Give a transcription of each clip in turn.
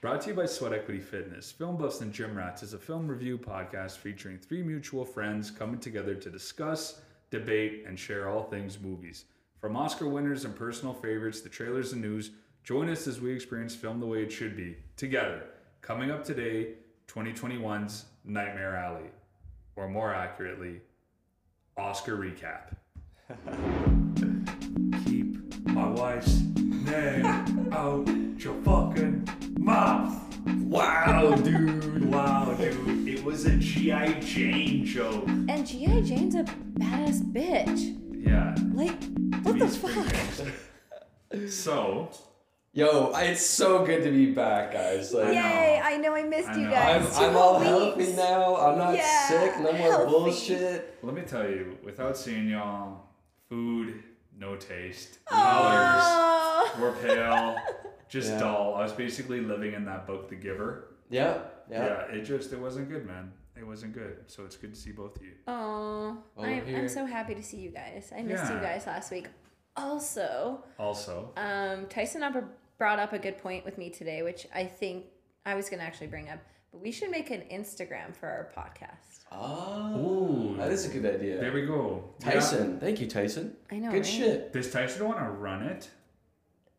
Brought to you by Sweat Equity Fitness. Film Buffs and Gym Rats is a film review podcast featuring three mutual friends coming together to discuss, debate, and share all things movies. From Oscar winners and personal favorites to trailers and news, join us as we experience film the way it should be, together. Coming up today, 2021's Nightmare Alley, or more accurately, Oscar recap. Keep my wife's name out your fucking mouth. Wow, dude. Wow, dude. It was a G.I. Jane joke. And G.I. Jane's a badass bitch. Yeah. Like, what the He's pretty fuck? gangster. So, Yo, it's so good to be back, guys. Like, Yay! I know I missed I you know. guys. I'm, Two I'm all whole healthy weeks. now. I'm not Yeah, sick. No more healthy. bullshit. let me tell you, without seeing y'all, food, no taste, oh. colors, Oh. we're pale, just Yeah. dull. I was basically living in that book, The Giver. Yeah, yeah. Yeah, it just, it wasn't good, man. It wasn't good. So it's good to see both of you. Aw, Well, I'm, I'm so happy to see you guys. I missed you guys last week. Also, Also, um, Tyson up brought up a good point with me today, which I think I was going to actually bring up. But we should make an Instagram for our podcast. Oh, Ooh. that is a good idea. there we go. Yeah. Tyson, thank you, Tyson. I know, Good right? shit. Does Tyson want to run it?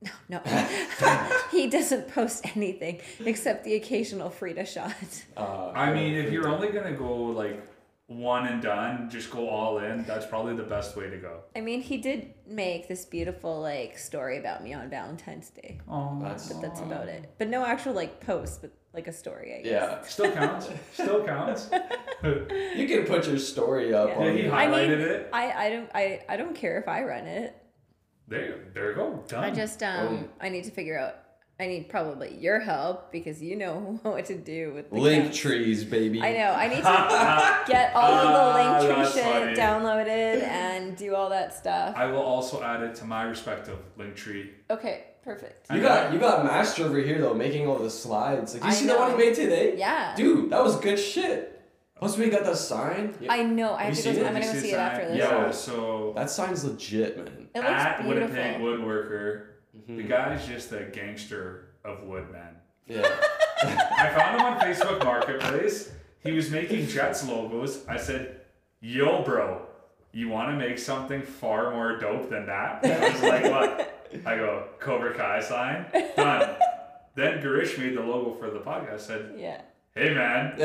No, no. he doesn't post anything except the occasional Frida shot. Uh, I mean, if you're only gonna go like one and done, just go all in. That's probably the best way to go. I mean, he did make this beautiful like story about me on Valentine's Day, Oh, That's- but that's about it. But no actual like post, but like a story. I guess. yeah, still counts. Still counts. you can put your story up. Yeah. Yeah, he the- I highlighted mean, it. I, I don't I, I don't care if I run it. There, there you go. Done. I just um Boom. I need to figure out. I need probably your help because you know what to do with the link counts. trees, baby. I know. I need to get all of the Ah, link tree shit funny. downloaded and do all that stuff. I will also add it to my respective link tree. Okay, perfect. You got you got master over here though, making all the slides. Like you I see the one he made today? Yeah. Dude, that was good shit. Plus we got the sign. Yeah. I know. I have, have to go. It? I'm gonna go see see it after sign? this. Yeah. So that sign's legit, man. It looks at beautiful. Winnipeg Woodworker, Mm-hmm. the guy's just a gangster of woodmen. Yeah. I found him on Facebook Marketplace. He was making Jets logos. I said, "Yo, bro, you want to make something far more dope than that?" I was like, "What?" I go, "Cobra Kai sign, done." Then Garish made the logo for the podcast. I said, Yeah. "Hey, man,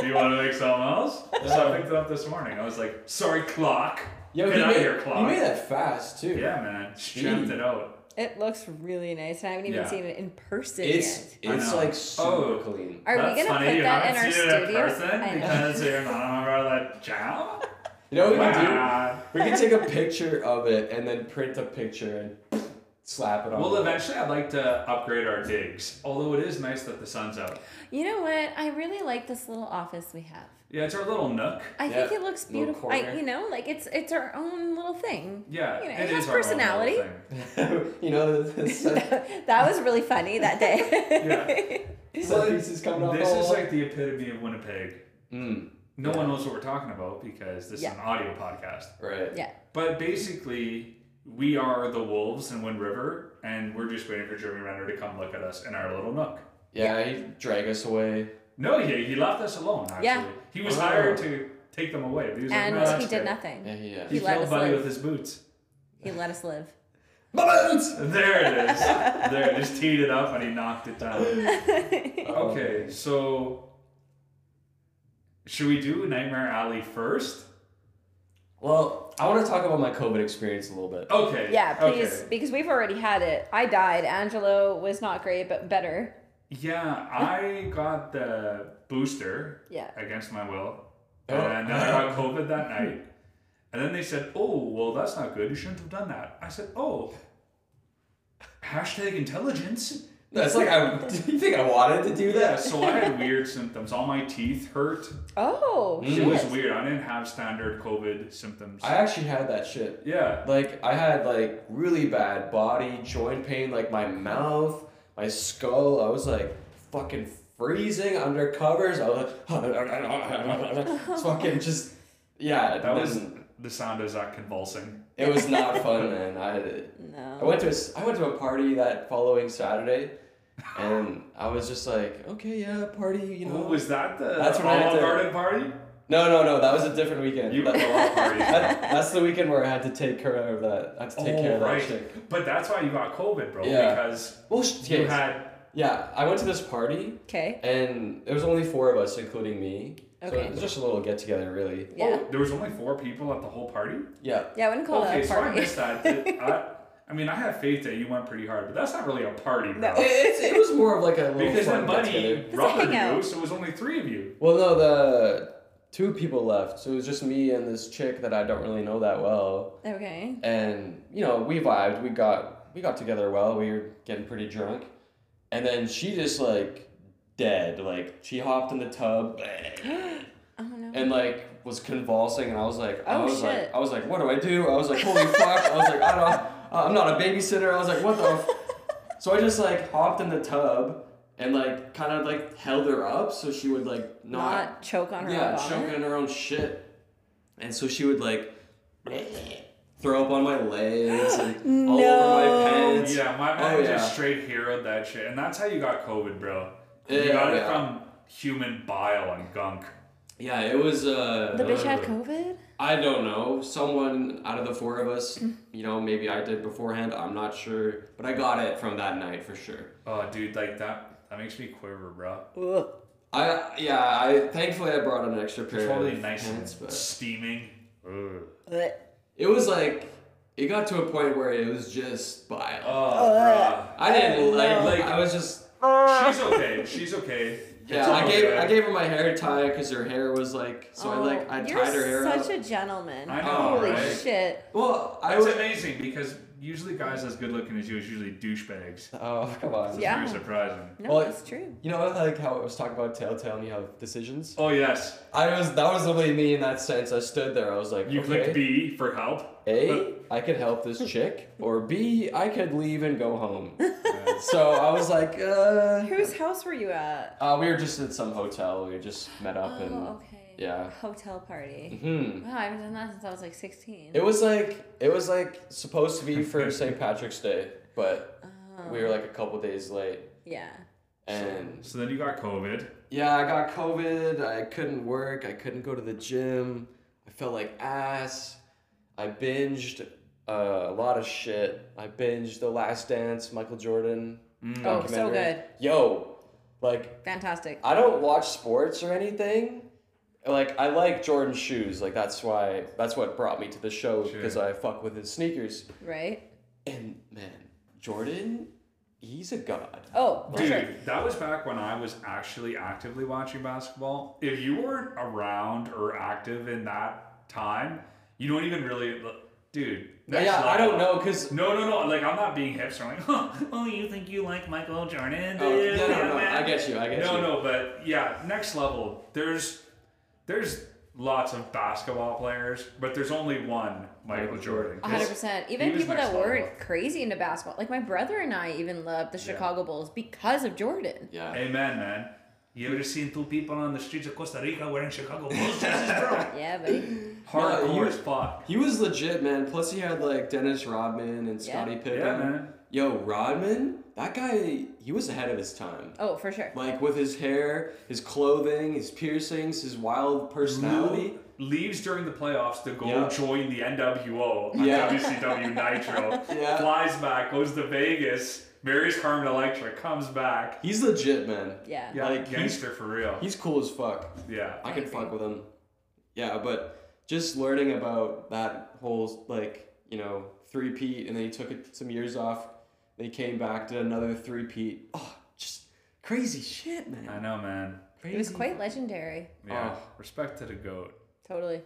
do you want to make something else?" So I picked it up this morning. I was like, "Sorry, clock. Yo, Get you out of made, here, you clock." made that fast too. Yeah, man, Speed. it out. It looks really nice. and I haven't even Yeah. seen it in person It's yet. It's know. like super Oh. clean. Are That's we gonna funny. put you that in haven't our seen it in studio? person I know. because you're not a member of the channel. You know what we can Wow. do? We can take a picture of it and then print a picture and slap it on. Well, the- eventually, I'd like to upgrade our digs. Although it is nice that the sun's out. You know what? I really like this little office we have. Yeah, it's our little nook. I Yeah, think it looks beautiful. I, you know, like it's it's our own little thing. Yeah, You know, it it is has our personality. you know, the, the that was really funny that day. Yeah. day. set pieces coming off. This is like the epitome of Winnipeg. Mm, No Yeah. one knows what we're talking about because this Yeah. is an audio podcast. right. yeah. But basically, we are the wolves in Wind River, and we're just waiting for Jeremy Renner to come look at us in our little nook. Yeah, he drag us away. No, he, he left us alone, actually. Yeah. He was Oh. hired to take them away. But he was like, And "No, he did good." nothing. Yeah, he, yeah. He, He let killed us Buddy live. with his boots. He let us live. My boots! There it is. there, just teed it up and he knocked it down. Oh. Okay, so should we do Nightmare Alley first? Well, I want to talk about my COVID experience a little bit. Okay. Yeah, please, okay. because we've already had it. I died. Angelo was not great, but better. Yeah, I got the booster Yeah. against my will, Oh. and then I got COVID that night. And then they said, "Oh, well, that's not good. You shouldn't have done that." I said, "Oh, hashtag intelligence." That's like, I, do you think I wanted to do Yeah, that? so I had weird symptoms. All my teeth hurt. Oh, It shit. was weird. I didn't have standard COVID symptoms. I actually had that shit. yeah. Like, I had, like, really bad body, joint pain, like, my mouth, my skull. I was, like, fucking freezing under covers. I was like, it's fucking just, yeah. That and was the sound of Zach convulsing. It was not fun, man. I, I went to a, s- I went to a party that following Saturday, and I was just like, okay, yeah, party, you know. What was that? The That's when I had Olive to- Garden party? No, no, no, that was a different weekend. You That- go off party. that- that's the weekend where I had to take care of that. I had to take oh, care Oh, of that right. chick. But that's why you got COVID, bro. Yeah. Because Well, sh- you yes. had. yeah, I went to this party Okay. and there was only four of us, including me. Okay. So it was just a little get together, really. Yeah. Oh, there was only four people at the whole party? Yeah. Yeah, I wouldn't call okay, that a so I party. missed that. I, I mean, I have faith that you went pretty hard, but that's not really a party, bro. No. It, it, it was more of like a little Because fun get Buddy together. It's a rubbered you, so it was only three of you. Well, no, the two people left, so it was just me and this chick that I don't really know that well. okay. and you know we vibed. We got we got together well. We were getting pretty drunk. And then she just like dead. Like she hopped in the tub. Oh no. and like was convulsing. And i was like i Oh, was like i was like what do i do? I was like holy fuck. I was like i don't uh, i'm not a babysitter. I was like what the f-? so i just like hopped in the tub and like kind of like held her up so she would like not, Not choke on her yeah own choking vomit. on her own shit and so she would like throw up on my legs and all over my No. pants Yeah, my man Oh, yeah. just straight heroed that shit. And that's how you got COVID, bro. You Yeah, got it yeah. from human bile and gunk. Yeah, it was. Uh, The bitch had uh, COVID? I don't know. Someone out of the four of us, Mm. you know, maybe I did beforehand. I'm not sure, but I got it from that night for sure. Oh, dude, like that. That makes me quiver, bro. Ugh. I yeah. I thankfully I brought an extra pair It's probably of nice pants, and but steaming. Ugh. Ugh. it was like it got to a point where it was just bile. Oh, oh bruh. I didn't oh, like like I was just She's okay. She's okay. yeah. I gave good. I gave her my hair tie because her hair was like so. I like I Oh, tied her hair up. such a gentleman. I know, Holy right? shit. well, I That's was. amazing because usually guys as good looking as you is usually douchebags. Oh come on. It's Yeah. very surprising. No, Well, it's true. You know, like how I was talking about Telltale and you have decisions. Oh yes, I was that was literally me in that sense. I stood there. I was like, you okay, clicked B for help. A, I could help this chick, or B, I could leave and go home. so I was like, uh, Whose house were you at? uh, we were just at some hotel. We just met up and Oh, okay. Yeah. Hotel party. hmm Wow, I haven't done that since I was like 16. It was like it was like supposed to be for St. Patrick's Day, but Oh, we were like a couple days late. Yeah. And So then you got COVID. yeah, I got COVID. I couldn't work. I couldn't go to the gym. I felt like ass. I binged uh, a lot of shit. I binged The Last Dance, Michael Jordan. Mm. Oh, so good. Yo, like Fantastic. I don't watch sports or anything. Like I like Jordan's shoes. Like that's why that's what brought me to the show Sure. because I fuck with his sneakers. Right? And man, Jordan, he's a god. Oh, for Dude, sure. that was back when I was actually actively watching basketball. If you weren't around or active in that time, you don't even really, dude. next yeah, I don't know because No, no, no. Like I'm not being hipster. Like, oh, you think you like Michael Jordan? Oh, dude? yeah, no, no, man." I get you, I get no, you. No, no, but yeah, next level. There's, there's lots of basketball players, but there's only one Michael Michael Jordan. Hundred percent. Even people that weren't level. crazy into basketball, like my brother and I, even loved the Yeah. Chicago Bulls because of Jordan. yeah. Amen, man. You ever seen two people on the streets of Costa Rica wearing Chicago Bulls jerseys, bro? Yeah, buddy. Hardcore No, as fuck. He was legit, man. Plus, he had like Dennis Rodman and Yeah. Scottie Pippen. Yeah, man. Yo, Rodman, that guy, he was ahead of his time. Oh, for sure. Like with his hair, his clothing, his piercings, his wild personality. Lou leaves during the playoffs to go Yeah. join the NWO on Yeah. WCW Nitro. Yeah. Flies back, goes to Vegas, marries Carmen Electra, comes back. He's legit, man. Yeah. Yeah, Like, he's- gangster for real. He's cool as fuck. yeah. I I can agree. fuck with him. Yeah, but just learning about that whole like you know three peat, and then he took it some years off. Then he came back, did another three peat. Oh, just crazy shit, man. I know, man. Crazy. It was quite legendary. Yeah. Oh. Respect to the GOAT. Totally.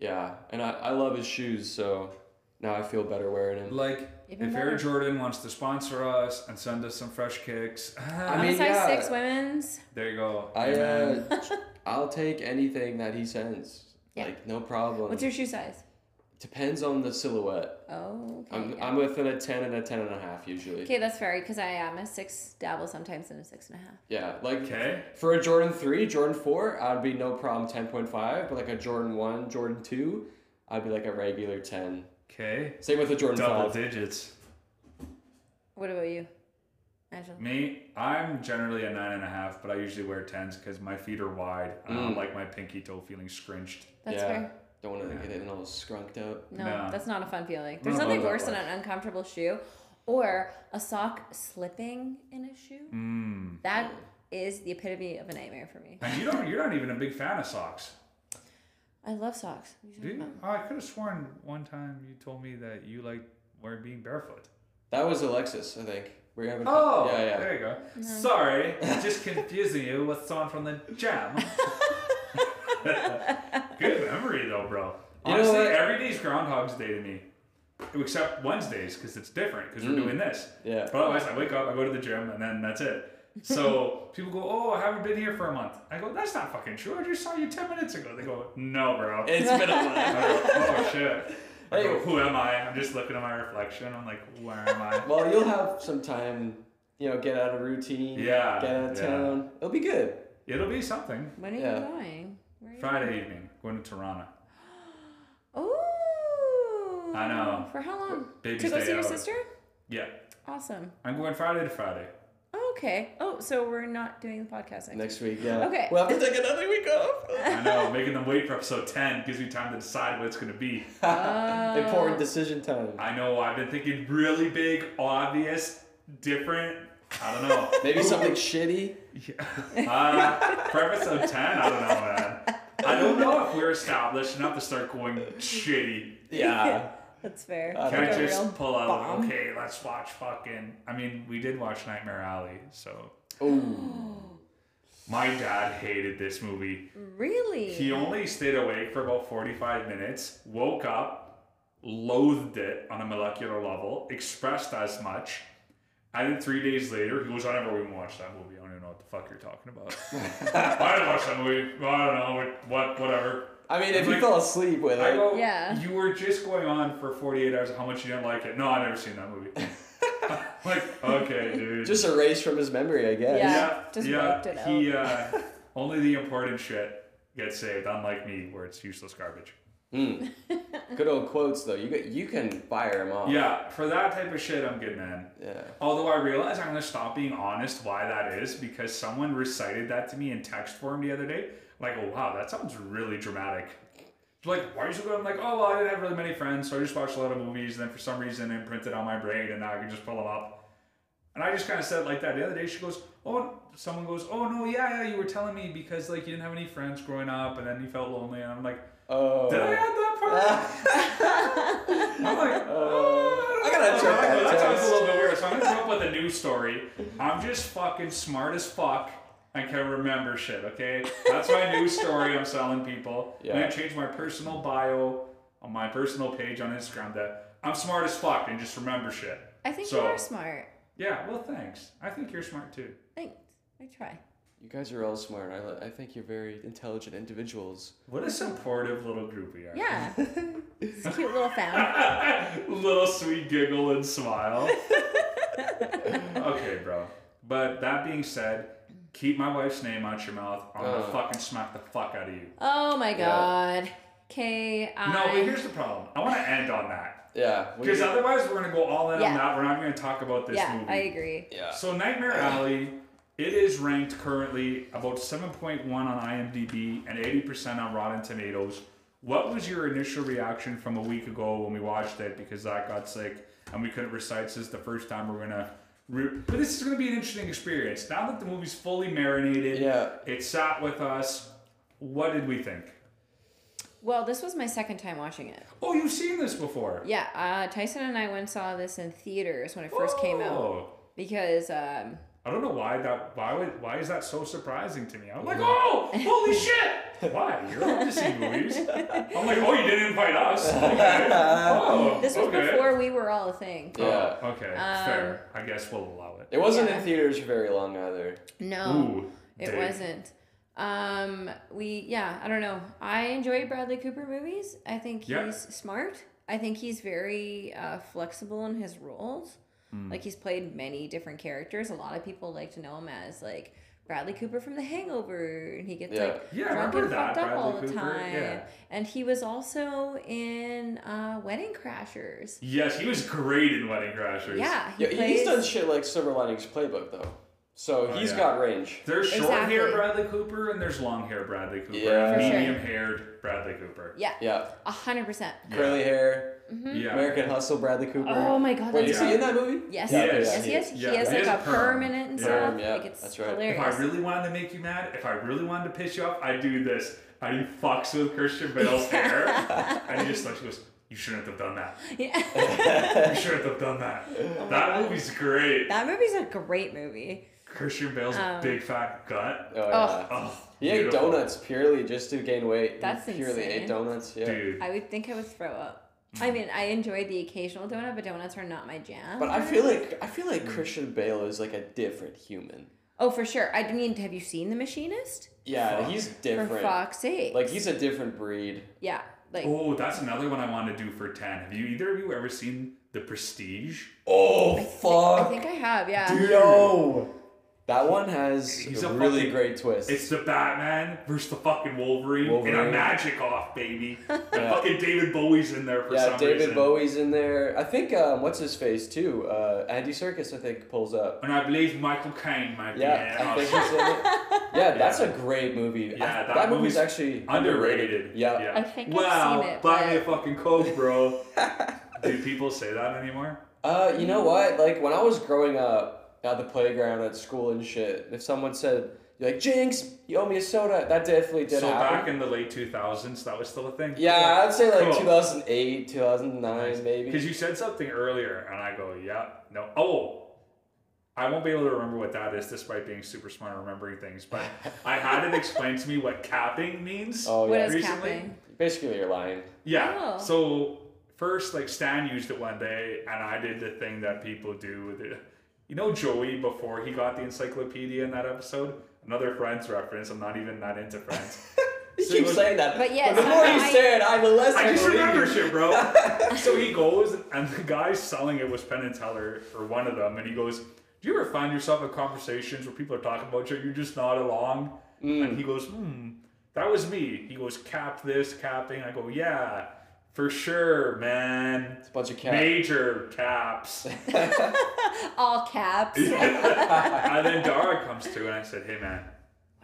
Yeah, and I, I love his shoes, so now I feel better wearing them. Like, Even if better. Air Jordan wants to sponsor us and send us some fresh kicks, I I'm mean, size yeah. six women's. there you go. I uh, I'll take anything that he sends. Yeah. Like no problem. What's your shoe size? Depends on the silhouette. Oh, okay. I'm, yeah. I'm within a ten and a ten and a half usually. Okay, that's fair because I am a six dabble sometimes in a six and a half. Yeah, like Okay. For a Jordan 3, Jordan 4, I'd be no problem 10.5, but like a Jordan 1, Jordan 2, I'd be like a regular 10. Okay. Same with a Jordan Double 5. digits. What about you? Angela. Me, I'm generally a nine and a half, but I usually wear tens because my feet are wide. I don't Mm. like my pinky toe feeling scrunched. That's yeah. fair. Don't want to get it all scrunked up. No, No. that's not a fun feeling. There's don't nothing worse than an uncomfortable shoe or a sock slipping in a shoe. Mm. That is the epitome of a nightmare for me. And you don't, you're not even a big fan of socks. I love socks. You Do you? Oh, I could have sworn one time you told me that you like wearing being barefoot. That was Alexis, I think. We're having. Oh, yeah, yeah. there you go. Sorry, just confusing you with someone from the gym. Good memory though, bro. You know Honestly, what? every day's Groundhog's Day to me, except Wednesdays because it's different because we're Mm. doing this. Yeah. But otherwise, I wake up, I go to the gym, and then that's it. So people go, "Oh, I haven't been here for a month." I go, "That's not fucking true. I just saw you ten minutes ago." They go, "No, bro." It's been a I month. go, oh shit. I go, Hey. who am I? I'm just looking at my reflection. I'm like, where am I? Well, you'll have some time, you know, get out of routine. Yeah, Get out of yeah. town. It'll be good. It'll be something. When are Yeah. you going? Where are you Friday evening, going to Toronto. Oh. I know. For how long? Baby's to go day see your out. sister? Yeah, Awesome. I'm going Friday to Friday. Oh, okay. Oh, so we're not doing the podcast next, Next week, yeah. Okay. We'll have to take another week off. I know, making them wait for episode 10 gives me time to decide what it's going to be. Oh. Important decision time. I know, I've been thinking really big, obvious, different. I don't know. Maybe something shitty. Yeah. Uh, for episode 10, I don't know, man. I don't know if we're established enough to start going shitty. Yeah. That's fair. Uh, Can Like I a just pull out, bomb. okay, let's watch fucking. I mean, we did watch Nightmare Alley, so. Ooh. My dad hated this movie. Really? He only stayed awake for about 45 minutes, woke up, loathed it on a molecular level, expressed as much, and then three days later, he goes, I never even watched that movie. The fuck you're talking about. I didn't watch that movie. I don't know. What, whatever. I mean, if I'm you like- fell asleep with I it. go, Yeah. you were just going on for 48 hours of how much you didn't like it. No, I've never seen that movie. like, okay, dude. Just erased from his memory, I guess. Yeah. just wiped it He, uh, only the important shit gets saved, unlike me, where it's useless garbage. Mm. Good old quotes though. You get, you can fire them off. Yeah, for that type of shit, I'm good, man. Yeah. Although I realize I'm gonna stop being honest why that is because someone recited that to me in text form the other day. Like, oh wow, that sounds really dramatic. Like, why are you so good? I'm like, oh well, I didn't have really many friends, so I just watched a lot of movies, and then for some reason it imprinted on my brain, and now I can just pull them up. And I just kind of said it like that the other day. She goes, oh, someone goes, oh no, yeah, yeah, you were telling me because like you didn't have any friends growing up, and then you felt lonely, and I'm like, Oh. did I add that part? I'm like, oh, I gotta oh, check that That sounds a little bit weird. So I'm gonna come up with a new story. I'm just fucking smart as fuck and can remember shit. Okay, that's my new story. I'm selling people. I'm Yeah. gonna change my personal bio on my personal page on Instagram that I'm smart as fuck and just remember shit. I think So- you are smart. Yeah. Well, thanks. I think you're smart too. Thanks. I try. You guys are all smart. I, I think you're very intelligent individuals. What a supportive little group we are. Yeah. it's a cute little fam. little sweet giggle and smile. okay, bro. But that being said, keep my wife's name out your mouth. I'm gonna Uh. fucking smack the fuck out of you. Oh my god. Okay, I. No, but here's the problem. I want to end on that Yeah. because otherwise we're gonna go all in Yeah. on that. We're not gonna talk about this yeah, movie. I agree. yeah. So Nightmare Alley, it is ranked currently about 7.1 on IMDb and 80% on Rotten Tomatoes. What was your initial reaction from a week ago when we watched it? Because Zach got sick and we couldn't recite. This is the first time we're gonna. Re- but this is gonna be an interesting experience. Now that the movie's fully marinated, Yeah. it sat with us. What did we think? Well, this was my second time watching it. Oh, you've seen this before. Yeah, uh, Tyson and I went and saw this in theaters when it first came out Oh. because um, I don't know why that. Why would? Why is that so surprising to me? I'm like, oh, holy shit! Why? You're up to see movies. I'm like, oh, you didn't invite us. Okay. Oh, this was okay. before we were all a thing. Yeah. Oh, okay, Um, fair. I guess we'll allow it. It wasn't Yeah. in theaters for very long either. No, Ooh, it dig. wasn't. Um, we yeah, I don't know. I enjoy Bradley Cooper movies. I think he's Yeah. smart. I think he's very uh, flexible in his roles. Like he's played many different characters. A lot of people like to know him as like Bradley Cooper from The Hangover, and he gets Yeah. like Yeah, drunk and fucked that, up all the Cooper, time. yeah. And he was also in uh, Wedding Crashers. Yes, he was great in Wedding Crashers. Yeah, he Yeah, plays. he's done shit like Silver Linings Playbook though, so Oh, he's yeah. got range. There's short Exactly. hair Bradley Cooper and there's long hair Bradley Cooper. Yeah. and sure. medium haired Bradley Cooper. Yeah, Yeah, a hundred percent. Curly hair, Yeah. American Hustle, Bradley Cooper. Oh my god, Wait, that's is he in that movie? Yes, Yeah, yes, yeah, yes, he yes. is. He Yeah, has he like has a perm. permanent and Yeah. stuff. Perm, yeah, like it's that's right. If I If. I really wanted to make you mad, if I really wanted to piss you off, I'd do this. And he fucks with Christian Bale's hair. And he just like she goes, You shouldn't have done that. yeah. You shouldn't have done that. Oh that God. movie's great. that movie's a great movie. Christian Bale's Um, big fat gut. Oh yeah. Oh, He ate donuts purely just to gain weight. He That's purely insane. ate donuts. Yeah. Dude. I would think I would throw up. I mm. mean, I enjoy the occasional donut, but donuts are not my jam. But I feel like I feel like mm. Christian Bale is like a different human. Oh, for sure. I mean, have you seen The Machinist? Yeah, Fuck. he's For different. fuck's sake. Like he's a different breed. yeah, like Oh, that's another one I want to do for 10. Have you either of you ever seen The Prestige? Oh I fuck! think I have. Yeah. No, that one has He's a, a really fucking- great twist. It's the Batman versus the fucking Wolverine, in a magic off, baby. And Yeah. fucking David Bowie's in there for yeah, some David reason. Bowie's in there. I think um, what's his face too. Uh, Andy Serkis, I think, pulls up. And I believe Michael Caine might Yeah, be in I think he's in it. Yeah, that's a great movie. Yeah, I- that that, movie's movie's actually Underrated. Yeah. yeah. I think I've wow, seen it, buy me a fucking Coke, bro. Do people say that anymore? Uh, you know what? Like when I was growing up at the playground at school and shit, if someone said, "You're like Jinx, you owe me a soda," that definitely did happen. so happen. back in the late 2000s, that was still a thing? yeah, I'd say like Cool. 2008, 2009, Nice. maybe. Because you said something earlier, and I go, yeah, no. Oh, I won't be able to remember what that is despite being super smart at remembering things. But I had it explained to me what capping means. oh yeah, is recently? capping? basically you're lying. Yeah. Oh. So first, like Stan used it one day, and I did the thing that people do with it. You know Joey before he got the encyclopedia in that episode. Another Friends reference. I'm not even that into Friends. You So he keep was- saying that, But yeah, the more you somehow I- say it, I the less I, I just believe remember shit, bro. so he goes, and the guy selling it was Penn and Teller, or one of them, and he goes, "Do you ever find yourself in conversations where people are talking about you, you're just nod along?" Mm. And he goes, "Hmm, that was me." He goes, "Cap this, capping." I go, "Yeah, for sure, man. It's a bunch of cats. Major caps." All caps. and then Dara comes to, and I said, "Hey, man,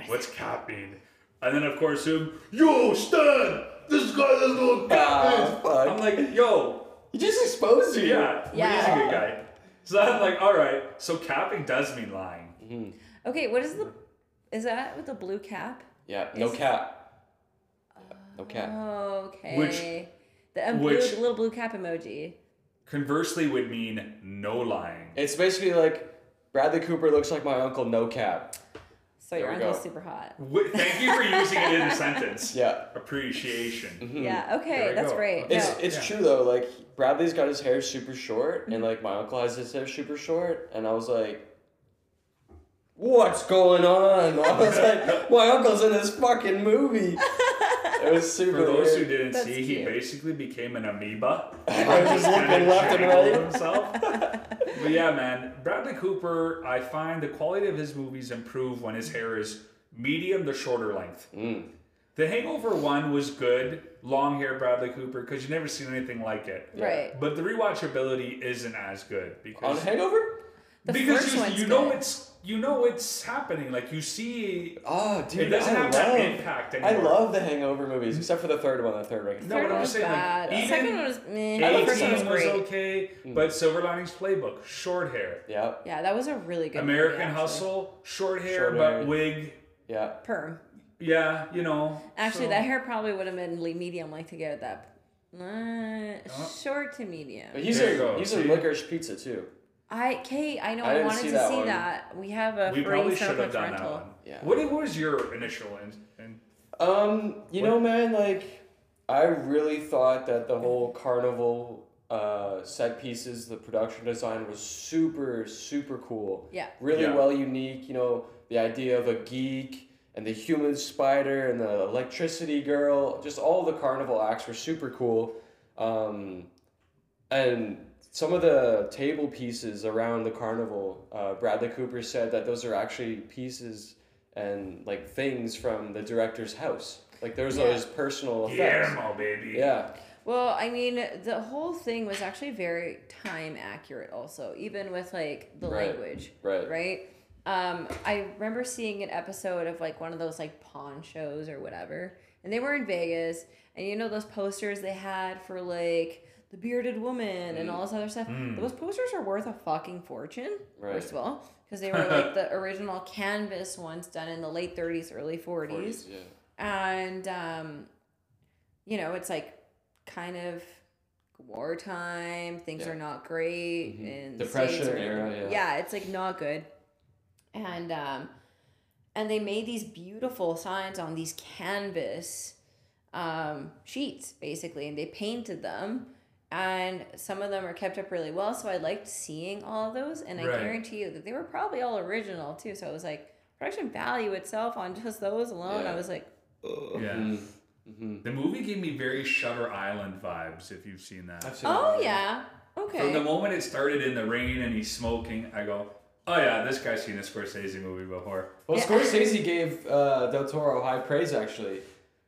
what's capping?" And then of course him, "Yo, Stan, this guy doesn't know what cap Ah. I'm like, "Yo." He just exposed you. Yeah, Yeah. he's a good guy. So I'm like, all right. So capping does mean lying. Okay, what is the? Is that with the blue cap? Yeah, no Is- cat. No cap. Oh, okay. Which- the um, which- blue, little blue cap emoji. Conversely, would mean no lying. It's basically like Bradley Cooper looks like my uncle, no cap. So your There we uncle's super hot. Wi- Thank you for using it in a sentence. Yeah. Appreciation. Yeah. Okay, that's go. great. It's No. it's Yeah. true though. Like Bradley's got his hair super short, and like my uncle has his hair super short, and I was like, "What's going on?" I was like, "My uncle's in this fucking movie." It was super. For those who didn't That's see, he basically became an amoeba. Just looking left and right. Himself. but yeah, man, Bradley Cooper. I find the quality of his movies improve when his hair is medium to shorter length. Mm. The Hangover one was good, long hair Bradley Cooper, because you never seen anything like it. Right. But the rewatchability isn't as good On because Hangover? The because first you, one's you know good. it's you know it's happening. Like you see, Oh, dude, it doesn't I have love, that impact I love the Hangover movies, except for the third one. The third one. No, Third but I'm one just was saying, like, even Second one was meh. I The love first one was was great. okay, but Silver Linings Playbook, short hair. Yeah, Yeah, that was a really good. movie, American actually. Hustle, short hair Short but hair. wig. yeah. Perm. Yeah, you know. Actually, so- that hair probably would have been medium, like to get that. Uh, Oh. short to medium. But he's There you in go, he's see? in Licorice Pizza too. I Kate, I know I I, didn't wanted see to that see one. that. We have a We free probably should Circle have done that rental. one. Yeah. What was your initial in, in Um, you What- know, man, like I really thought that the whole carnival uh, set pieces, the production design was super, super cool. Yeah. Really Yeah. well unique. You know, the idea of a geek and the human spider and the electricity girl. Just all the carnival acts were super cool. Um, and some of the table pieces around the carnival, uh, Bradley Cooper said that those are actually pieces and like things from the director's house. Like there's Yeah. those personal effects. Guillermo, baby. Yeah. Well, I mean, the whole thing was actually very time accurate, also, even with like the Right. language, Right. right? Um, I remember seeing an episode of like one of those like pawn shows or whatever, and they were in Vegas, and you know those posters they had for like the bearded woman and all this other stuff. Those posters are worth a fucking fortune, Right. first of all, because they were like the original canvas ones done in the late 30s, early 40s Yeah. and um, you know it's like kind of wartime things Yeah. are not great Mhm. and Depression are- era, yeah. it's like not good and um and they made these beautiful signs on these canvas um sheets basically and they painted them and some of them are kept up really well so i liked seeing all of those and i Right. guarantee you that they were probably all original too so it was like production value itself on just those alone Yeah. i was like Ugh. Yeah. Mm. hmm The movie gave me very Shutter Island vibes, if you've seen that. Seen Oh that. yeah. Okay. From the moment it started in the rain and he's smoking, I go, oh yeah, this guy's seen a Scorsese movie before. Well, Yeah. Scorsese gave uh, Del Toro high praise actually.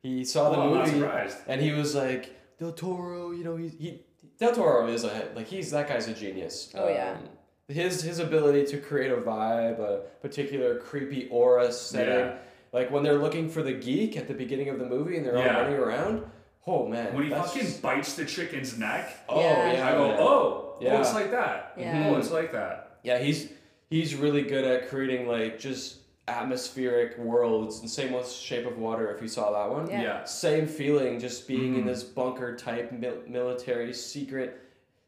He saw the Oh, I'm not movie surprised. and he was like, Del Toro, you know, he, he Del Toro is a like he's that guy's a genius. Oh, yeah. Um, his his ability to create a vibe, a particular creepy aura setting. Yeah. Like when they're looking for the geek at the beginning of the movie and they're Yeah. all running around. Oh man. When he that's fucking just- bites the chicken's neck, Oh Yeah. yeah. I go, man. oh, Yeah. oh, it's like that. Yeah. Oh, it's like that. Yeah, he's he's really good at creating like just atmospheric worlds. And same with Shape of Water, if you saw that one. Yeah. Yeah. Same feeling, just being in Mhm. this bunker type mil- military secret.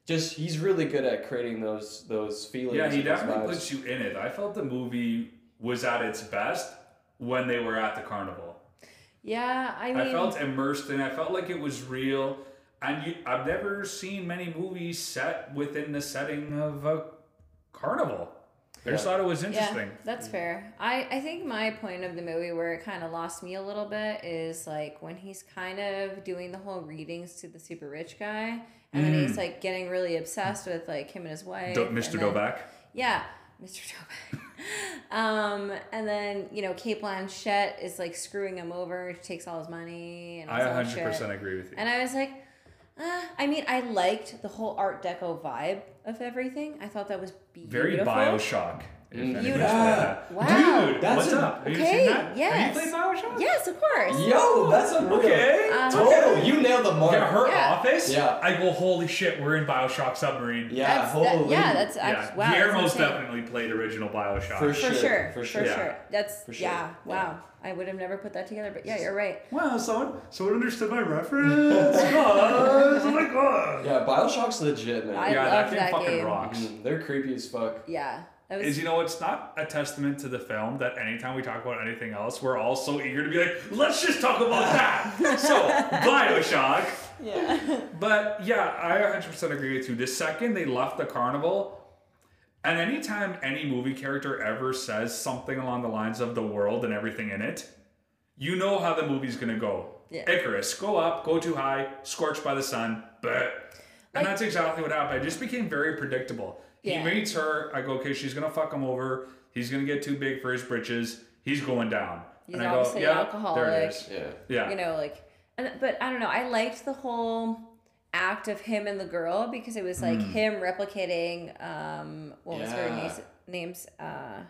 Just he's really good at creating those those feelings. Yeah, he definitely puts you in it. I felt the movie was at its best when they were at the carnival. yeah, I mean, I felt immersed in. it. I felt like it was real. And you, I've never seen many movies set within the setting of a carnival. I just thought it was interesting. yeah, that's fair. I I think my point of the movie where it kind of lost me a little bit is like when he's kind of doing the whole readings to the super rich guy, and then he's like getting really obsessed with like him and his wife. Do- Mr. Doback. Yeah, Mr. Doback. um, and then you know Cate Blanchett is like screwing him over. She takes all his money and I 100% shit. agree with you. And I was like, uh, I mean, I liked the whole Art Deco vibe of everything. I thought that was beautiful. Very Bioshock. If Mm. anybody's Beautiful. played that. Wow. Dude, That's what's a- up? Have you okay, seen that? Have yes. you played Bioshock? Yes, of course. Yo, that's a Okay. Uh, Total, you nailed the mark. Yeah, her Yeah. office. Yeah. I go, holy shit, we're in Bioshock Submarine. Yeah, That's, that, holy. yeah, that's Yeah, actually, wow. Guillermo's that's insane. definitely played original Bioshock. For For Sure, sure, for for sure. sure. Yeah. That's For sure. yeah. Yeah. Wow. I would have never put that together, but yeah, you're right. Wow, someone, someone understood my reference. Oh my god. Yeah, Bioshock's legit, man. I yeah, that loved game that fucking game. rocks. Mm, they're creepy as fuck. Yeah, that was. Is you know it's not a testament to the film that anytime we talk about anything else, we're all so eager to be like, let's just talk about that. so Bioshock. yeah. But yeah, I 100% agree with you. The second they left the carnival, and anytime any movie character ever says something along the lines of the world and everything in it, you know how the movie's gonna go. Yeah. Icarus, go up, go too high, scorched by the sun, but. And Like- that's exactly what happened. It just became very predictable. Yeah. He meets her. I go, okay, she's gonna fuck him over. He's gonna get too big for his britches. He's going down. He's and I go, obviously yeah, alcoholic. there it is. Yeah. Yeah. you know, like, and, but I don't know. I liked the whole act of him and the girl because it was like Hmm. him replicating um what was her name's name's uh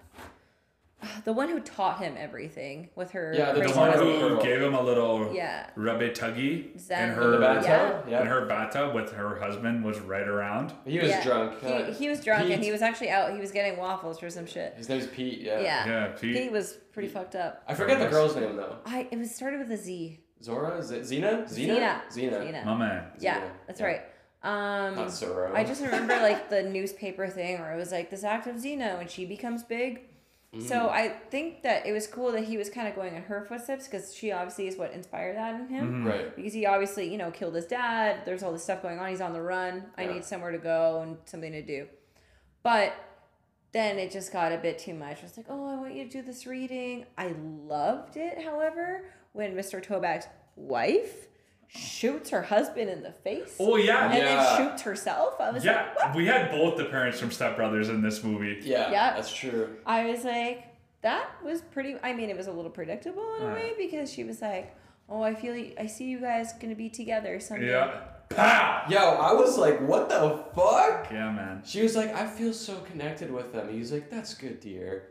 the one who taught him everything with her Yeah, the the one who girl. gave him a little yeah rubby tuggy in Zen. In her bathtub? Yeah. in her bathtub with her husband was right around. He was Yeah. drunk. he, uh, he was drunk and he was actually out he was getting waffles for some shit His name's Pete. Yeah. yeah, Yeah, Pete. Pete was pretty fucked up I forget the girl's name though. I it was started with a Z Zora? Is it Zena? Zena. Xena. Xena. My man. yeah Xena. that's Yeah. right um Not Zora. I just remember like the newspaper thing where it was like this act of Xena and she becomes big. So Mm. I think that it was cool that he was kind of going in her footsteps because she obviously is what inspired that in him. Right. Because he obviously, you know, killed his dad. There's all this stuff going on. He's on the run. I need somewhere to go and something to do. But then it just got a bit too much. I was like, oh, I want you to do this reading. I loved it, however, when Mr. Doback's wife shoots her husband in the face. Oh yeah, and Yeah. then shoots herself. I was like, yeah. We had both the parents from Step Brothers in this movie. Yeah, Yeah. that's true. I was like, that was pretty. I mean, it was a little predictable in a Uh. way because she was like, "Oh, I feel, I see you guys gonna be together someday." Yeah. Pow. Yo, I was like, what the fuck? Yeah, man. She was like, I feel so connected with them. He's like, that's good, dear.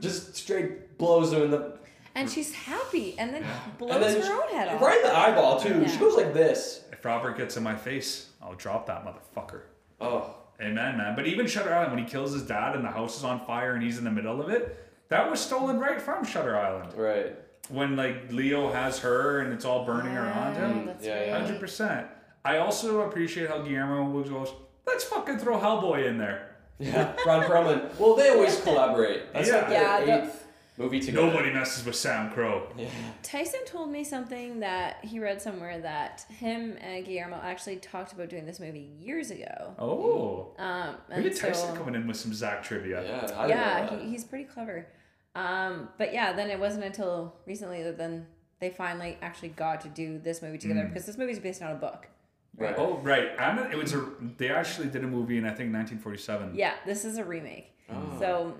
Just straight blows him in the And she's happy, and then blows and then her own head off. right in the eyeball too. Yeah. She goes like this. If Robert gets in my face, I'll drop that motherfucker. Oh, Amen, man. But even Shutter Island, when he kills his dad and the house is on fire and he's in the middle of it, that was stolen right from Shutter Island. right. When like Leo has her and it's all burning around Yeah, him. Oh, that's Yeah, yeah. right. Hundred percent. I also appreciate how Guillermo goes, "Let's fucking throw Hellboy in there." Yeah, Ron Perlman. Well, they always collaborate. That's like Yeah. their Yeah, the- eighth movie together. Nobody messes with Sam Crow. Yeah. Tyson told me something that he read somewhere that him and Guillermo actually talked about doing this movie years ago. Oh, Um, look and at Tyson so, coming in with some Zach trivia. Yeah, I yeah, he, he's pretty clever. Um, but yeah, then it wasn't until recently that then they finally actually got to do this movie together Mm. because this movie is based on a book. Right. Oh, right. And it was a. They actually did a movie in I think 1947. Yeah, this is a remake. Oh. So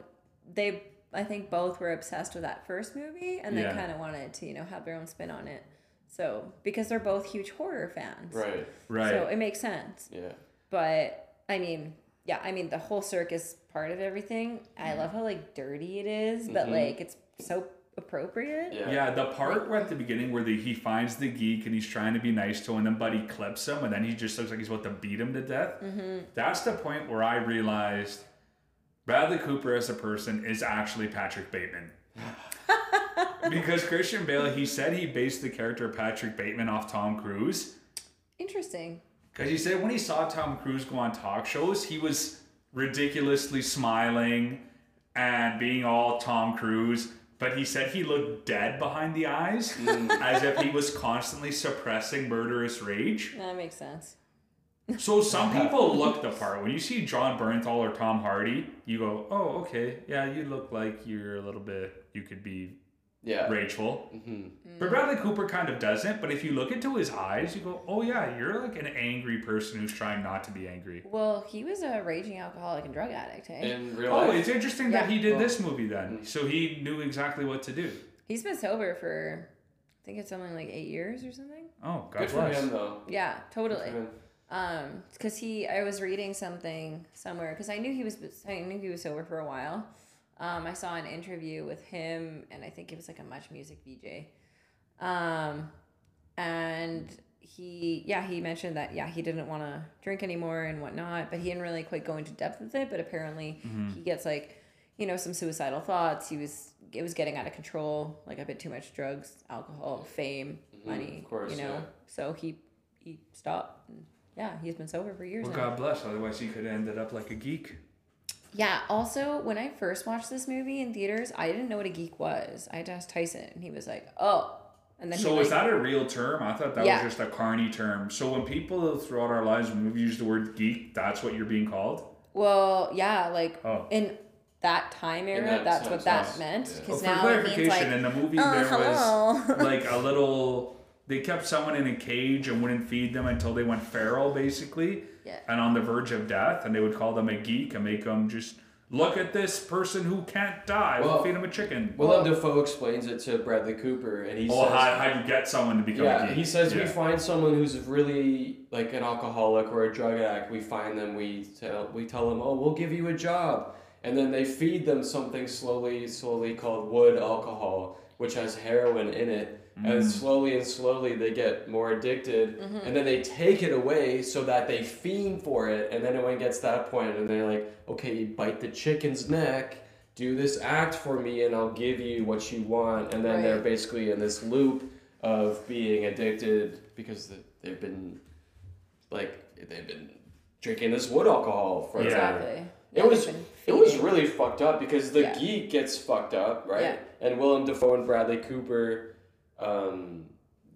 they, I think, both were obsessed with that first movie, and they kind of wanted to, you know, have their own spin on it. So because they're both huge horror fans, Right. Right. So it makes sense. Yeah. But I mean, yeah, I mean the whole circus part of everything. I Mm-hmm. love how like dirty it is, but Mhm. like it's so appropriate. Yeah. Yeah, the part where at the beginning where the, he finds the geek and he's trying to be nice to him, and then Buddy clips him, and then he just looks like he's about to beat him to death. Mm-hmm. That's the point where I realized Bradley Cooper as a person is actually Patrick Bateman. because Christian Bale, he said he based the character Patrick Bateman off Tom Cruise. Interesting. Because he said when he saw Tom Cruise go on talk shows, he was ridiculously smiling and being all Tom Cruise. But he said he looked dead behind the eyes, mm. as if he was constantly suppressing murderous rage. That makes sense. So some people look the part. When you see Jon Bernthal or Tom Hardy, you go, "Oh, okay, yeah, you look like you're a little bit. You could be Yeah. rageful." hmm But Bradley Cooper kind of doesn't. But if you look into his eyes, you go, "Oh yeah, you're like an angry person who's trying not to be angry." Well, he was a raging alcoholic and drug addict. Hey, In real life. Oh, it's interesting that he did Well- this movie then, so he knew exactly what to do. he's been sober for, I think it's something like eight years or something. Oh, God Good for him though. Yeah, Good totally. Um, because he, I was reading something somewhere because I knew he was, I knew he was sober for a while. Um, I saw an interview with him, and I think it was like a Much Music VJ. Um, and he, yeah, he mentioned that yeah he didn't want to drink anymore and whatnot, but he didn't really quite go into depth with it. But apparently, he gets like, you know, some suicidal thoughts. He was, it was getting out of control, like a bit too much drugs, alcohol, fame, money, of course, you know. yeah. So he he stopped. And yeah, he's been sober for years Well, now. God bless. Otherwise, he could have ended up like a geek. Yeah. Also, when I first watched this movie in theaters, I didn't know what a geek was. I had to ask Tyson, and he was like, "Oh," and then So he is like, that a real term? I thought that Yeah. was just a carny term. So when people throughout our lives, when we use the word geek, that's what you're being called. well, yeah, like Oh. in that time era, that that's sense, what that yes. meant. Yeah. Well, Because oh, for now it means like, in the movie "Oh, there hello." was like a little. They kept someone in a cage and wouldn't feed them until they went feral, basically, Yeah. and on the verge of death. And they would call them a geek and make them just look at this person who can't die. We'll Well, feed him a chicken. Willem Dafoe explains it to Bradley Cooper, and he oh, says, how, how you get someone to become a geek? he says we find someone who's really like an alcoholic or a drug addict. We find them. We tell we tell them, oh, we'll give you a job, and then they feed them something slowly, slowly called wood alcohol, which has heroin in it. Mm. And slowly and slowly they get more addicted, Mm-hmm. and then they take it away so that they fiend for it. And then when it gets to that point, and they're like, okay, bite the chicken's neck, do this act for me, and I'll give you what you want. And then they're basically in this loop of being addicted because they've been like they've been drinking this wood alcohol for Yeah. exactly. It Yeah, was it was really fucked up because the Yeah. geek gets fucked up, right? Yeah. And Willem Dafoe and Bradley Cooper um,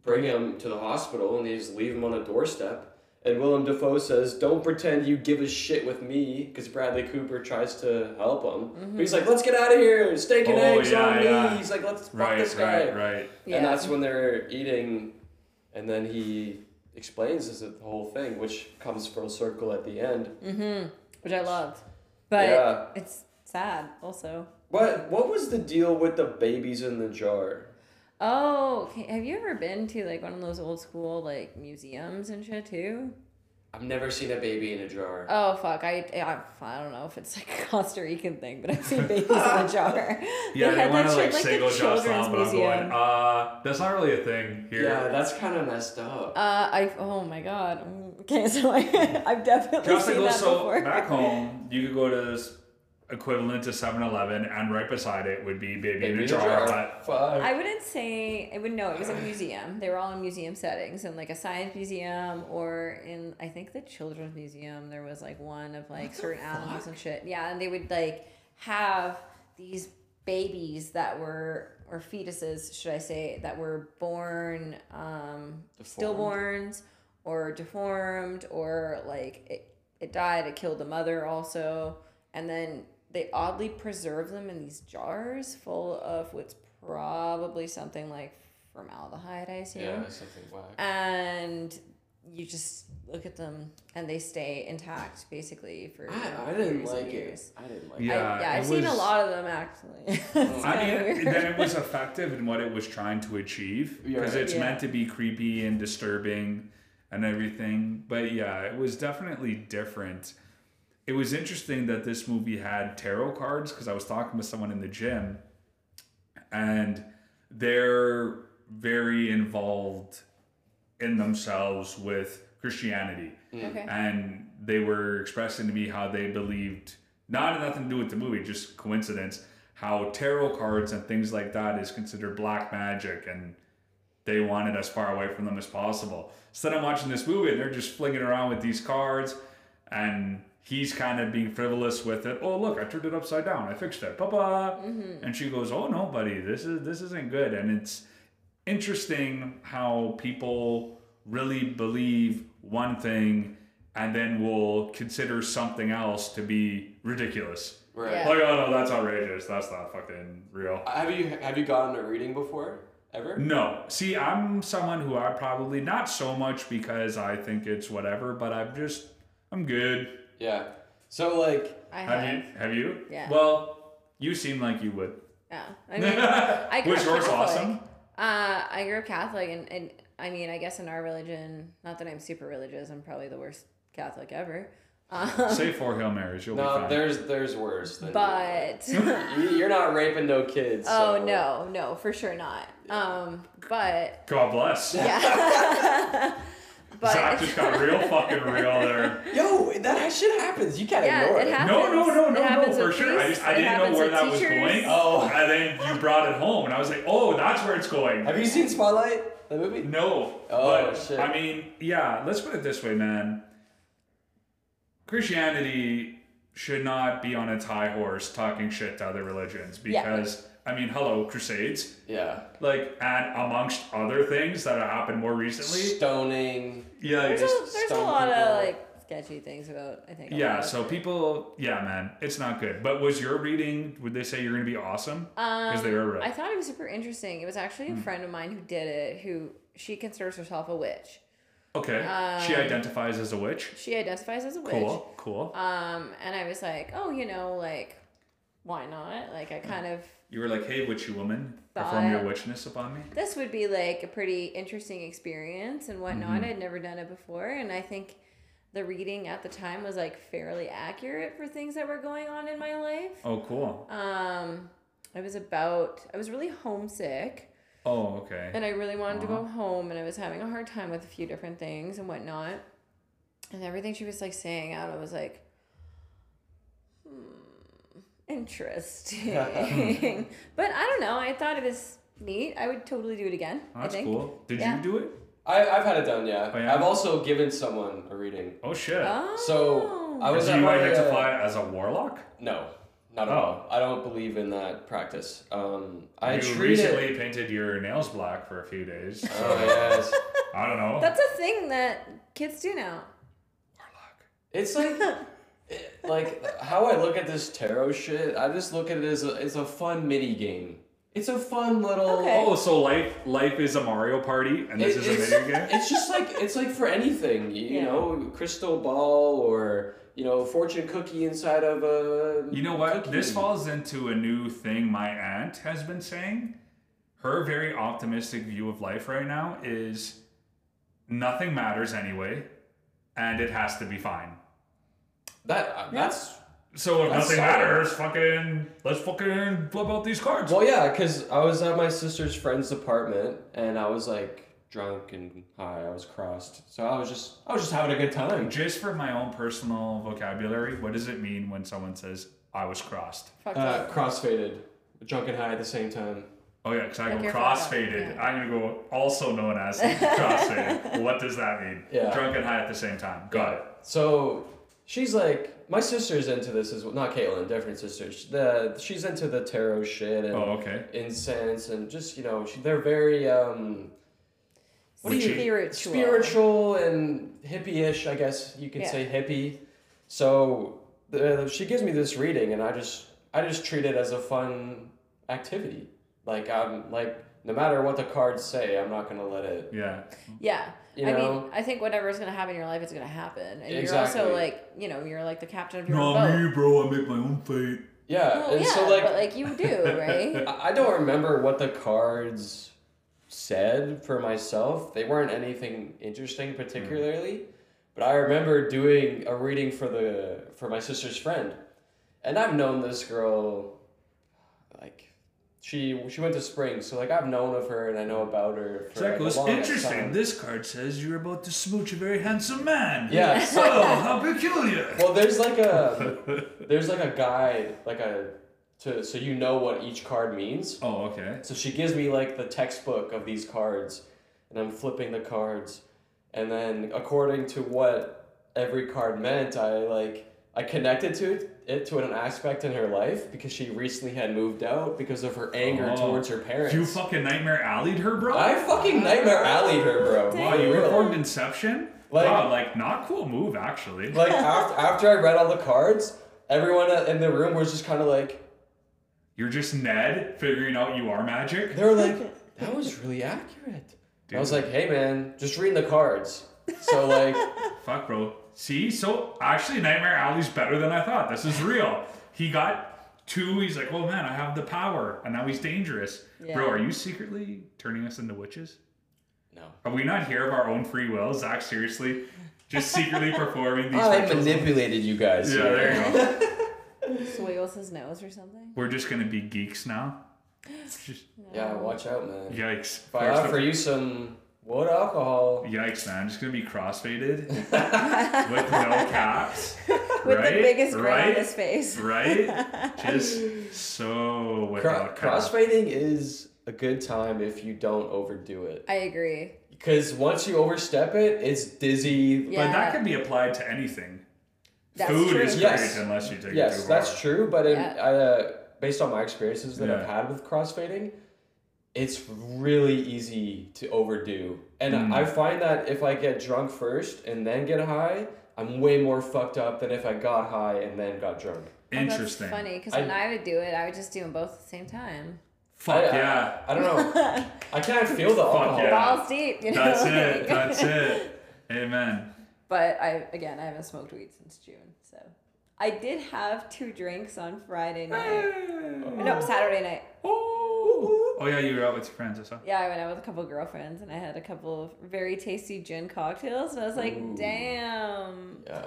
bring him to the hospital and they just leave him on the doorstep. And Willem Dafoe says, "Don't pretend you give a shit with me," because Bradley Cooper tries to help him. Mm-hmm. But he's like, "Let's get out of here! Steak and Oh, eggs yeah, on yeah. me!" He's like, "Let's fuck right, this guy." right, right. Yeah. And that's when they're eating and then he explains this the whole thing, which comes full circle at the end. Mm-hmm. Which I loved. But Yeah. it's sad also. What what was the deal with the babies in the jar? Oh, okay. have you ever been to like one of those old school like museums and shit too? I've never seen a baby in a jar. Oh fuck, I, I I don't know if it's like a Costa Rican thing, but I've seen babies in a jar. Yeah, they, had want to shit, like the single just children's on, but I'm going, museum. uh, that's not really a thing here. yeah, that's kind of messed up. Uh, I oh my god. Mm, Okay, so I I've definitely Just seen like that so before. back home, you could go to this equivalent to 7-Eleven, and right beside it would be baby, in a jar. hut. Fuck. I wouldn't say I wouldn't know it was a museum. They were all in museum settings, in like a science museum or in I think the children's museum. There was like one of like certain animals and shit. Yeah, and they would like have these babies that were or fetuses, should I say, that were born um, stillborns or deformed or like it, it died. It killed the mother also, and then they oddly preserve them in these jars full of what's probably something like formaldehyde, I assume. yeah, something whack. And you just look at them and they stay intact basically for you I, I didn't years and like it. I didn't like I, it. Yeah, yeah, I've it seen a lot of them actually. It's I mean, weird. then it was effective in what it was trying to achieve because right. it's Yeah. meant to be creepy and disturbing and everything. But yeah, it was definitely different. It was interesting that this movie had tarot cards because I was talking with someone in the gym and they're very involved in themselves with Christianity mm. okay. and they were expressing to me how they believed not nothing to do with the movie, just coincidence. How tarot cards and things like that is considered black magic, and they wanted as far away from them as possible. So then I'm watching this movie, and they're just flinging around with these cards, and he's kind of being frivolous with it. Oh look, I turned it upside down. I fixed it. Papa. Mm-hmm. And she goes, "Oh no, buddy, this is this isn't good." And it's interesting how people really believe one thing and then will consider something else to be ridiculous. Right. Yeah. Like, oh no, that's outrageous. That's not fucking real. Uh, have you have you gotten a reading before? Ever? No. See, I'm someone who I probably not so much because I think it's whatever, but I'm just I'm good. Yeah. So like I Have have. you have you? Yeah. Well, you seem like you would. Yeah. I mean, I grew Was up yours Catholic. awesome? Uh, I grew up Catholic, and, and I mean, I guess in our religion, not that I'm super religious, I'm probably the worst Catholic ever. Um, Say four Hail Marys, you'll be no, fine. there's there's worse. Than but you, you're not raping no kids. oh so- no, no, for sure not. Um, but God bless. yeah. but Zach just got real fucking real there. Yo, that shit happens. You can't Yeah, ignore it it. happens. No, no, no, no, no, for with sure. I, just, I it didn't know where with that was going. Oh. And then you brought it home, and I was like, oh, that's where it's going. Have you seen Spotlight, the movie? No. Oh, but, shit. I mean, yeah, let's put it this way, man. Christianity should not be on its high horse talking shit to other religions Yeah. Because, I mean, hello, Crusades. Yeah. Like, and amongst other things that have happened more recently. Stoning. Yeah, there's just- a, there's a lot people. of like sketchy things about. I think. yeah, so it. people, yeah, man, it's not good. But was your reading, would they say you're going to be awesome? Because they were right. I thought it was super interesting. It was actually Hmm. a friend of mine who did it. Who she considers herself a witch. Okay. she Um, identifies as a witch. She identifies as a witch. Cool, cool. Um, and I was like, oh, you know, like, why not? Like, I kind of you were like, hey, witchy woman, perform your thought- witchness upon me. this would be like a pretty interesting experience and whatnot. Mm-hmm. I'd never done it before, and I think the reading at the time was like fairly accurate for things that were going on in my life. Oh, cool. Um, I was about I was really homesick. Oh, okay. and I really wanted to go Uh-huh. home, and I was having a hard time with a few different things and whatnot. And everything she was like saying out, I was like, interesting. but I don't know. I thought it was neat. I would totally do it again. That's I think. cool. Did Yeah. you do it? I, I've had it done, yeah. Oh, yeah? I've also given someone a reading. Oh shit. Oh. So, I was Do you my, uh, identify as a warlock? No, not at Oh. all. I don't believe in that practice. Um, I you treat it. recently painted your nails black for a few days. so Oh yes. I don't know. That's a thing that kids do now. warlock. It's like, it- like how I look at this tarot shit. I just look at it as a, it's a fun mini game. It's a fun little. Okay. Oh, so life life is a Mario Party, and this It- is a it's- video game. It's just like it's like for anything, you, you Yeah. know, crystal ball or you know, fortune cookie inside of a. You know what? cookie. This falls into a new thing my aunt has been saying. Her very optimistic view of life right now is nothing matters anyway, and it has to be fine. That uh, that's So if That's nothing solid. matters, fucking let's fucking flip out these cards. well, yeah, because I was at my sister's friend's apartment and I was like drunk and high. I was crossed, so I was just I was just having a good time. Just for my own personal vocabulary, what does it mean when someone says I was crossed? Fucked Uh, up. crossfaded, drunk and high at the same time. Oh yeah, because I Like go you're crossfaded. fucked up, I'm gonna go also known as crossfaded. what does that mean? Yeah. Drunk and high at the same time. Got it. So she's like, my sister's into this as well. Not Caitlin, different sisters. The she's into the tarot shit and Oh okay. incense and just you know she, they're very um what do you Spiritual. spiritual and hippie-ish i guess you could Yeah. say hippie so uh, she gives me this reading and i just i just treat it as a fun activity like i'm like no matter what the cards say i'm not gonna let it Yeah. Yeah. You I know? mean, I think whatever's gonna happen in your life is gonna happen, and you're also like, you know, you're like the captain of your own boat. bro. I make my own fate. yeah Well, and yeah, so like but like you do, right? I I don't remember what the cards said for myself. They weren't anything interesting particularly, hmm. but I remember doing a reading for the for my sister's friend, and I've known this girl, like, she she went to spring, so like I've known of her and I know about her. For Zach like, interesting. time." This card says you're about to smooch a very handsome man. Yeah. So, Oh, how peculiar. well, there's like a there's like a guide, like a to so you know what each card means. oh, okay. So she gives me like the textbook of these cards, and I'm flipping the cards, and then according to what every card meant, I like I connected to it, it to an aspect in her life because she recently had moved out because of her anger Oh. towards her parents. You fucking nightmare alleyed her, bro. I fucking nightmare alleyed her, bro. wow, you Real. recorded Inception. Like- wow, like not cool move actually. Like after after I read all the cards, everyone in the room was just kind of like You're just Ned figuring out you are magic. they were like that was really accurate. I was like, hey man, just reading the cards. So like. Fuck, bro. See, so actually, Nightmare Alley's better than I thought. This is real. He got two. He's like, oh man, I have the power, and now he's dangerous. Yeah. Bro, are you secretly turning us into witches? No. Are we not here of our own free will? Zach, seriously, just secretly performing these. Oh I rituals? manipulated you guys. Yeah, here. there you go. Swiggles his nose or something. We're just gonna be geeks now. Just, Yeah, watch out, man. yikes. If I offer you some wood alcohol, Yikes, man. Just gonna be crossfaded with no caps. With right? the biggest grin right? on his face. Right? Just so Cro- without caps. crossfading is a good time if you don't overdo it. I agree. Because once you overstep it, it's dizzy. Yeah. But that can be applied to anything. That's Food true. is great Yes. unless you take it too Yes, that's true. But in, Yeah. uh, based on my experiences that I've had with crossfading, it's really easy to overdo. And Mm. I find that if I get drunk first and then get high, I'm way more fucked up than if I got high and then got drunk. Oh, that's Interesting. funny because when I would do it, I would just do them both at the same time. Fuck I, I- yeah. I, don't know. I can't feel the Fuck alcohol. yeah. Balls deep, you know. That's it. That's it. Amen. But I again, I haven't smoked weed since June, so I did have two drinks on Friday night. No, Saturday night. Oh. Oh yeah, you were out with your friends, or something. Yeah, I went out with a couple of girlfriends and I had a couple of very tasty gin cocktails, and I was like, Ooh. damn. Yeah.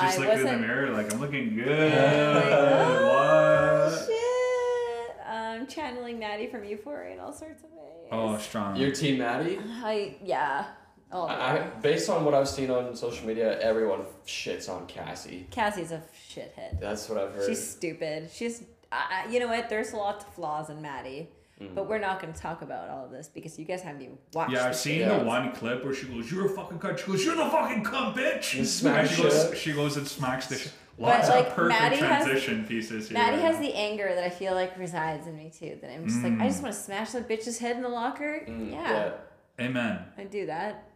Just I looked in the mirror like I'm looking good. Oh, what? shit! I'm channeling Maddy from Euphoria in all sorts of ways. Oh, strong. Your team Maddy? I yeah. Oh, I, I, based on what I've seen on social media, everyone shits on Cassie. Cassie's a shithead. That's what I've heard. She's stupid. She's, I I- you know what? There's a lot of flaws in Maddy, Mm. but we're not going to talk about all of this because you guys haven't even watched. yeah, I've seen shit. Yeah. the one clip where she goes, "You're a fucking cunt." She goes, "You're the fucking cunt, bitch." And smash she goes, she goes and smacks the shit. But, Lots like, of perfect Maddy has- transition pieces here. Maddy right has now. the anger that I feel like resides in me too. That I'm just like, I just want to smash that bitch's head in the locker. Mm, yeah, Amen. I do that,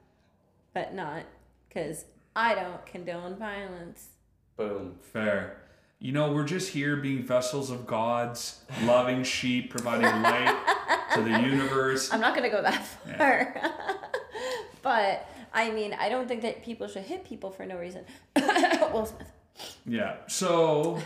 but not because I don't condone violence. Boom. Fair. You know, we're just here being vessels of gods, loving sheep, providing light to the universe. I'm not gonna go that far. but I mean, I don't think that people should hit people for no reason. Will Smith. Yeah. So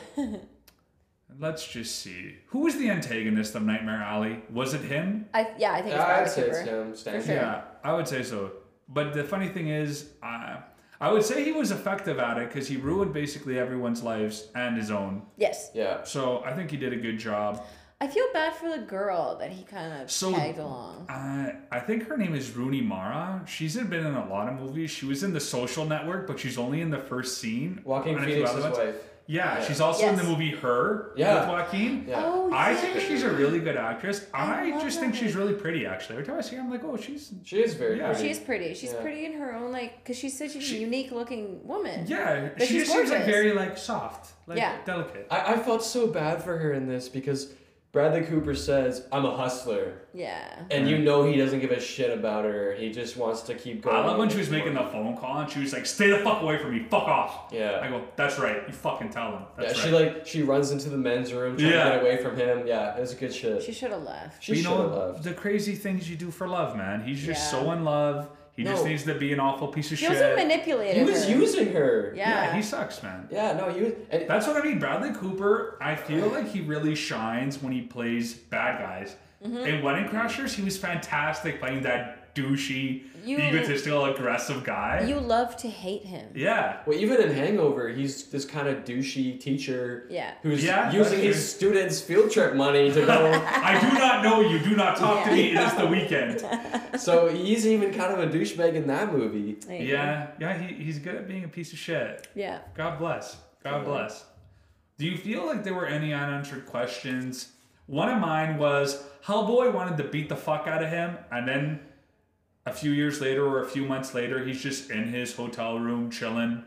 let's just see. Who was the antagonist of Nightmare Alley? Was it him? I yeah, I think it's Yeah, I'd Bradley say it's him. Stan. sure. Yeah, I would say so. But the funny thing is, uh, I would say he was effective at it because he ruined basically everyone's lives and his own. Yes. Yeah. So I think he did a good job. I feel bad for the girl that he kind of So- tagged along. Uh, I think her name is Rooney Mara. She's been in a lot of movies. She was in The Social Network, but she's only in the first scene. Walking and a Phoenix's wife. Yeah, Yeah. she's also in the movie Her Yeah. with Joaquin. Yeah. Oh, I think she's a really good actress. I, love just that think she's really pretty, actually. Every time I see her, I'm like, oh, she's. She is very Yeah. pretty. She's pretty. She's Yeah. pretty in her own like, cause she's such a She- unique looking woman. Yeah, But she she's just seems like very like soft, like Yeah. delicate. I, I felt so bad for her in this because Bradley Cooper says, I'm a hustler. Yeah. And you know he doesn't give a shit about her. He just wants to keep going. I love when she was making the phone call and she was like, "Stay the fuck away from me, fuck off." Yeah. I go, "That's right, you fucking tell him." Yeah, That's she right. like she runs into the men's room trying Yeah. to get away from him. Yeah, it was a good shit. She should have left. She you should have know left. the crazy things you do for love, man. He's just Yeah. so in love. He just needs to be an awful piece of shit. He shit. also manipulated He was her. using her. Yeah. yeah, he sucks, man. Yeah, no, he was. And That's what I mean. Bradley Cooper, I feel like he really shines when he plays bad guys. Mm-hmm. In Wedding Crashers, he was fantastic playing that douchey, You- egotistical, aggressive guy. You love to hate him. yeah. well, even in Hangover, he's this kind of douchey teacher Yeah. who's Yeah, using that's his students' field trip money to go. I do not know you. Do not talk to me. It is the weekend. so he's even kind of a douchebag in that movie. There. Yeah, yeah, he, he's good at being a piece of shit. Yeah. God bless. God bless. Do you feel like there were any unanswered questions? One of mine was Hellboy wanted to beat the fuck out of him, and then a few years later or a few months later, he's just in his hotel room chilling.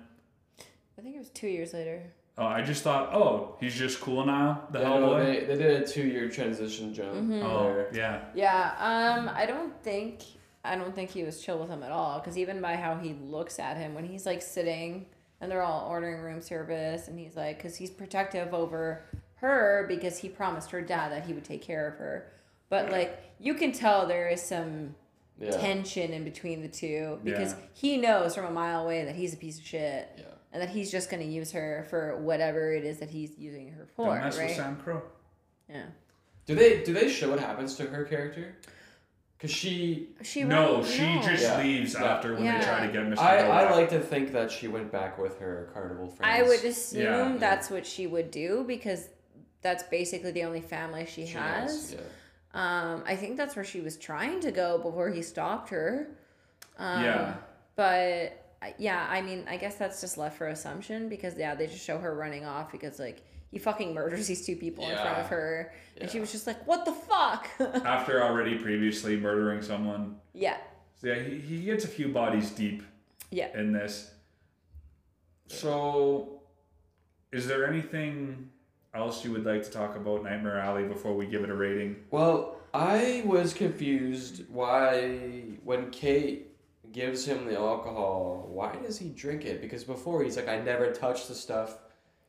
I think it was two years later. Oh, I just thought, oh, he's just cool now, the Yeah, no, they, they did a two-year transition jump Mm-hmm. oh, yeah. Yeah. Um. I don't think. I don't think he was chill with him at all. Because even by how he looks at him when he's like sitting and they're all ordering room service, and he's like, because he's protective over her because he promised her dad that he would take care of her. But like you can tell there is some Yeah. tension in between the two because Yeah. he knows from a mile away that he's a piece of shit. Yeah. And that he's just gonna use her for whatever it is that he's using her for, Don't mess right? with Sam Crow. Yeah. Do they do they show what happens to her character? Cause she, She No, went- she no. just Yeah. leaves Yeah. after when Yeah. they try to get Mr. I, I like to think that she went back with her carnival friends. I would assume Yeah. that's what she would do because that's basically the only family she, She has. Yeah. Um, I think that's where she was trying to go before he stopped her. Um, Yeah. But yeah, I mean, I guess that's just left for assumption because yeah, they just show her running off because like he fucking murders these two people in front of her, and she was just like, "What the fuck?" After already previously murdering someone. yeah, So yeah, he, he gets a few bodies deep yeah. in this. So, is there anything else you would like to talk about Nightmare Alley before we give it a rating? Well, I was confused why when Kate gives him the alcohol, why does he drink it? Because before he's like, I never touched the stuff,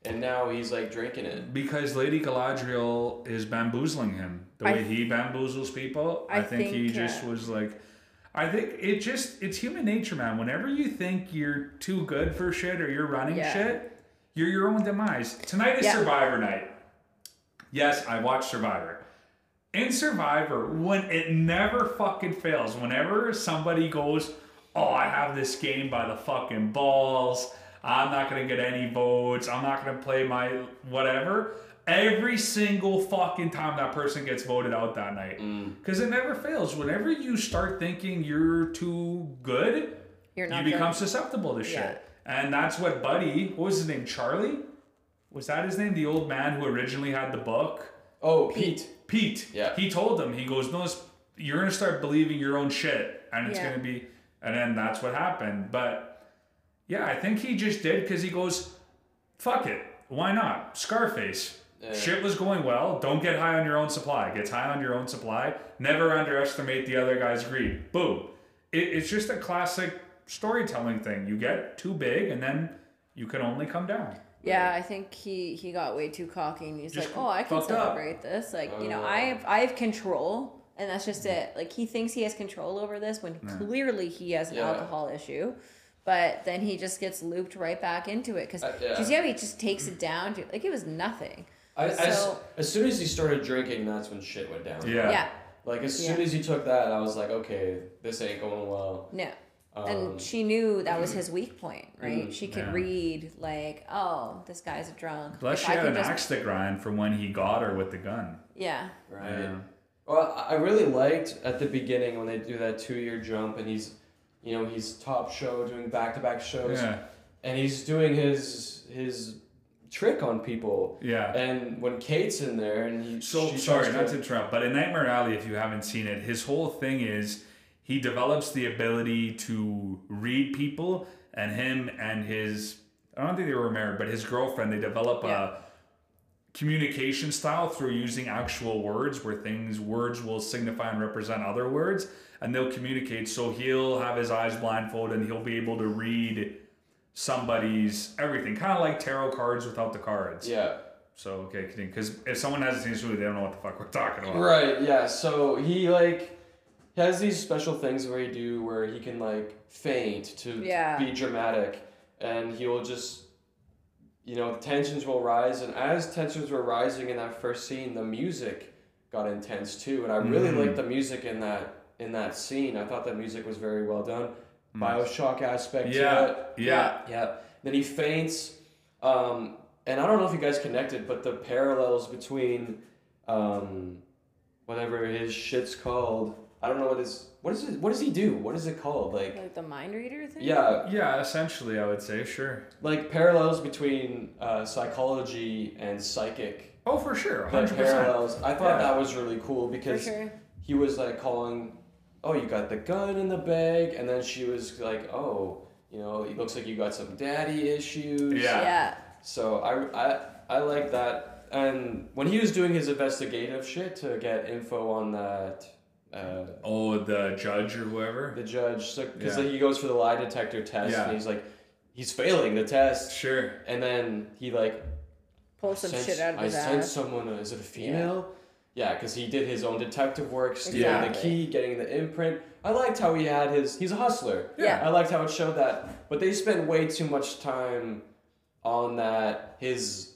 and now he's like drinking it. Because Lady Galadriel is bamboozling him the I- way he bamboozles people. I, I think, he think, just uh, was like. I think it just it's human nature, man. Whenever you think you're too good for shit or you're running Yeah. shit, you're your own demise. Tonight is Yeah. Survivor night. Yes, I watched Survivor. In Survivor, when it never fucking fails, whenever somebody goes, Oh, I have this game by the fucking balls, I'm not gonna get any votes, I'm not gonna play my whatever. Every single fucking time that person gets voted out that night. Mm. Because it never fails. Whenever you start thinking you're too good, You're you not become good. susceptible to shit. Yeah. And that's what Buddy, what was his name? Charlie? Was that his name? The old man who originally had the book? Oh, Pete. Pete. Yeah. He told him, he goes, No, you're gonna start believing your own shit. And it's Yeah. gonna be and then that's what happened. But yeah, I think he just did because he goes, fuck it. Why not? Scarface. Yeah. Shit was going well. Don't get high on your own supply. Gets high on your own supply. Never underestimate the other guy's greed. Boom. It, it's just a classic storytelling thing. You get too big and then you can only come down. Yeah, I think he he got way too cocky and he's Just like, "Oh, I can fucked up. celebrate this. Like, you know, Oh. I have I have control." And that's just it. Like he thinks he has control over this when clearly he has an Yeah. alcohol issue. But then he just gets looped right back into it because Uh, yeah. you see how he just takes it down to like it was nothing. I, as, So- as soon as he started drinking, that's when shit went down. Yeah. Yeah, Like as soon Yeah. as he took that, I was like, okay, this ain't going well. no. Um, and she knew that was his weak point, right? Mm, she could yeah. read like, oh, this guy's a drunk. Plus, If she I had an just- axe to grind from when he got her with the gun. Yeah, right. Yeah. Well, I I really liked at the beginning when they do that two-year jump, and he's, you know, he's top show doing back-to-back shows, Yeah. and he's doing his his trick on people. Yeah. And when Kate's in there, and he So she sorry, starts not to interrupt, but in Nightmare Alley, if you haven't seen it, his whole thing is he develops the ability to read people, and him and his I don't think they were married, but his girlfriend they develop Yeah. a communication style through using actual words, where things words will signify and represent other words, and they'll communicate. So he'll have his eyes blindfolded, and he'll be able to read somebody's everything, kind of like tarot cards without the cards. Yeah. So okay, because if someone hasn't seen this movie, they don't know what the fuck we're talking about. Right, yeah. So he like he has these special things where he do where he can like faint to Yeah. be dramatic and he will just you know, tensions will rise and as tensions were rising in that first scene, the music got intense too. And I really Mhm. liked the music in that in that scene. I thought that music was very well done. Bioshock aspect Yeah, to it. yeah. Yeah. Then he faints. Um, and I don't know if you guys connected, but the parallels between um, whatever his shit's called. I don't know what his what is it what does he do? What is it called? Like like the mind reader thing. yeah, Yeah, essentially, I would say sure. like parallels between uh, psychology and psychic. Oh, for sure, Like hundred percent. parallels. I thought Yeah. that was really cool because sure. he was like calling, "Oh, you got the gun in the bag," and then she was like, "Oh, you know, it looks like you got some daddy issues." Yeah. Yeah. So I, I, I like that. And when he was doing his investigative shit to get info on that, uh, Oh, the judge or whoever. the judge, because Yeah. he goes for the lie detector test, Yeah. and he's like, he's failing the test, Sure. and then he like Pull some sense- shit out of I his sense ass. someone. Is it a female? Yeah, because he did his own detective work, stealing the key, getting the imprint. I liked how he had his. He's a hustler. Yeah. I liked how it showed that, but they spent way too much time on that his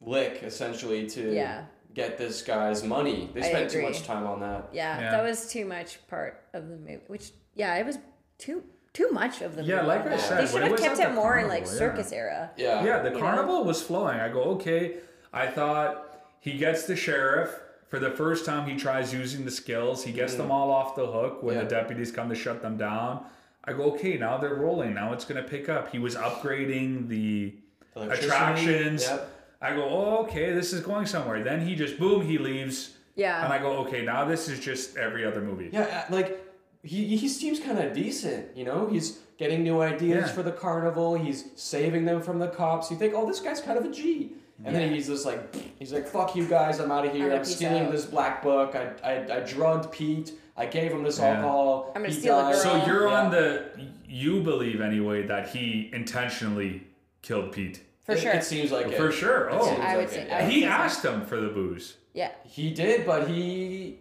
lick essentially to Yeah. Get this guy's money. They I spent too much time on that. Yeah, Yeah. that was too much part of the movie. Which yeah, it was too too much of the Yeah, movie. like I said, they should have kept it the more in like carnival, yeah. circus era. Yeah. Yeah, the You know? carnival was flowing. I go, okay. I thought he gets the sheriff. For the first time, he tries using the skills. He gets them all off the hook when Mm. Yeah. the deputies come to shut them down. I go, okay, now they're rolling. Now it's going to pick up. He was upgrading the attractions. Yep. I go, oh, okay, this is going somewhere. Then he just, boom, he leaves. Yeah. And I go, okay, now this is just every other movie. Yeah, uh, like he he seems kind of decent, you know. He's getting new ideas Yeah. for the carnival. He's saving them from the cops. You think, oh, this guy's kind of a G. And then he's just like, he's like, fuck you guys, I'm out of here. I'm I'm, stealing out." this black book. I, I, I drugged Pete. I gave him this Yeah. alcohol. I'm gonna He steal a girl. So you're Yeah. on the, you believe anyway that he intentionally killed Pete. For It- sure. It seems like it. For sure. It Oh, seems I would like say- it, I yeah. would he say so. asked him for the booze. yeah. He did, but he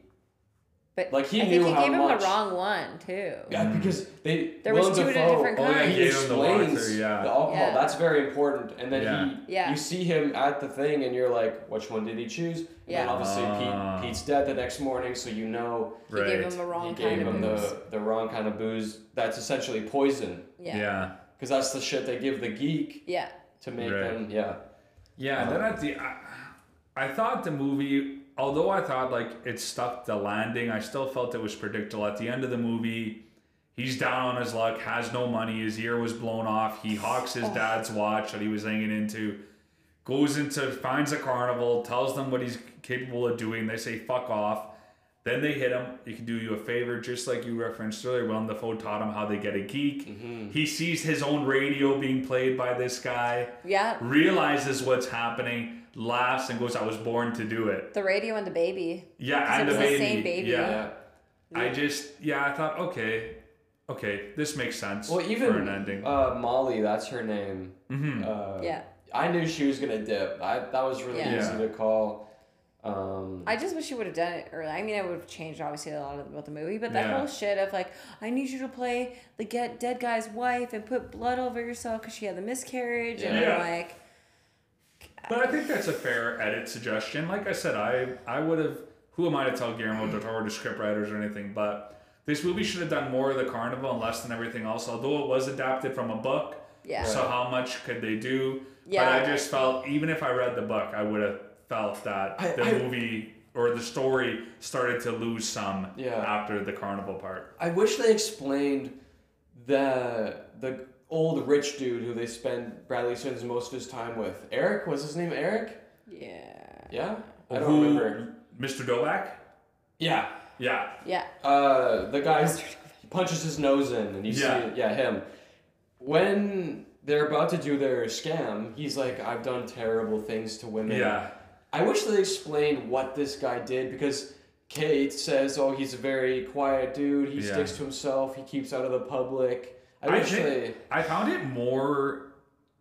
But Like, he I knew think he how gave him much- the wrong one too. Yeah, because they There Willem was two Dafoe, different Oh, yeah, kinds. he he gave him the explains yeah. the alcohol. Yeah. That's very important. And then Yeah. he, Yeah. you see him at the thing, and you're like, which one did he choose? And then Yeah. obviously Ah. Pete, Pete's dead the next morning, so you know He gave Right. him the wrong he gave kind of him booze. the the wrong kind of booze. That's essentially poison, Yeah. Yeah. because that's the shit they give the geek Yeah. To make Right. them. Yeah, Yeah, and then uh-huh. at the, I, I thought the movie, although I thought like it stuck the landing, I still felt it was predictable. At the end of the movie, he's down on his luck, has no money, his ear was blown off. He hawks his oh. dad's watch that he was hanging into, goes into, finds a carnival, tells them what he's capable of doing. They say fuck off. Then they hit him. He can do you a favor, just like you referenced earlier. Willem Dafoe taught him how they get a geek. He sees his own radio being played by this guy Yeah. realizes what's happening, laughs, and goes, "I was born to do it." The radio and the baby. Yeah, and it was the the baby. same baby. Yeah. yeah. I just, yeah, I thought, okay, okay, this makes sense Well, for an even ending. uh, Molly, that's her name. Mhm. Uh, Yeah. I knew she was gonna dip. I that was really Yeah. easy to call. Um, I just wish she would have done it early. I mean, I would have changed obviously a lot of about the movie, but that Yeah. whole shit of like, I need you to play the get dead guy's wife and put blood over yourself because she had the miscarriage, and Yeah. Like, But I think that's a fair edit suggestion. Like I said, I I would have. Who am I to tell Guillermo del Toro to script writers or anything? But this movie should have done more of the carnival and less than everything else. Although it was adapted from a book, yeah, so how much could they do? Yeah. But I just felt even if I read the book, I would have felt that I- the I- movie or the story started to lose some Yeah. after the carnival part. I wish they explained the the old rich dude who they spend Bradley spends most of his time with. Eric was his name. Eric. yeah, Yeah. I don't Who- remember. Mr. Doback? Yeah. Yeah. yeah, Uh, the guy punches his nose in, and you Yeah. see, yeah, him. When they're about to do their scam, he's like, "I've done terrible things to women." Yeah. I wish they explained what this guy did because Kate says, "Oh, he's a very quiet dude. He Yeah. sticks to himself. He keeps out of the public." I, I wish think- they. I found it more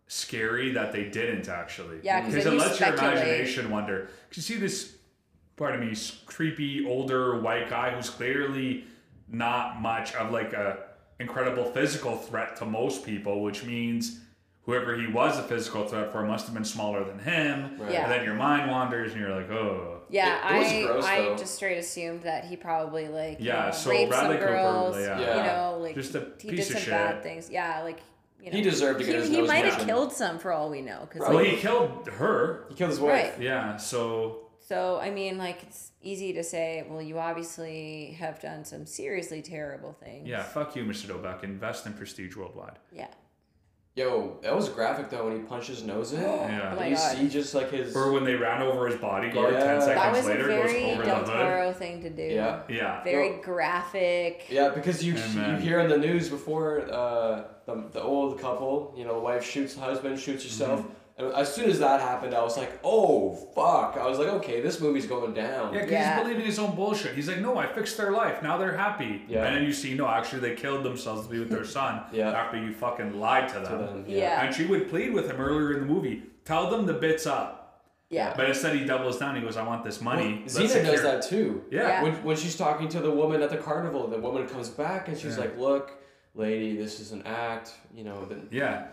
scary that they didn't actually. Yeah, 'cause because then it you lets your speculate. imagination wonder. 'Cause you see this, pardon me, creepy older white guy who's clearly not much of like a incredible physical threat to most people, which means whoever he was a physical threat for must have been smaller than him. Right. Yeah. And then your mind wanders and you're like, oh. yeah. It- it was I gross, I just straight assumed that he probably like you know, so raped Bradley some Cooper, girls, yeah. you know, like Just a he piece did of some bad things. Yeah, like you know, He deserved to get he, his he nose might have killed some for all we know, because Right. Well, like, he killed her. He killed his wife. Right. Yeah, so So I mean, like it's easy to say, well, you obviously have done some seriously terrible things. yeah, fuck you, Mr. Doback. Invest in prestige worldwide. Yeah. Yo, that was graphic though when he punched his nose in. Yeah. Oh you God. see just like his. Or when they ran over his bodyguard Yeah. ten That seconds That was a later, goes very over Del the hood. Toro thing to do. Yeah. Yeah. Very Well- graphic. Yeah, because you And you hear in the news before uh, the, the old couple, you know, the wife shoots the husband, shoots herself. Mm-hmm. And as soon as that happened, I was like, oh, fuck. I was like, okay, this movie's going down. Yeah, because Yeah. he's believing his own bullshit. He's like, no, I fixed their life. Now they're happy. Yeah. And then you see, no, actually, they killed themselves to be with their son Yeah. after you fucking lied to them. To them. Yeah. And she would plead with him earlier in the movie. Tell them the bits up. Yeah. But instead, he doubles down. He goes, I want this money. Well, Let's secure does that too. Yeah. Yeah. When, when she's talking to the woman at the carnival, the woman comes back and she's Yeah. like, look, lady, this is an act. You know, then Yeah.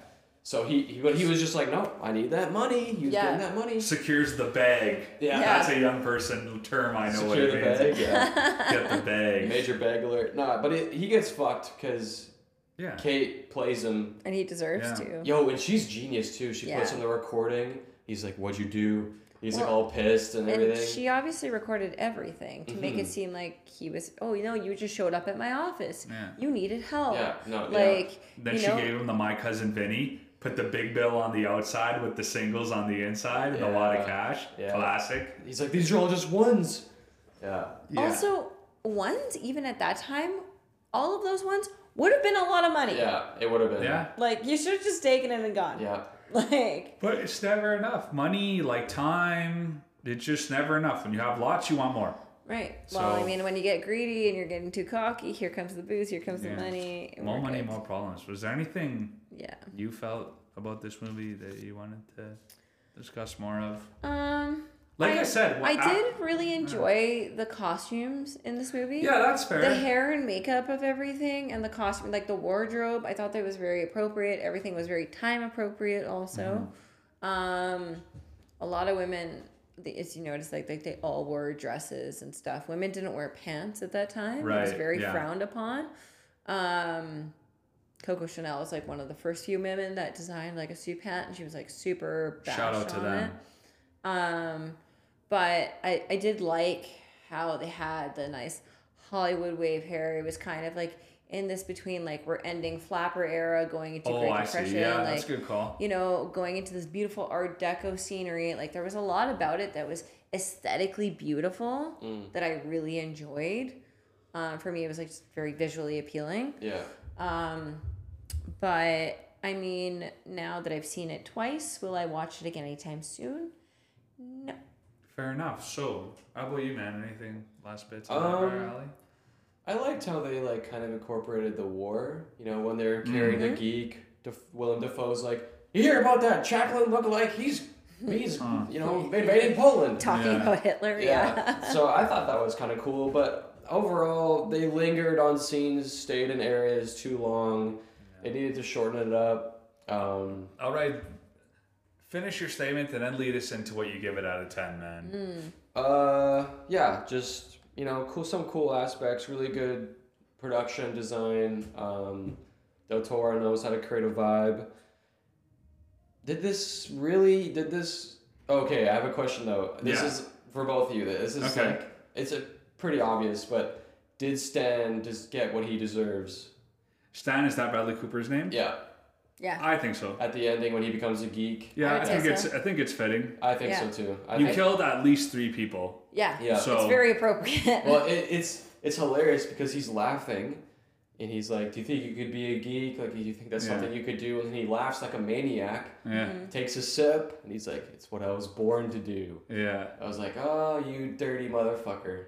So he, he, but he was just like, no, I need that money. He was Yeah. getting that money. Secures the bag. Yeah. That's a young person term. I know Secure what the it means. bag. Yeah. Get the bag. Major bag alert. Nah, but it, he gets fucked because Yeah. Kate plays him. And he deserves Yeah. to. Yo, and she's genius too. She puts Yeah. on the recording. He's like, "What'd you do?" He's like all pissed and And everything. she obviously recorded everything to make Mhm. it seem like he was, oh, you know, you just showed up at my office. Yeah. You needed help. yeah, no, yeah. Like, Then you she know, gave him the My Cousin Vinny, put the big bill on the outside with the singles on the inside and a lot of cash. Yeah. Classic. He's like, "These are all just ones." Yeah. Yeah. Also, ones, even at that time, all of those ones would have been a lot of money. Yeah, it would have been. Yeah. Like, you should have just taken it and gone. Yeah. Like, But it's never enough. Money, like time, it's just never enough. When you have lots, you want more. Right. Well, I mean, when you get greedy and you're getting too cocky, here comes the booze, here comes Yeah. the money. More money, good. more problems. Was there anything Yeah. you felt about this movie that you wanted to discuss more of? Um, Like I, said, I wh- did really enjoy the costumes in this movie. Yeah, that's fair. The hair and makeup of everything and the costume, like the wardrobe, I thought that was very appropriate. Everything was very time appropriate, also. Mm-hmm. Um, a lot of women, as you notice, like, like they all wore dresses and stuff. Women didn't wear pants at that time. It was very yeah. frowned upon. Um, Coco Chanel was like one of the first few women that designed like a suit pant, and she was like super. Shout out to on them. It. Um, but I I did like how they had the nice Hollywood wave hair. It was kind of like in this between like we're ending flapper era, going into oh, Great I Depression, see. Yeah, like that's a good call. you know, going into this beautiful Art Deco scenery. Like there was a lot about it that was aesthetically beautiful Mm. that I really enjoyed. Um, for me, it was like just very visually appealing. Yeah. Um, but I mean, now that I've seen it twice, will I watch it again anytime soon? No. Fair enough. So, how about you, man? Anything last bits Um, that, alley? I liked how they like kind of incorporated the war. You know, when they're carrying Mm-hmm. the geek, Def- Willem Dafoe's like, you hear about that Chaplin lookalike? He's he's Huh. you know invading Poland. Talking Yeah. about Hitler, yeah. Yeah. so I thought that was kind of cool, but overall they lingered on scenes, stayed in areas too long. They needed to shorten it up. Um, All right. Finish your statement and then lead us into what you give it out of 10, man. Uh, yeah, just you know, cool. Some cool aspects. Really good production design. Um, Del Toro knows how to create a vibe. Did this really? Did this? Okay, I have a question though. This Yeah. is for both of you. This is Okay. like it's a pretty obvious, but did Stan just get what he deserves? Stan, is that Bradley Cooper's name? Yeah, Yeah. I think so. at the ending when he becomes a geek. Yeah, I I, think say it's. I think it's fitting. I think Yeah. so too. I You think, killed at least three people. Yeah. Yeah. So It's very appropriate. Well, it, it's it's hilarious because he's laughing, and he's like, "Do you think you could be a geek? Like, do you think that's Yeah. something you could do?" And he laughs like a maniac, yeah, Mm-hmm. takes a sip, and he's like, "It's what I was born to do." yeah. I was like, "Oh, you dirty motherfucker."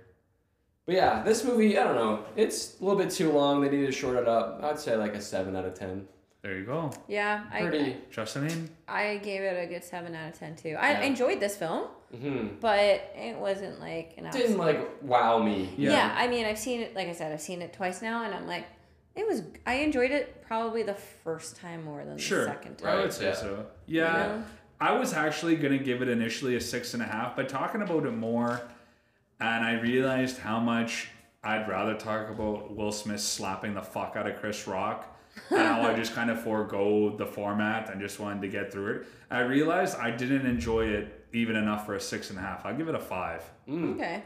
But yeah, this movie, I don't know, it's a little bit too long. They need to short it up. I'd say like a seven out of ten. There you go. yeah. I, Pretty. Justin, I gave it a good 7 out of 10 too. I Yeah. enjoyed this film, hmm but it wasn't like an Didn't like wow me. Yeah. yeah. I mean, I've seen it. Like I said, I've seen it twice now, and I'm like, it was. I enjoyed it probably the first time more than Sure. the second time. I would say yeah. so. Yeah. know? I was actually gonna give it initially a six and a half, but talking about it more, and I realized how much I'd rather talk about Will Smith slapping the fuck out of Chris Rock. and how I just kind of forego the format and just wanted to get through it. I realized I didn't enjoy it even enough for a six and a half. I'll give it a five. Mm. Okay.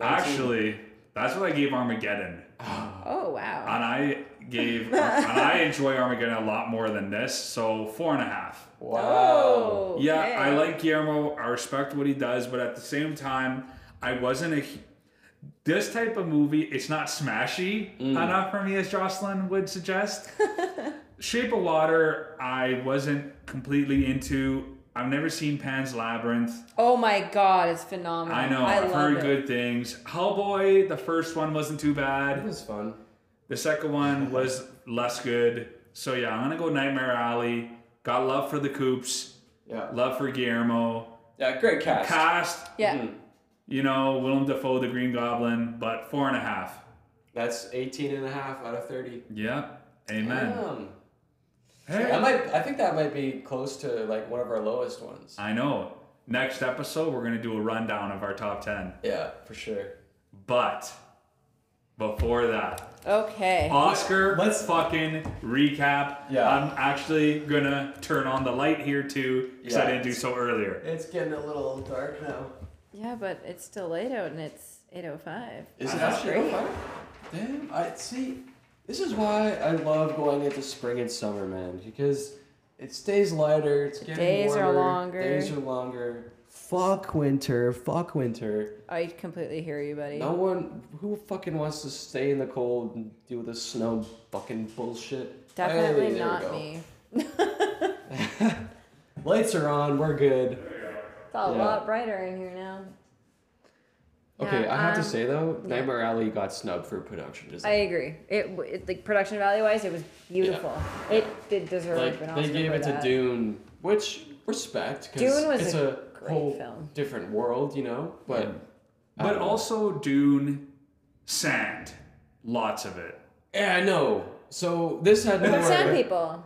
Actually, that's what I gave Armageddon. Oh wow. And I gave, and I enjoy Armageddon a lot more than this, so four and a half. Wow. Oh. Yeah, okay. I like Guillermo. I respect what he does, but at the same time, I wasn't a. This type of movie, it's not smashy enough for me, as Jocelyn would suggest. Shape of Water, I wasn't completely into. I've never seen Pan's Labyrinth. oh my god, it's phenomenal. I know, I I've love heard it. good things. Hellboy, the first one wasn't too bad. It was fun. The second one was less good. So yeah, I'm gonna go Nightmare Alley. Got love for the Coops, Yeah. love for Guillermo. Yeah, great cast. Cast, Yeah. Mhm. you know, Willem Dafoe, the Green Goblin, but four and a half. That's 18 and a half out of 30. Yeah. Amen. Damn. Hey. That might, I think that might be close to like one of our lowest ones. I know. Next episode, we're going to do a rundown of our top 10. Yeah, for sure. But before that, Okay. Oscar Let's- fucking recap. Yeah. I'm actually going to turn on the light here too because I didn't do so earlier. It's getting a little dark now. Yeah, but it's still late out oh and it's 8:05. Is it That's actually oh great. okay? Damn, I see. This is why I love going into spring and summer, man, because it stays lighter. It's getting days are warmer, longer. Days are longer. Fuck winter. Fuck winter. I completely hear you, buddy. No one who fucking wants to stay in the cold and deal with this snow fucking bullshit. Definitely Hey, not me. Lights are on. We're good. It's a Yeah. lot brighter in here now. Okay, Yeah, I have to um, say though, yeah. Nightmare Alley got snubbed for production I agree. It, it like production value wise, it was beautiful. It did deserve like an they gave for it to. Dune, which respect because Dune was it's a a, great whole film. different world, you know. But I But know. also, Dune, sand. Lots of it. yeah, I know. So this had more. But sand people.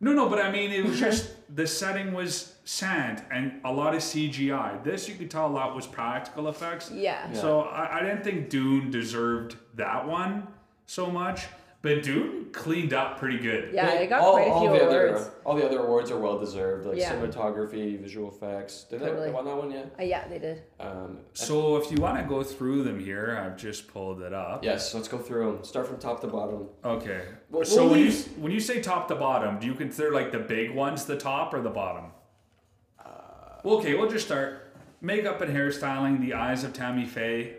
No, no, but I mean, it was just the setting was sand and a lot of CGI. This, you could tell a lot was practical effects. Yeah. Yeah. So I, I didn't think Dune deserved that one so much, but Dune cleaned up pretty good. Yeah, it got all, quite a all few the awards. Other, all the other awards are well deserved, like Yeah. cinematography, visual effects. Did they, Totally. they won that one yet? Uh, yeah, they did. Um, So if you want to go through them here, I've just pulled it up. yes, let's go through them. Start from top to bottom. Okay. We'll- so we'll when you when you say top to bottom, do you consider like the big ones the top or the bottom? Well, okay, we'll just start. Makeup and hairstyling, The Eyes of Tammy Faye.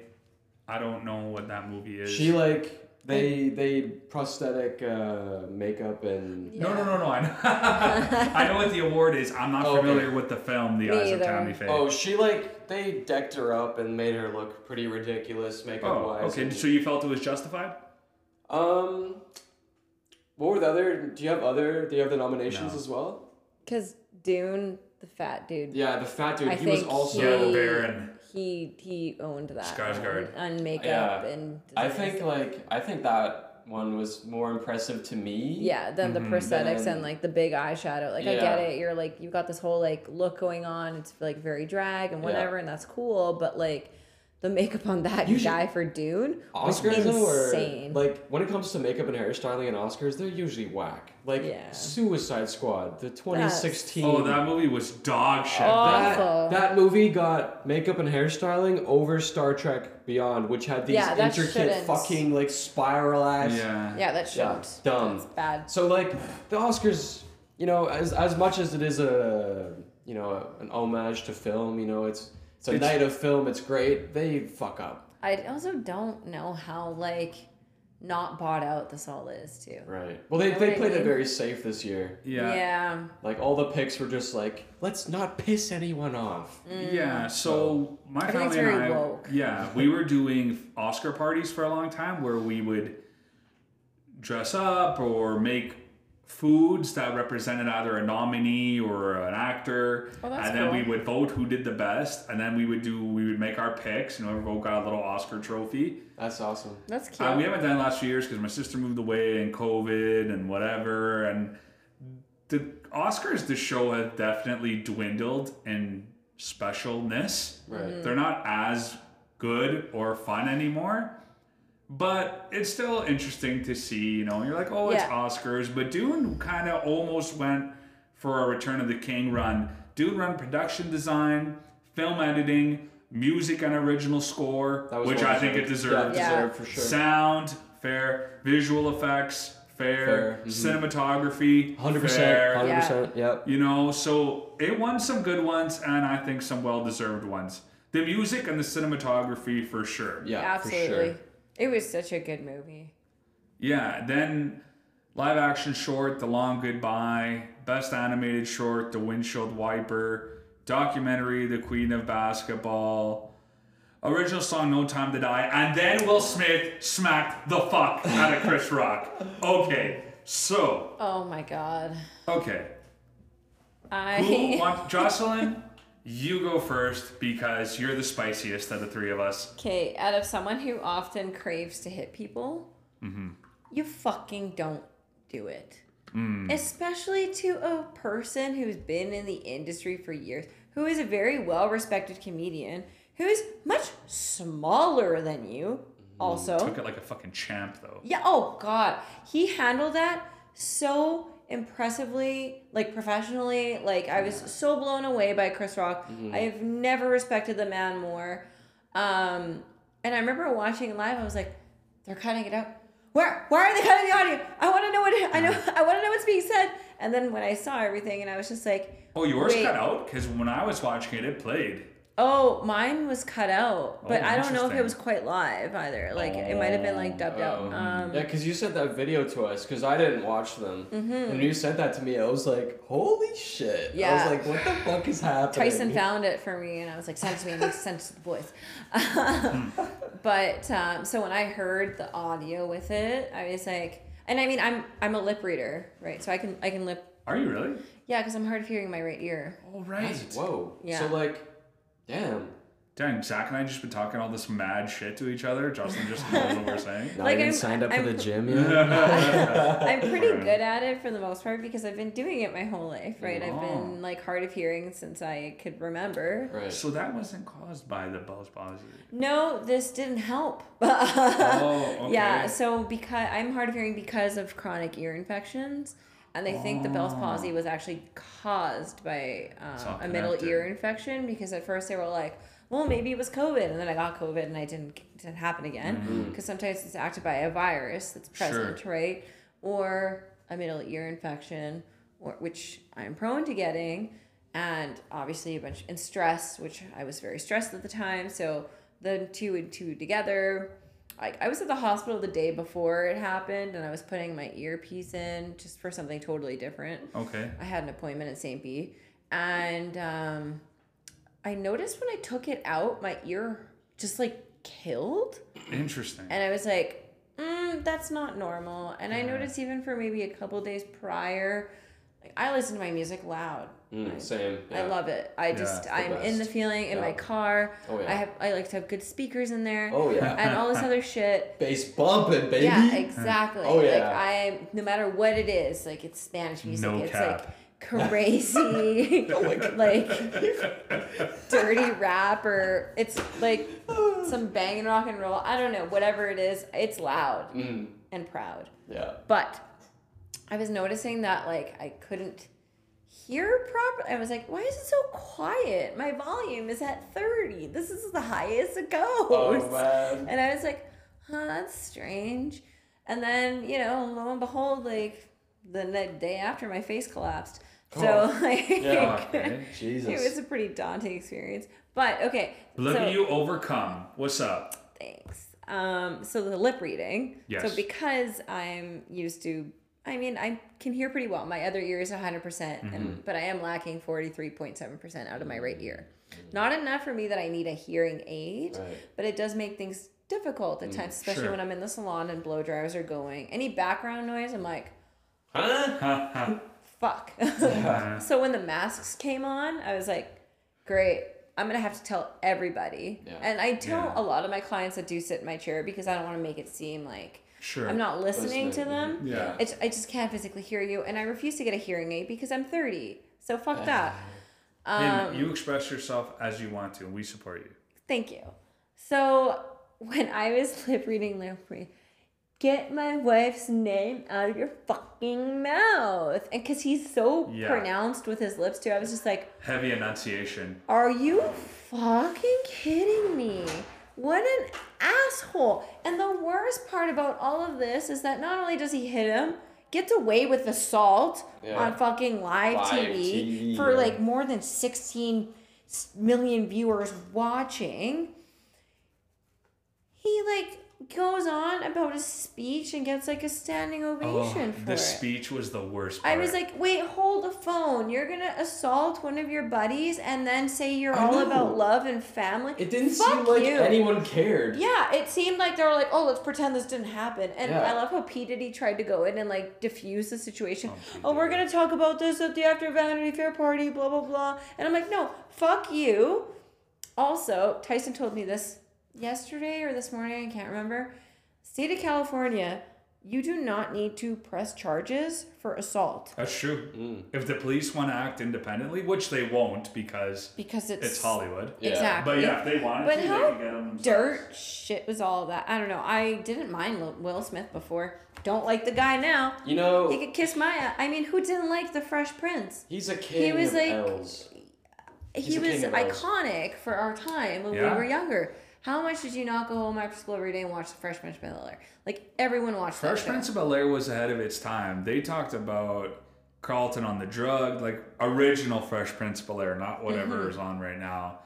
I don't know what that movie is. She like they they prosthetic uh, makeup and No, no, no, no. I know, I know what the award is. I'm not Oh, okay. familiar with the film, The Me Eyes of. Tammy Faye. oh she like they decked her up and made her look pretty ridiculous makeup Oh, wise. okay. So you felt it was justified? Um, what were the other? Do you have other? Do you have the nominations No. as well? Because Dune, the fat dude. Yeah, the fat dude. I he was think also. Yeah, the Baron. He he owned that Skarsgård. on, on makeup Yeah. and. I design. think like I think that one was more impressive to me. Yeah, then the mhm. prosthetics Then- and like the big eyeshadow. Like I get it. You're like you've got this whole like look going on. It's like very drag and Yeah. whatever, and that's cool. But like the makeup on that Usually- guy for Dune was Oscars though, or insane. like when it comes to makeup and hairstyling and Oscars, they're usually whack. Like Yeah. Suicide Squad, the 2016. Oh, that movie was dog shit. That- awful. That, that movie got makeup and hairstyling over Star Trek Beyond, which had these Yeah, intricate shouldn't. fucking like spiral ass. yeah. yeah, that Yeah, shouldn't. dumb. That's bad. So like the Oscars, you know, as as much as it is a you know an homage to film, you know, it's it's a It's- night of film. It's great. They fuck up. I also don't know how like not bought out this all is too. Right. Well, they, Know they what I played it very safe this year. Yeah. Yeah. Like all the picks were just like, let's not piss anyone off. Mm. Yeah, so my Everything's family and I, woke. yeah, we were doing Oscar parties for a long time where we would dress up or make foods that represented either a nominee or an actor, Oh, that's and then we would vote who did the best, and then we would do we would make our picks. You know, every vote got a little Oscar trophy. That's awesome. That's cute. Uh, we haven't done it last few years because my sister moved away and COVID and whatever. And the Oscars, the show has definitely dwindled in specialness. Right. They're not as good or fun anymore. But it's still interesting to see, you know, you're like, oh, it's Yeah. Oscars. But Dune kind of almost went for a Return of the King run. Dune run production design, film editing, music and original score, That was which I think it deserved. deserved. Yeah, Yeah. for sure. Sound, fair. Visual effects, fair. Fair, mhm. Cinematography, Hundred fair. percent. Hundred percent. Yep. You know, so it won some good ones and I think some well deserved ones. The music and the cinematography for sure. Yeah. Absolutely. For sure. It was such a good movie. Yeah, then live action short, The Long Goodbye, best animated short, The Windshield Wiper, documentary, The Queen of Basketball, original song, No Time to Die, and then Will Smith smacked the fuck out of Chris Rock. Okay, so, Oh my god. okay. I. Who wants, Jocelyn, you go first because you're the spiciest of the three of us. Okay, out of someone who often craves to hit people, Mm-hmm. you fucking don't do it. Mm. Especially to a person who's been in the industry for years, who is a very well respected comedian, who's much smaller than you, also. Took it like a fucking champ, though. Yeah, oh god. He handled that so impressively, like professionally. Like I was so blown away by Chris Rock. I have never respected the man more. Um and I remember watching live, I was like, they're cutting it out. Where why are they cutting the audio? I want to know what I know I want to know what's being said. And then when I saw everything and I was just like, Oh, yours Wait. cut out? Because when I was watching it, it played. Oh, mine was cut out, but Oh, I don't know if it was quite live either. Like it might have been like dubbed out. Oh. Um, Yeah, because you sent that video to us because I didn't watch them, Mm-hmm. and you sent that to me, I was like, "Holy shit!" Yeah. I was like, "What the fuck is happening?" Tyson found it for me, and I was like, "Send it to me." And he sent it to the boys. but um, so when I heard the audio with it, I was like, and I mean, I'm I'm a lip reader, right? So I can I can lip, Are you really? yeah, because I'm hard of hearing in my right ear. All That's- Whoa. Yeah. So like, damn. Dang, Zach and I just been talking all this mad shit to each other. Jocelyn just knows what we're saying. Not Like, even I'm- signed up I'm- for the gym yet. I'm pretty good at it for the most part because I've been doing it my whole life, right? I've Oh. been like hard of hearing since I could remember. right. So that wasn't caused by the Bell's palsy. No, this didn't help. Oh, okay. Yeah, so because I'm hard of hearing because of chronic ear infections, and they think the Bell's palsy was actually caused by uh, a middle ear infection. Because at first they were like, "Well, maybe it was COVID," and then I got COVID, and I didn't it didn't happen again. Because sometimes it's acted by a virus that's present, right? Or a middle ear infection, or which I'm prone to getting, and obviously a bunch and stress, which I was very stressed at the time. So the two and two together like I was at the hospital the day before it happened and I was putting my earpiece in just for something totally different. Okay. I had an appointment at St. B and um I noticed when I took it out my ear just like killed Interesting. and I was like, mm, that's not normal. And I noticed even for maybe a couple days prior, Like I listen to my music loud. Mm, I- same. I love it. I just the I'm in the feeling in my car. Oh, yeah. I have I like to have good speakers in there. Oh yeah. And all this other shit. Bass bumping, baby. Yeah, exactly. Oh, Like yeah. I no matter what it is, like it's Spanish music. No it's cap. like crazy like dirty rap or it's like some banging rock and roll. I don't know, whatever it is, it's loud Mm, and proud. yeah. But I was noticing that like I couldn't hear properly. I was like, why is it so quiet? My volume is at 30. This is the highest it goes. Oh man. And I was like, huh, that's strange. And then, you know, lo and behold, like the day after my face collapsed. So Oh, like yeah. Okay. Jesus. it was a pretty daunting experience. But okay. Look so, at you overcome. What's up? Thanks. Um, so the lip reading. Yes. So because I'm used to, I mean, I can hear pretty well. My other ear is 100%, percent Mm-hmm. and but I am lacking 43.7% out of my right ear. Not enough for me that I need a hearing aid, Right. but it does make things difficult at times, especially Mm, Sure. when I'm in the salon and blow dryers are going. Any background noise, I'm like, Huh? Fuck. So when the masks came on, I was like, great. I'm gonna have to tell everybody, Yeah. and I tell Yeah. a lot of my clients that do sit in my chair because I don't want to make it seem like Sure. I'm not listening to them. Yeah. It's, I just can't physically hear you, and I refuse to get a hearing aid because I'm 30. So fuck that. And Um, you express yourself as you want to, and we support you. Thank you. So when I was lip reading lip read, get my wife's name out of your fucking mouth, and because he's so Yeah. pronounced with his lips too, I was just like, Heavy enunciation. Are you fucking kidding me? What an asshole. And the worst part about all of this is that not only does he hit him, gets away with assault Yeah. on fucking live, Live TV, TV, for like more than 16 million viewers watching. He like goes on about his speech and gets like a standing oh, ovation Oh, for the it. speech was the worst I was like, wait, hold the phone. You're gonna assault one of your buddies and then say you're I all know. about love and family. It didn't Fuck seem like you. anyone cared. Yeah, it seemed like they were like, oh, let's pretend this didn't happen. And Yeah. I love how P Diddy tried to go in and like diffuse the situation. Oh, Oh, we're gonna talk about this at the after Vanity Fair party, blah blah blah. And I'm like, no, fuck you. Also, Tyson told me this yesterday or this morning, I can't remember. State of California, you do not need to press charges for assault. That's true. Mm. If the police want to act independently, which they won't because because it's, it's Hollywood. Yeah. exactly. But yeah, if they wanted But to, how they could get them themselves. dirt shit was all that. I don't know. I didn't mind Will Smith before. Don't like the guy now. You know, He could kiss my. I mean, who didn't like the Fresh Prince? he's a king He was of like- L's. He He's a was king of L's. iconic for our time when Yeah. we were younger. How much did you not go home after school every day and watch the Fresh Prince of Bel Air? Like everyone watched Fresh. Prince of Bel Air was ahead of its time. They talked about Carlton on the drug, like original Fresh Prince of Bel Air, not whatever Mm-hmm. is on right now.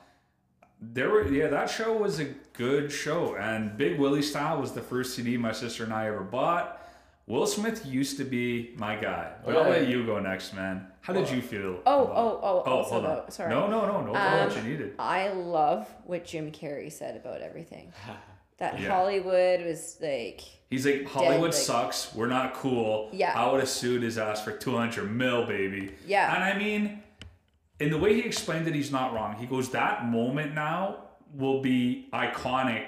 There were yeah, that show was a good show, and Big Willie Style was the first CD my sister and I ever bought. Will Smith used to be my guy, but I'll let you go next, man. How did you feel? Oh, about- oh, oh, also hold on. though, sorry. No, no, no, no. Um, what you needed. I love what Jim Carrey said about everything. That Yeah. Hollywood was like He's like Hollywood like- sucks. We're not cool. Yeah. I would have sued his ass for two hundred mil, baby. Yeah. And I mean, in the way he explained it, he's not wrong. He goes, that moment now will be iconic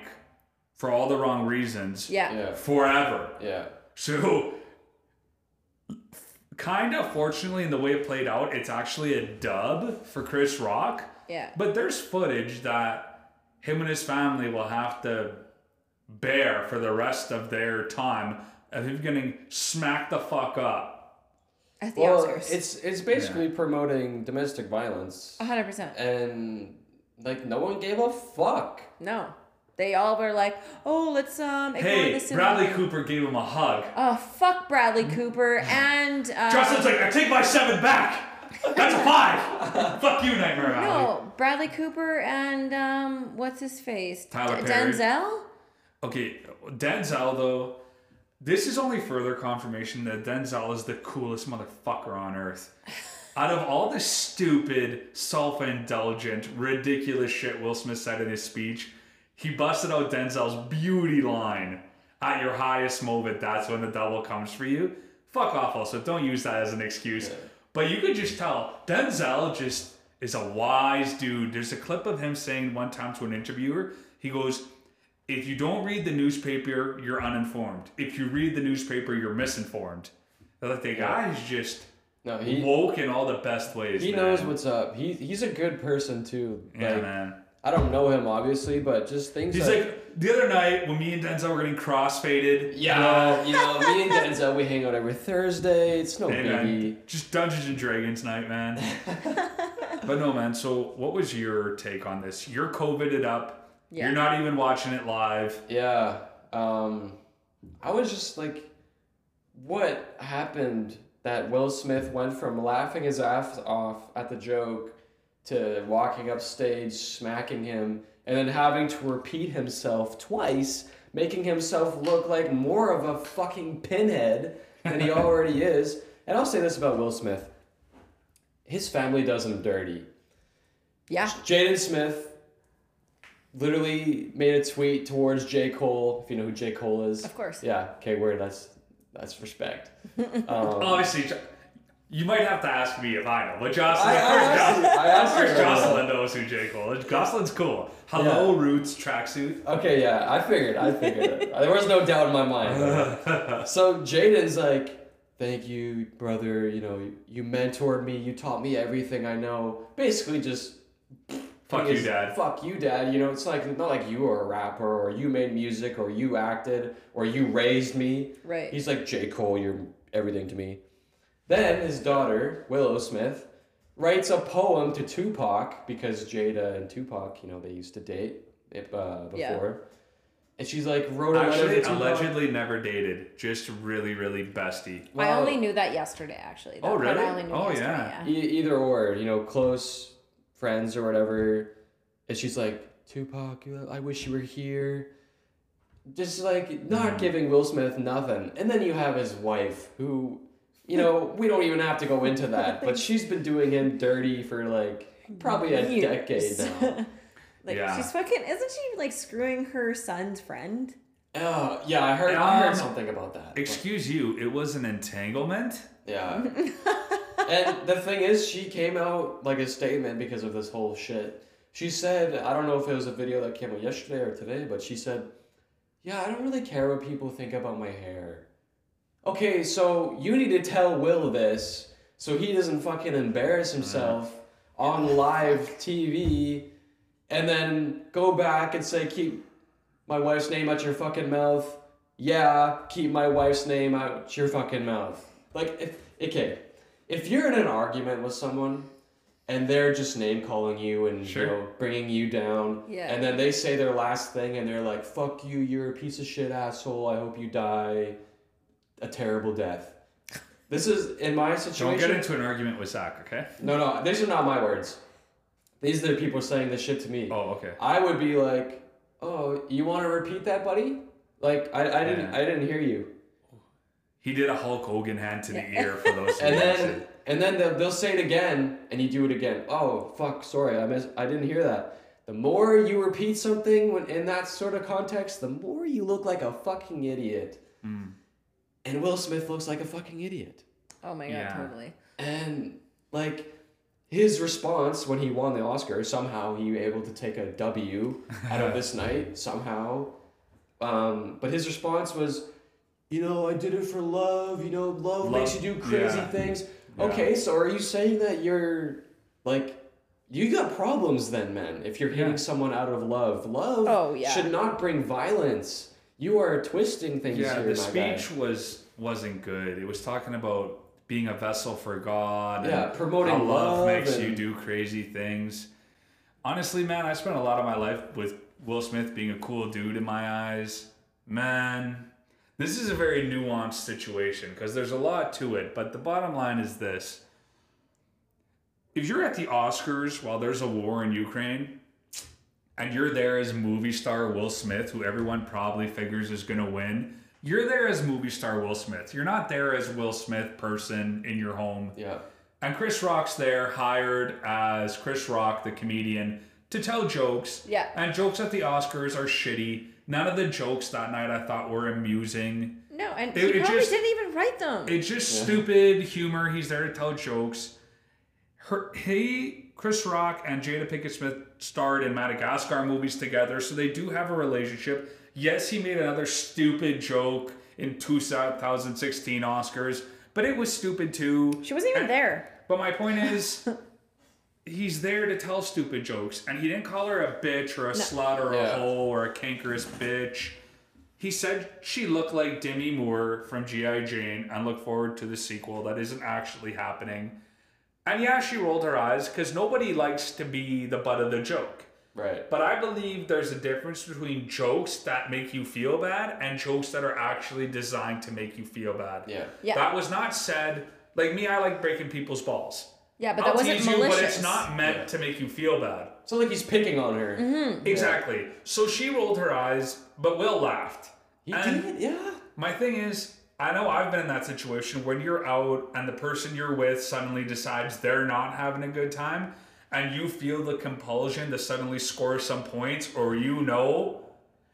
for all the wrong reasons. yeah. Yeah. Forever. Yeah. So, kind of fortunately, in the way it played out, it's actually a dub for Chris Rock. Yeah. But there's footage that him and his family will have to bear for the rest of their time of him getting smacked the fuck up. At the Well, Oscars. it's it's basically promoting domestic violence, hundred percent. and like no one gave a fuck. No. They all were like, oh, let's um ignore Hey, this. Bradley. Cooper gave him a hug. Oh, fuck Bradley Cooper and uh, Justin's like, I take my seven back. That's a five. fuck you, Nightmare Alley. no Bradley Cooper and um what's his face Tyler D- Perry. Denzel. Okay, Denzel though, this is only further confirmation that Denzel is the coolest motherfucker on earth. Out of all the stupid, self-indulgent, ridiculous shit Will Smith said in his speech, he busted out Denzel's beauty line. At your highest moment, that's when the devil comes for you. Fuck off. Also, don't use that as an excuse. But you could just tell Denzel just is a wise dude. There's a clip of him saying one time to an interviewer, he goes, "If you don't read the newspaper, you're uninformed. If you read the newspaper, you're misinformed." Like the guy is just No, he woke in all the best ways. he man. knows what's up. He he's a good person too. Yeah, Like man. I don't know him obviously, but just things. He's that, like the other night when me and Denzel were getting crossfaded. yeah, you know, me and Denzel we hang out every Thursday. It's no Hey, man, biggie. just Dungeons and Dragons night, man. but no, man. So, what was your take on this? You're COVIDed up. Yeah. You're not even watching it live. Yeah. Um, I was just like, what happened that Will Smith went from laughing his ass off at the joke to walking up stage, smacking him, and then having to repeat himself twice, making himself look like more of a fucking pinhead than he already is. And I'll say this about Will Smith his family does him dirty. Yeah. Jaden Smith literally made a tweet towards J. Cole, if you know who J. Cole is. Of course. Yeah, okay, word, that's that's respect. Um, Obviously, Jo- you might have to ask me if I know. But Jocelyn, I- of I course, asked Jo- you- I asked of course you. Jocelyn knows who J. Cole is. Jocelyn's cool. Hello, Roots tracksuit. okay, yeah, I figured, I figured it. There was no doubt in my mind. so Jaden's like, thank you, brother, you know, you, you mentored me, you taught me everything I know. Basically just Fuck you, is, Dad. Fuck you, dad. You know, it's like not like you are a rapper or you made music or you acted or you raised me. Right. He's like J. Cole, you're everything to me. Then his daughter, Willow Smith, writes a poem to Tupac because Jada and Tupac, you know, they used to date if, uh, before. Yeah. And she's like wrote a letter Actually, to Tupac. allegedly never dated. Just really, really bestie. I Well, only knew that yesterday, actually. That Oh, part really? I only knew Oh, yesterday, yeah. yeah. E- either or, you know, close friends or whatever. And she's like, Tupac, you- I wish you were here. Just like not giving Will Smith nothing. And then you have his wife, who, you know, we don't even have to go into that, but she's been doing him dirty for like probably a Years. decade now. like Yeah. she's fucking isn't she like screwing her son's friend? Oh, yeah, I heard, I heard Um, something about that. but- Excuse you, it was an entanglement? Yeah. and the thing is, she came out like a statement because of this whole shit. She said, I don't know if it was a video that came out yesterday or today, but she said, Yeah, I don't really care what people think about my hair. Okay, so you need to tell Will this so he doesn't fucking embarrass mm-hmm. himself on live TV and then go back and say, Keep my wife's name out your fucking mouth. Yeah, keep my wife's name out your fucking mouth. Like, if, okay, if you're in an argument with someone and they're just name calling you and Sure. you know bringing you down, Yeah. and then they say their last thing and they're like, "Fuck you, you're a piece of shit asshole. I hope you die a terrible death." This is in my situation. Don't get into an argument with Zach, okay? no, no, these are not my words. These are the people saying this shit to me. Oh, okay. I would be like, "Oh, you want to repeat that, buddy?" Like I, I didn't Yeah. I didn't hear you. He did a Hulk Hogan hand to the ear for those. And missed then and then they'll, they'll say it again, and you do it again. Oh fuck, sorry, I miss I didn't hear that. The more you repeat something when in that sort of context, the more you look like a fucking idiot. Mm. And Will Smith looks like a fucking idiot. Oh my god, Yeah. totally. And like his response when he won the Oscar, somehow he was able to take a W out of this night somehow. Um, but his response was, you know, I did it for love. You know, love, Love- makes you do crazy yeah. things. Yeah. Okay, so are you saying that you're like you got problems then, man? If you're hitting Yeah. someone out of love, love Oh, yeah. should not bring violence. You are twisting things Yeah, here, the my guy. speech was wasn't good. It was talking about being a vessel for God. and Yeah, promoting how love, love makes you do crazy things. Honestly, man, I spent a lot of my life with Will Smith being a cool dude in my eyes. Man, this is a very nuanced situation because there's a lot to it. But the bottom line is this: if you're at the Oscars while there's a war in Ukraine, and you're there as movie star Will Smith, who everyone probably figures is going to win, you're there as movie star Will Smith. You're not there as Will Smith person in your home. Yeah. And Chris Rock's there hired as Chris Rock, the comedian, to tell jokes. Yeah. And jokes at the Oscars are shitty. None of the jokes that night I thought were amusing. No. and It- he probably just- didn't even write them. It's just Yeah. stupid humor. He's there to tell jokes. Her, he, Chris Rock, and Jada Pinkett Smith starred in Madagascar movies together, so they do have a relationship. Yes, he made another stupid joke in 2016 Oscars, but it was stupid too. She wasn't even And- there. But my point is, he's there to tell stupid jokes, and he didn't call her a bitch or a slut or a Yeah. hoe or a cankerous bitch. He said she looked like Demi Moore from G.I. Jane and look forward to the sequel that isn't actually happening. And yeah, she rolled her eyes because nobody likes to be the butt of the joke. Right. But I believe there's a difference between jokes that make you feel bad and jokes that are actually designed to make you feel bad. Yeah. Yeah. That was not said. Like me, I like breaking people's balls. yeah, but I'll that wasn't tease you, malicious. but it's not meant Yeah. to make you feel bad. It's not like he's picking on her. Mm-hmm. Exactly. So she rolled her eyes, but Will laughed. He And- did, yeah. My thing is, I know I've been in that situation when you're out and the person you're with suddenly decides they're not having a good time, and you feel the compulsion to suddenly score some points, or you know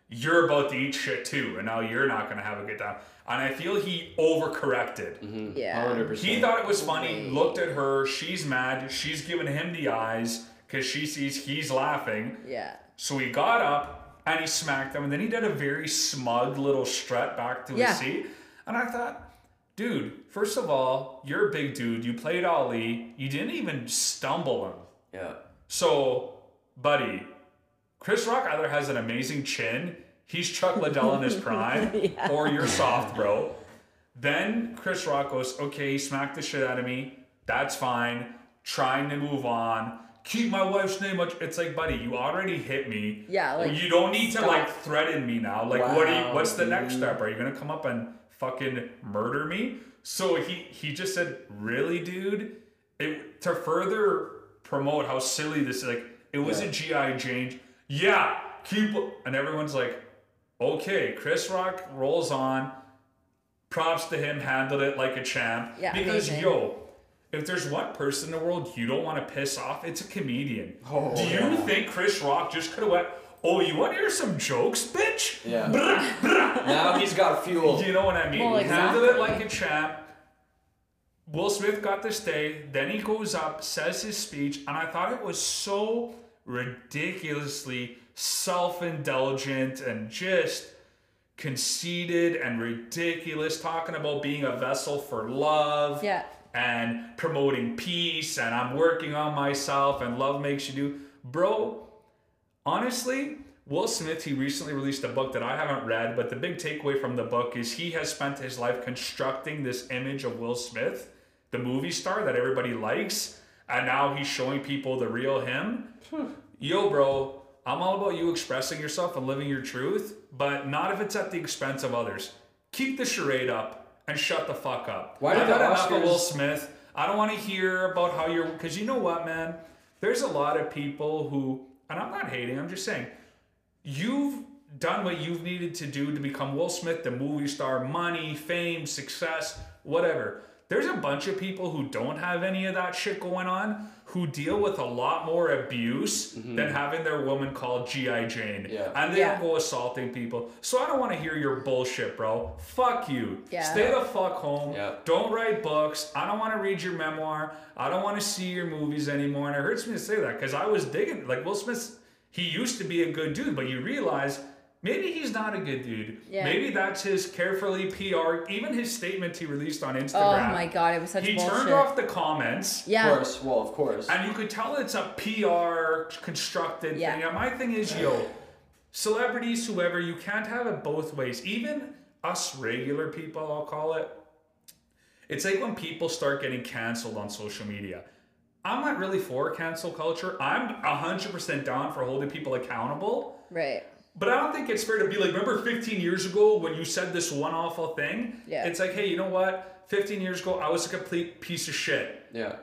you're about to eat shit too, and now you're not gonna have a good time. And I feel he overcorrected. Yeah. 100%. He thought it was funny, looked at her, she's mad, she's giving him the eyes because she sees he's laughing. Yeah. So he got up and he smacked them and then he did a very smug little strut back to Yeah. his seat. And I thought, dude, first of all, you're a big dude. You played Ali. You didn't even stumble him. Yeah. So, buddy, Chris Rock either has an amazing chin, he's Chuck Liddell in his prime, or you're soft, bro. Then Chris Rock goes, okay, he smacked the shit out of me. That's fine. Trying to move on. Keep my wife's name. It's like, buddy, you already hit me. Yeah, like, you don't need to like threaten me now. Like, what? Are you, what's the next step? Are you gonna come up and fucking murder me? So he he just said, really, dude. It to further promote how silly this is. Like, it was Yeah. a G.I. Jane. Yeah, keep. And everyone's like, okay, Chris Rock rolls on. Props to him, handled it like a champ. Yeah, because amazing. yo, if there's one person in the world you don't want to piss off, it's a comedian. Oh, Do you yeah. think Chris Rock just could have went? Oh, you want to hear some jokes, bitch? Yeah. Brah, brah." Now he's got fuel. You know what I mean? Well, He Handled it like a champ. Will Smith got to stay. Then he goes up, says his speech, and I thought it was so ridiculously self-indulgent and just conceited and ridiculous, talking about being a vessel for love Yeah. and promoting peace and I'm working on myself and love makes you do. Bro, honestly, Will Smith, he recently released a book that I haven't read, but the big takeaway from the book is he has spent his life constructing this image of Will Smith, the movie star that everybody likes, and now he's showing people the real him. Hmm. Yo, bro, I'm all about you expressing yourself and living your truth, but not if it's at the expense of others. Keep the charade up and shut the fuck up. Why did the enough Will Smith. I don't want to hear about how you're because you know what, man. There's a lot of people who, and I'm not hating. I'm just saying, you've done what you've needed to do to become Will Smith, the movie star, money, fame, success, whatever. There's a bunch of people who don't have any of that shit going on who deal with a lot more abuse mm-hmm. than having their woman called G.I. Jane. Yeah. And they Yeah. don't go assaulting people. So I don't want to hear your bullshit, bro. Fuck you. Yeah. Stay the fuck home. Yeah. Don't write books. I don't want to read your memoir. I don't want to see your movies anymore. And it hurts me to say that because I was digging. Like Will Smith, he used to be a good dude, but you realize maybe he's not a good dude. Yeah. Maybe that's his carefully PR. Even his statement he released on oh Instagram. Oh my god, it was such He bullshit. turned off the comments. yeah. Of course. Well, of course. And you could tell it's a PR constructed Yeah. thing. And my thing is, yo, celebrities, whoever, you can't have it both ways. Even us regular people, I'll call it. It's like when people start getting canceled on social media. I'm not really for cancel culture. I'm 100% down for holding people accountable. Right. But I don't think it's fair to be like, remember 15 years ago when you said this one awful thing? Yeah. It's like, hey, you know what? 15 years ago, I was a complete piece of shit. yeah.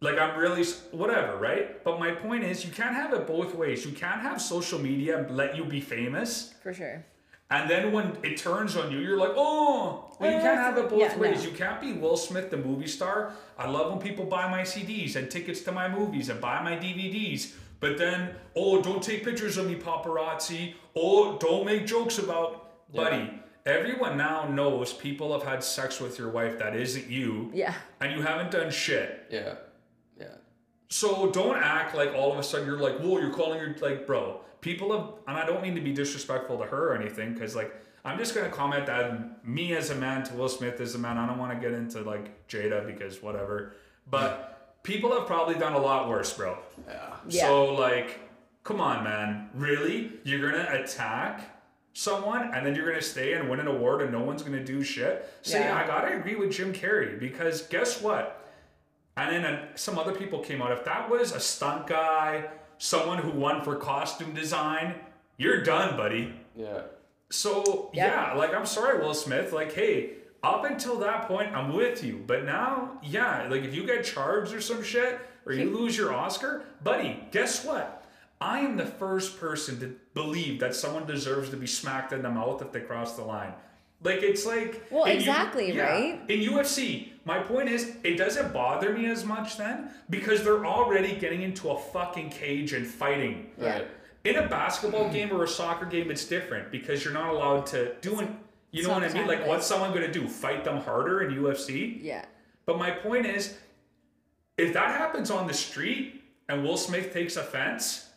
Like I'm really whatever, right? But my point is, you can't have it both ways. You can't have social media let you be famous, For sure. and then when it turns on you, you're like, oh. Well, you can't have it both yeah, ways. no. You can't be Will Smith, the movie star. I love when people buy my CDs and tickets to my movies and buy my DVDs. But then, oh, don't take pictures of me, paparazzi. Oh, don't make jokes about, buddy. everyone now knows people have had sex with your wife that isn't you, Yeah. and you haven't done shit. Yeah. Yeah. So don't act like all of a sudden you're like, whoa, you're calling your like, bro. People have, and I don't mean to be disrespectful to her or anything, because like I'm just gonna comment that me as a man to Will Smith as a man. I don't want to get into like Jada because whatever, but people have probably done a lot worse, bro. Yeah. Yeah. So like, come on, man. Really? You're gonna attack someone and then you're gonna stay and win an award and no one's gonna do shit? So yeah, Yeah. I gotta agree with Jim Carrey because guess what? And then uh, some other people came out. If that was a stunt guy, someone who won for costume design, you're done, buddy. Yeah. So Yeah. yeah, like I'm sorry, Will Smith. Like, hey, up until that point, I'm with you. But now, yeah, like if you get charged or some shit, or you lose your Oscar, buddy, guess what? I am the first person to believe that someone deserves to be smacked in the mouth if they cross the line. Like it's like Well, in U- exactly, yeah, right? In UFC, my point is, it doesn't bother me as much then because they're already getting into a fucking cage and fighting. Right. In a basketball game or a soccer game, it's different because you're not allowed to do an. You know what I mean? Like, what's someone gonna do? Fight them harder in UFC? Yeah. But my point is, if that happens on the street and Will Smith takes offense,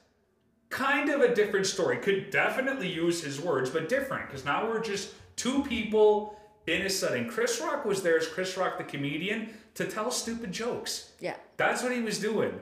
kind of a different story. Could definitely use his words, but different because now we're just two people in a setting. Chris Rock was there as Chris Rock the comedian to tell stupid jokes. Yeah. That's what he was doing.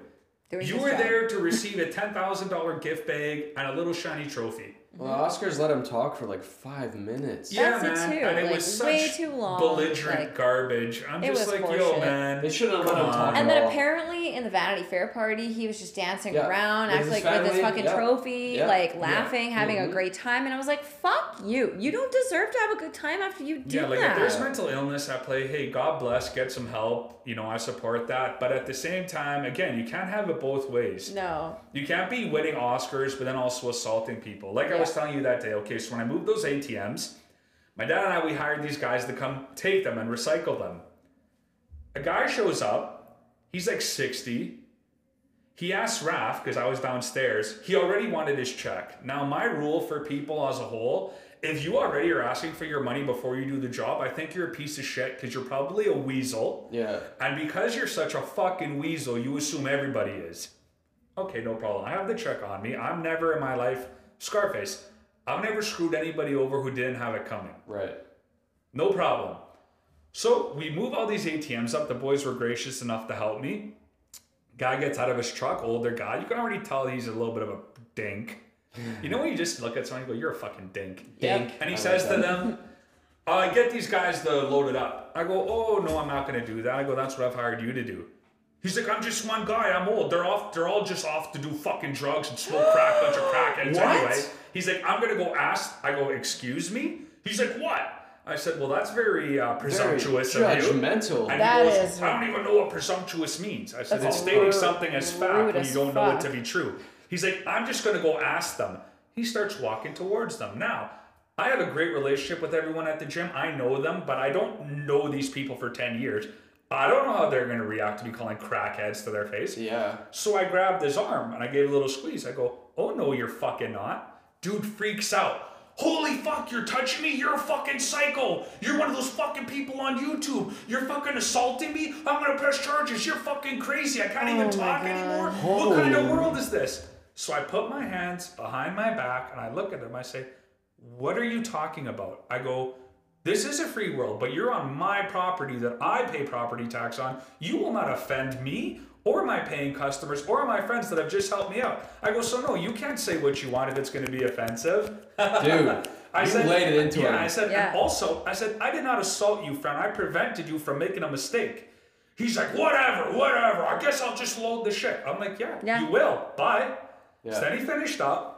Doing you were job. there to receive a ten thousand dollar gift bag and a little shiny trophy. Well, Oscars let him talk for like five minutes. Yeah, That's it man, too, and it like, was such way too long, belligerent like, garbage. I'm it just was like, yo, horseshit. man, They shouldn't have let him come talk on. And at then all. apparently in the Vanity Fair party, he was just dancing Yeah. around, With acting his like with his family, fucking yeah. trophy, Yeah. like Yeah. laughing, having a Mhm. great time. And I was like, fuck you. You don't deserve to have a good time after you do Yeah, like that. if there's mental illness at play, hey, God bless, get some help. You know, I support that. But at the same time, again, you can't have it both ways. no. You can't be winning Oscars, but then also assaulting people. Like I was telling you that day. Okay, so when I moved those ATMs, my dad and I we hired these guys to come take them and recycle them. A guy shows up. He's like sixty. He asks Raf because I was downstairs. He already wanted his check. Now my rule for people as a whole. If you already are asking for your money before you do the job, I think you're a piece of shit because you're probably a weasel. Yeah. And because you're such a fucking weasel, you assume everybody is. Okay, no problem. I have the check on me. I'm never in my life Scarface. I've never screwed anybody over who didn't have it coming. Right. No problem. So we move all these ATMs up. The boys were gracious enough to help me. Guy gets out of his truck, older guy. You can already tell he's a little bit of a dink. You know when you just look at someone and go, "You're a fucking dink." Dink. And he I says like to that. them, uh, "Get these guys to load it up." I go, "Oh no, I'm not going to do that." I go, "That's what I've hired you to do." He's like, "I'm just one guy. I'm old. They're off. They're all just off to do fucking drugs and smoke crack, bunch of crackheads What? anyway." He's like, "I'm going to go ask." I go, "Excuse me." He's like, "What?" I said, "Well, that's very uh, presumptuous Very of you." judgmental. And That he goes, is- I don't even know what presumptuous means. I said, That's it's stating something as fact when you don't know it to be true. He's like, I'm just going to go ask them. He starts walking towards them. Now, I have a great relationship with everyone at the gym. I know them, but I don't know these people for 10 years. I don't know how they're going to react to me calling crackheads to their face. Yeah. So I grabbed his arm and I gave a little squeeze. I go, Oh no, you're fucking not. Dude freaks out. Holy fuck, you're touching me? You're a fucking psycho. You're one of those fucking people on YouTube. You're fucking assaulting me? I'm gonna press charges. You're fucking crazy. I can't even Oh my talk God. anymore. What kind of world is this? So I put my hands behind my back and I look at him. I say, What are you talking about? I go, this is a free world, but you're on my property that I pay property tax on. You will not offend me or my paying customers or my friends that have just helped me out. I go, so no, you can't say what you want if it's going to be offensive. Dude, I you said, laid it into yeah, him. I said, Yeah. and also, I said, I did not assault you, friend. I prevented you from making a mistake. He's like, whatever, whatever. I guess I'll just load the shit. I'm like, yeah, Yeah. you will. Bye. Yeah. So then he finished up.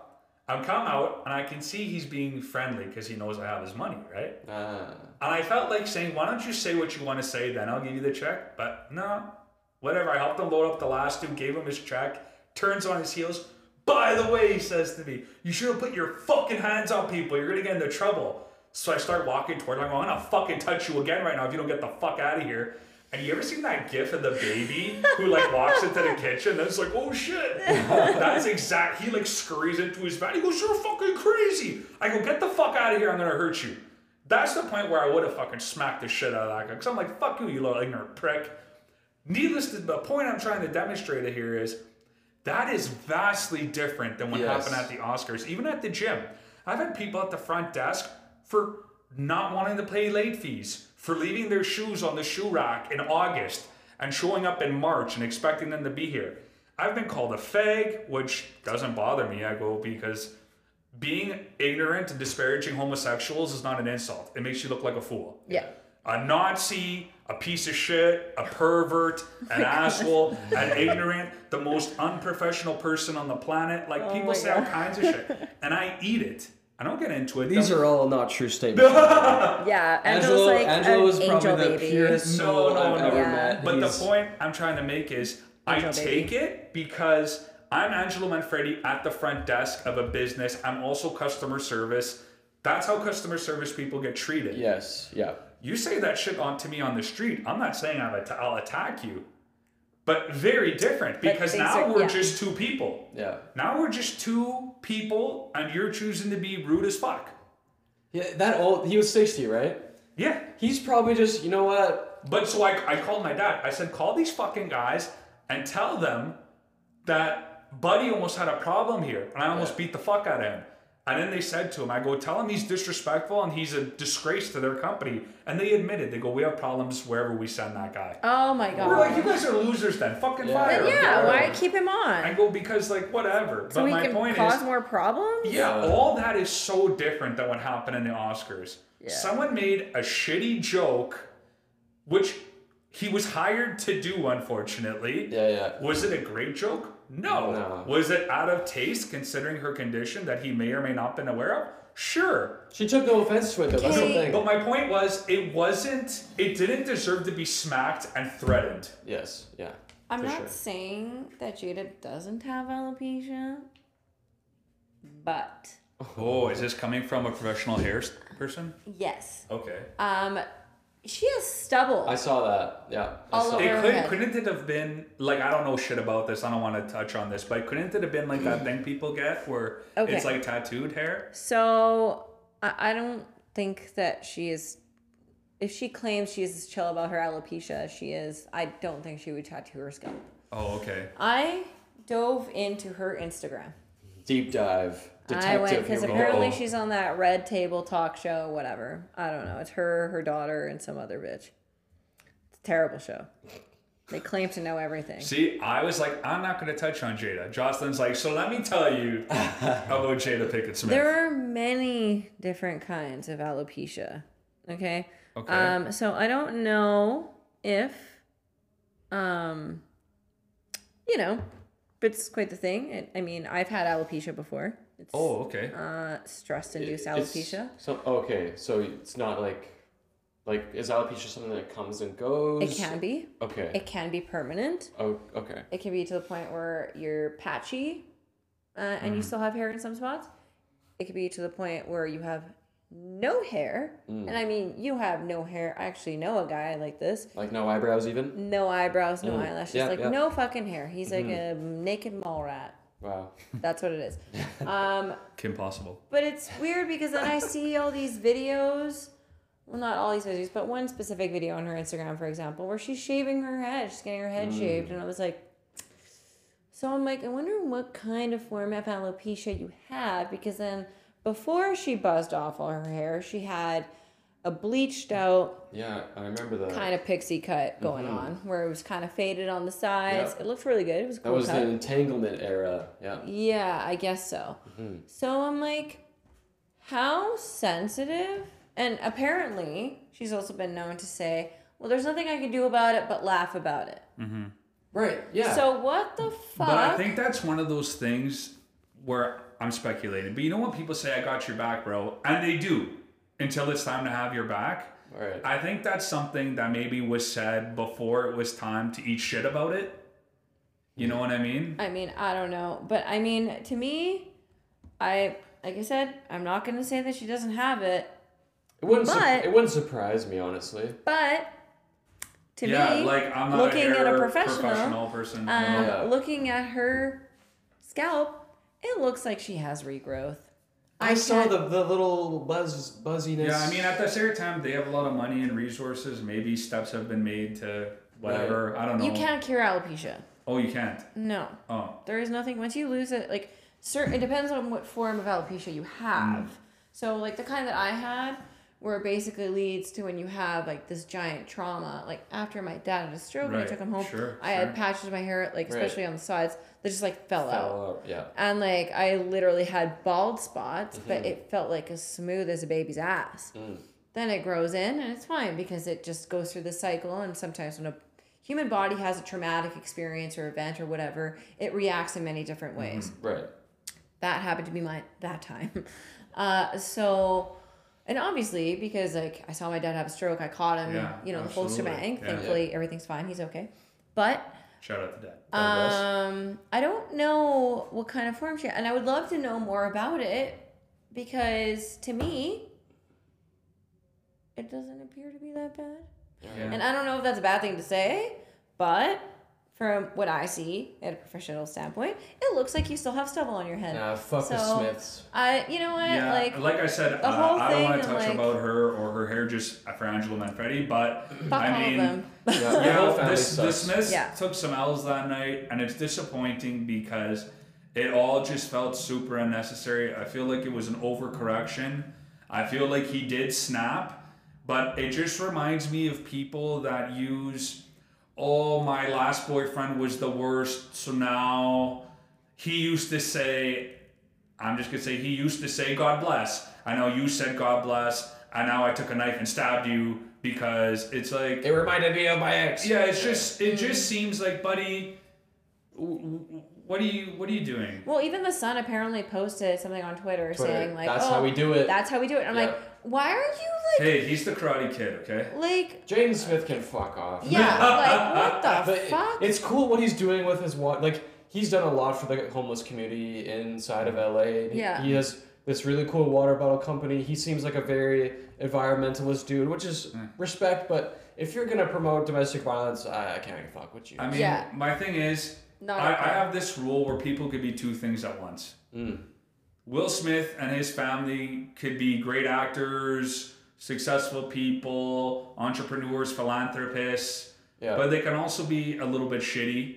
I'm come out and I can see he's being friendly because he knows I have his money, right? Ah. And I felt like saying, why don't you say what you want to say, then I'll give you the check. But no, whatever. I helped him load up the last two, gave him his check, turns on his heels. By the way, he says to me, you should have put your fucking hands on people. You're going to get into trouble. So I start walking toward him. I'm going to fucking touch you again right now if you don't get the fuck out of here. And you ever seen that gif of the baby who like walks into the kitchen and it's like, oh shit. That's exact. He like scurries into his van. He goes, you're fucking crazy. I go, get the fuck out of here. I'm going to hurt you. That's the point where I would have fucking smacked the shit out of that guy. Because I'm like, fuck you, you little ignorant prick. Needless to the point I'm trying to demonstrate here is that is vastly different than what Yes. happened at the Oscars, even at the gym. I've had people at the front desk for not wanting to pay late fees, for leaving their shoes on the shoe rack in August and showing up in March and expecting them to be here. I've been called a fag, which doesn't bother me. I go because being ignorant and disparaging homosexuals is not an insult. It makes you look like a fool Yeah. a Nazi, a piece of shit, a pervert, an asshole, an ignorant, the most unprofessional person on the planet. Like Oh people say all kinds of shit, and I eat it. I don't get into it. These Don't- are all not true statements. Yeah. Angelo's Angelo, like Angelo an is angel probably the baby. purest No, soul no, I've no. ever Yeah. met. But He's- the point I'm trying to make is I Angel take baby. it because I'm Angelo Manfredi at the front desk of a business. I'm also customer service. That's how customer service people get treated. Yes, yeah. You say that shit on to me on the street. I'm not saying I'll, atta- I'll attack you, but very different because now are- we're yeah. just two people. Yeah. Now we're just two people, and you're choosing to be rude as fuck. Yeah, that old, he was 60, right? Yeah. He's probably just, you know what? But so I, I called my dad. I said, call these fucking guys and tell them that Buddy almost had a problem here, and I almost Yeah. beat the fuck out of him. And then they said to him, I go, tell him he's disrespectful and he's a disgrace to their company. And they admitted, they go, we have problems wherever we send that guy. Oh my god. We're like, you guys are losers then. Fucking Yeah. fire. But him. yeah, Get why him." keep him on? I go because like whatever. So but we my can point cause is, more problems? yeah, Yeah. all that is so different than what happened in the Oscars. Yeah. Someone made a shitty joke, which he was hired to do. Unfortunately, Yeah, yeah. was it a great joke? No. No. Was it out of taste considering her condition that he may or may not been aware of? Sure. She took no offense to it, though. That's the thing. But my point was, it wasn't. It didn't deserve to be smacked and threatened. Yes, yeah. I'm not sure. saying that Jada doesn't have alopecia, but Oh, is this coming from a professional hair person? yes, Okay. um, she has stubble. I saw that. Yeah. I All saw over It her could, head. couldn't it have been like I don't know shit about this. I don't want to touch on this, but couldn't it have been like that thing people get where Okay. it's like tattooed hair? So I, I don't think that she is. If she claims she is chill about her alopecia, she is. I don't think she would tattoo her scalp. Oh, okay. I dove into her Instagram. Deep dive. Detective. I went because apparently go. she's on that red table talk show, whatever. I don't know. It's her, her daughter, and some other bitch. It's a terrible show. They claim to know everything. See, I was like, I'm not going to touch on Jada. Jocelyn's like, so let me tell you about Jada Pinkett Smith. There are many different kinds of alopecia. Okay. Okay. Um. So I don't know if, um, you know, but it's quite the thing. I mean, I've had alopecia before. It's, oh, okay. Uh, stress-induced It's- alopecia. So okay, so it's not like, like is alopecia something that comes and goes? It can be. Okay. It can be permanent. oh, okay. It can be to the point where you're patchy, uh, and Mm. you still have hair in some spots. It could be to the point where you have no hair, Mm. and I mean you have no hair. I actually know a guy like this. Like no eyebrows even. No eyebrows, no Mm. eyelashes, Yeah, like yeah. no fucking hair. He's like a naked mole rat. Wow. That's what it is. Um, Kim Possible. but it's weird because then I see all these videos. Well, not all these videos, but one specific video on her Instagram, for example, where she's shaving her head. She's getting her head shaved. And I was like, so I'm like, I wonder what kind of form of alopecia you have. Because then before she buzzed off all her hair, she had a bleached out Yeah, I remember that. kind of pixie cut mm-hmm. going on where it was kind of faded on the sides. Yeah. It looked really good. It was a that was cut. the entanglement era. Yeah. Yeah, I guess so. Mm-hmm. So I'm like, how sensitive? And apparently, she's also been known to say, well, there's nothing I can do about it but laugh about it. Mm-hmm. Right. Yeah. So what the fuck? But I think that's one of those things where I'm speculating. But you know when people say, I got your back, bro? And they do until it's time to have your back. Right. I think that's something that maybe was said before it was time to eat shit about it. You know what I mean? I mean, I don't know. But I mean, to me, I, like I said, I'm not going to say that she doesn't have it. it wouldn't. su- it wouldn't surprise me honestly. But to yeah, me, like I'm not looking a at a professional, professional person. Uh, Yeah. Looking at her scalp, it looks like she has regrowth. I, I saw the, the little buzz buzziness. Yeah, I mean, at the same time, they have a lot of money and resources. Maybe steps have been made to whatever. I don't know. You can't cure alopecia. Oh, you can't. No. Oh, There is nothing once you lose it like certain it depends on what form of alopecia you have. Mm. So like the kind that I had where it basically leads to when you have like this giant trauma. Like after my dad had a stroke and I took him home, sure, I sure. had patches of my hair, like Right. especially on the sides, that just like fell, out. Fell out. Yeah. And like I literally had bald spots, Mm-hmm. but it felt like as smooth as a baby's ass. Mm. Then it grows in and it's fine because it just goes through the cycle and sometimes when a human body has a traumatic experience or event or whatever, it reacts in many different Mm-hmm. ways. Right. That happened to be my that time. Uh, so and obviously because like I saw my dad have a stroke, I caught him, Yeah, you know, the whole absolutely. shebang. Yeah. Thankfully everything's fine, he's okay. But shout out to dad. Um, I don't know what kind of form she and I would love to know more about it because to me, it doesn't appear to be that bad. Yeah. And I don't know if that's a bad thing to say, but from what I see at a professional standpoint, it looks like you still have stubble on your head. Nah, fuck the Smiths. I, you know what, Yeah, like, like, I said, the uh, whole I don't want to touch like- about her or her hair just for Angela Manfredi, but fuck I all mean, of them. Yeah, the yeah, this, the. Smiths Yeah. took some L's that night, and it's disappointing because it all just felt super unnecessary. I feel like it was an overcorrection. I feel like he did snap, but it just reminds me of people that use, oh, my last boyfriend was the worst, so now he used to say, I'm just gonna say he used to say God bless. I know you said God bless, and now I took a knife and stabbed you because it's like It reminded me of my ex. yeah, it's just it just seems like, buddy, w- w- what are you what are you doing? Well, even the son apparently posted something on Twitter, Twitter, saying like, "That's "Oh, how we do it." That's how we do it." I'm Yeah. like, why are you like, Hey, he's the Karate Kid, okay? like, Jaden Smith can fuck off. yeah, like what the But fuck? it's cool what he's doing with his wa- like he's done a lot for the homeless community inside of LA. He- Yeah. He has this really cool water bottle company. He seems like a very environmentalist dude, which is respect. But if you're gonna promote domestic violence, I, I can't even fuck with you. I mean, Yeah. my thing is, Not I. I have this rule where people could be two things at once. Mm. Will Smith and his family could be great actors, successful people, entrepreneurs, philanthropists, Yeah. but they can also be a little bit shitty.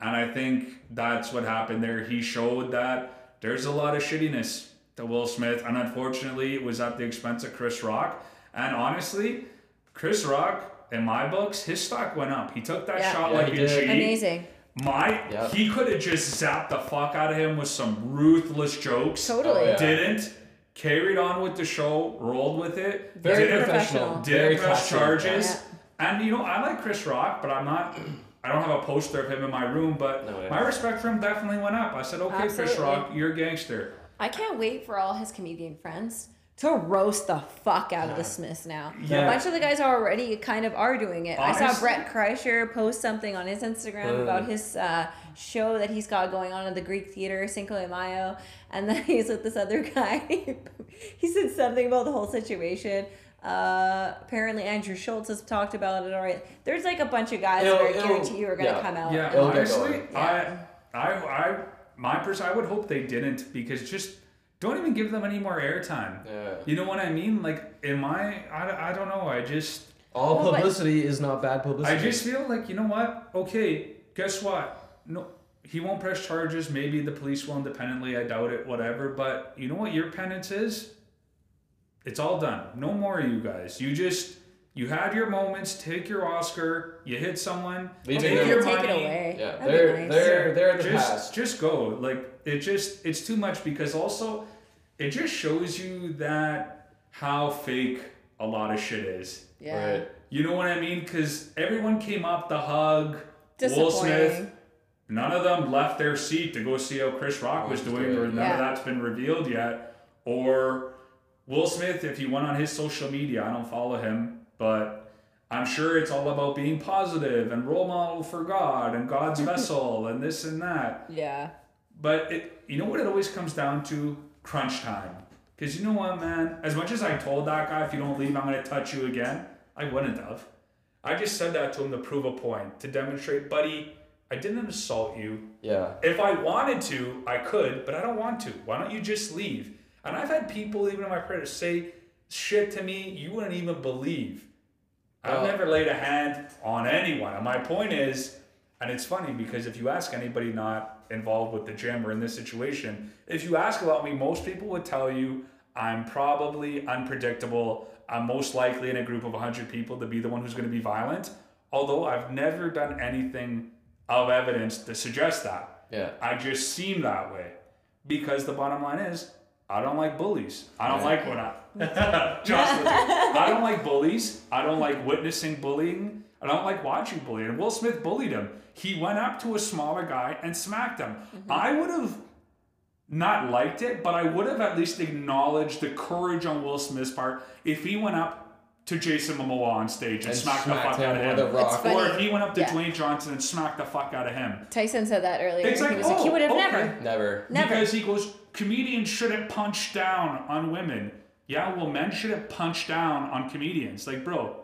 And I think that's what happened there. He showed that there's a lot of shittiness to Will Smith, and unfortunately, it was at the expense of Chris Rock. And honestly, Chris Rock, in my books, his stock went up. He took that Yeah. shot Yeah, like he a did. Amazing. My, Yeah. he could have just zapped the fuck out of him with some ruthless jokes. Totally. Oh, yeah. Didn't. Carried on with the show, rolled with it. very didn't, professional. professional. Very didn't press classy. charges. And you know, I like Chris Rock, but I'm not. I don't have a poster of him in my room, but No, yeah. my respect for him definitely went up. I said, okay, Chris Rock, you're a gangster. I can't wait for all his comedian friends to roast the fuck out of the Smiths now. Yeah. A bunch of the guys already kind of are doing it. I saw Bert Kreischer post something on his Instagram Mm. about his uh, show that he's got going on at the Greek Theater, Cinco de Mayo, and then he's with this other guy. he said something about the whole situation. Uh, apparently Andrew Schulz has talked about it already. There's like a bunch of guys that It'll- I it'll- guarantee you are gonna yeah. come out. Yeah, It'll get honestly. I, I, I, my person, I would hope they didn't because just don't even give them any more airtime. Yeah. You know what I mean? Like, in my, I, I don't know. I just, All Well, but- publicity is not bad publicity. I just feel like you know what? Okay, guess what? No, he won't press charges. Maybe the police will independently. I doubt it. Whatever. But you know what your penance is? It's all done. No more you guys. You just you had your moments. Take your Oscar. You hit someone. Leave take it Maybe your take money. it away. Yeah, That'd they're nice. they're they're in the just past. just go. Like it just it's too much because also it just shows you that how fake a lot of shit is. Yeah. Right. You know what I mean? Because everyone came up to hug Will Smith. None of them left their seat to go see how Chris Rock was Was doing, or none Yeah. of that's been revealed yet. Or Will Smith, if he went on his social media, I don't follow him, but I'm sure it's all about being positive and role model for God and God's vessel and this and that. Yeah. But it, you know what it always comes down to? Crunch time. Because you know what, man? As much as I told that guy, if you don't leave, I'm going to touch you again, I wouldn't have. I just said that to him to prove a point, to demonstrate, buddy, I didn't assault you. Yeah. If I wanted to, I could, but I don't want to. Why don't you just leave? And I've had people, even in my prayer, say shit to me you wouldn't even believe. I've never laid a hand on anyone. And my point is, and it's funny because if you ask anybody not involved with the gym or in this situation, if you ask about me, most people would tell you I'm probably unpredictable. I'm most likely in a group of 100 people to be the one who's going to be violent. Although I've never done anything of evidence to suggest that. Yeah. I just seem that way because the bottom line is I don't like bullies. I don't like when I just with you. I don't like bullies. I don't like witnessing bullying. I don't like watching bullying. And Will Smith bullied him. He went up to a smaller guy and smacked him. Mm-hmm. I would have not liked it, but I would have at least acknowledged the courage on Will Smith's part if he went up to Jason Momoa on stage and, And smacked the fuck out of him him. rock. Or if he went up to Yeah. Dwayne Johnson and smacked the fuck out of him. Tyson said that earlier. It's like, he was like, he oh, would have okay. never. Never. Never. Because he goes, comedians shouldn't punch down on women. Yeah, well, men shouldn't punch down on comedians. Like, bro,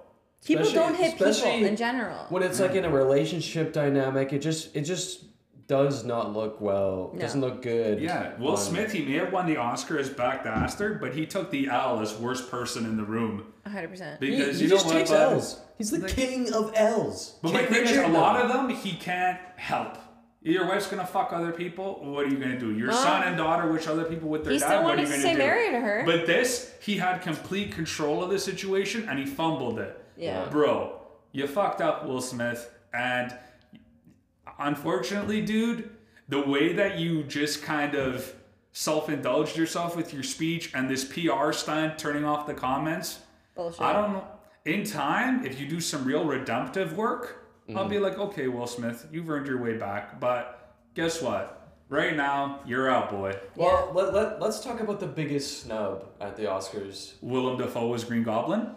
People Especially- don't hit people in general. When it's like in a relationship dynamic, it just it just does not look well. No. Doesn't look good. yeah, Will on- Smith, he may have won the Oscar as Back Bastard, but he took the L as worst person in the room. 100%. He, Because he you know just what, takes bud? L's. He's the Like- king of L's. But my King thing is, a lot now. of them, he can't help. Your wife's gonna fuck other people. What are you gonna do? Your Well, son and daughter wish other people with their He dad. still what are you to gonna stay do? married to her. But this, he had complete control of the situation and he fumbled it. Yeah. Bro, you fucked up, Will Smith. And unfortunately, dude, the way that you just kind of self indulged yourself with your speech and this PR stunt turning off the comments, Bullshit. I don't know. In time, if you do some real redemptive work, I'll Mm-hmm. be like, okay, Will Smith, you've earned your way back. But guess what? Right now, you're out, boy. Well, let, let, let's talk about the biggest snub at the Oscars. Willem Dafoe was Green Goblin.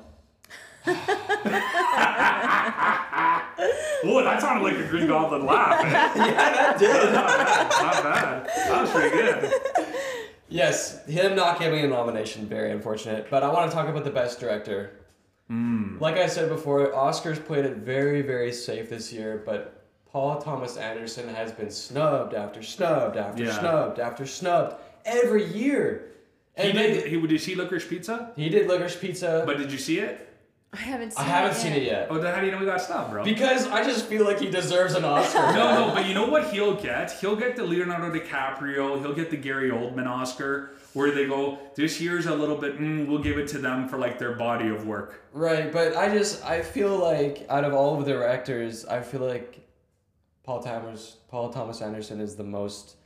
oh, that sounded like a Green Goblin laugh. yeah, that did. Not. Not bad. That was pretty good. Yes, him not getting a nomination, very unfortunate. But I want to talk about the best director. Hmm. Like I said before, Oscars played it very, very safe this year, but Paul Thomas Anderson has been snubbed after snubbed after Yeah. snubbed after snubbed every year. He did. then- He did see Licorice Pizza? he did Licorice Pizza. But did you see it? I haven't I seen haven't it seen it yet. Oh, then how do you know we got snubbed, bro? Because I just feel like he deserves an Oscar. No, no, but you know what he'll get? He'll get the Leonardo DiCaprio, he'll get the Gary Oldman Oscar, where they go, this year's a little bit, mm, we'll give it to them for like their body of work. Right, but I just I feel like out of all of the directors, I feel like Paul Thomas Paul Thomas Anderson is the most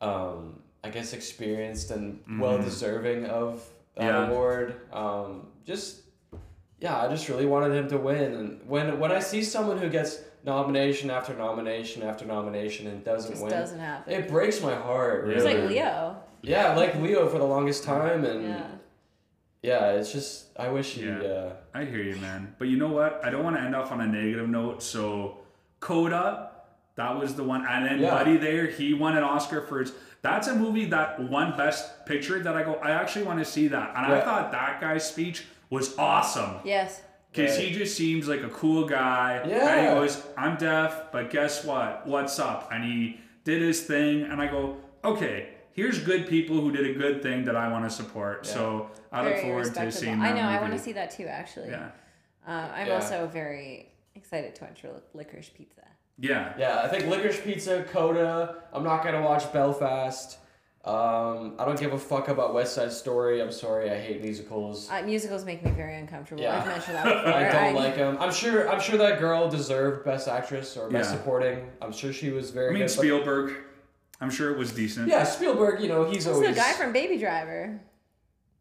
um I guess experienced and well deserving of that Yeah. award. Um just yeah, I just really wanted him to win and when when I see someone who gets nomination after nomination after nomination and doesn't Just win, doesn't happen. it breaks my heart. Really? It's like. Leo. Yeah, like Leo for the longest time and Yeah. yeah, it's just I wish he Yeah. uh I hear you, man. But you know what? I don't want to end off on a negative note. So, Coda, that was the one. And then Yeah. Buddy there, he won an Oscar for his. That's a movie that won Best Picture that I go, I actually want to see that. And I thought that guy's speech was awesome. Yes. Because Right. he just seems like a cool guy. And he goes, I'm deaf, but guess what? What's up? And he did his thing. And I go, okay, here's good people who did a good thing that I want to support. Yeah. So I look forward to respectable. seeing I that know. I want to see that too. Actually. Yeah. Uh, I'm Yeah. also very excited to watch Licorice Pizza. Yeah. Yeah, I think Licorice Pizza, Coda. I'm not gonna watch Belfast. Um, I don't give a fuck about West Side Story. I'm sorry, I hate musicals. Uh, musicals make me very uncomfortable. Yeah. I've mentioned that before. I don't like them. I'm sure. I'm sure that girl deserved Best Actress or Best Yeah. Supporting. I'm sure she was very I mean good. but- Spielberg. I'm sure it was decent. yeah, Spielberg. You know, he's Who's always. the guy from Baby Driver?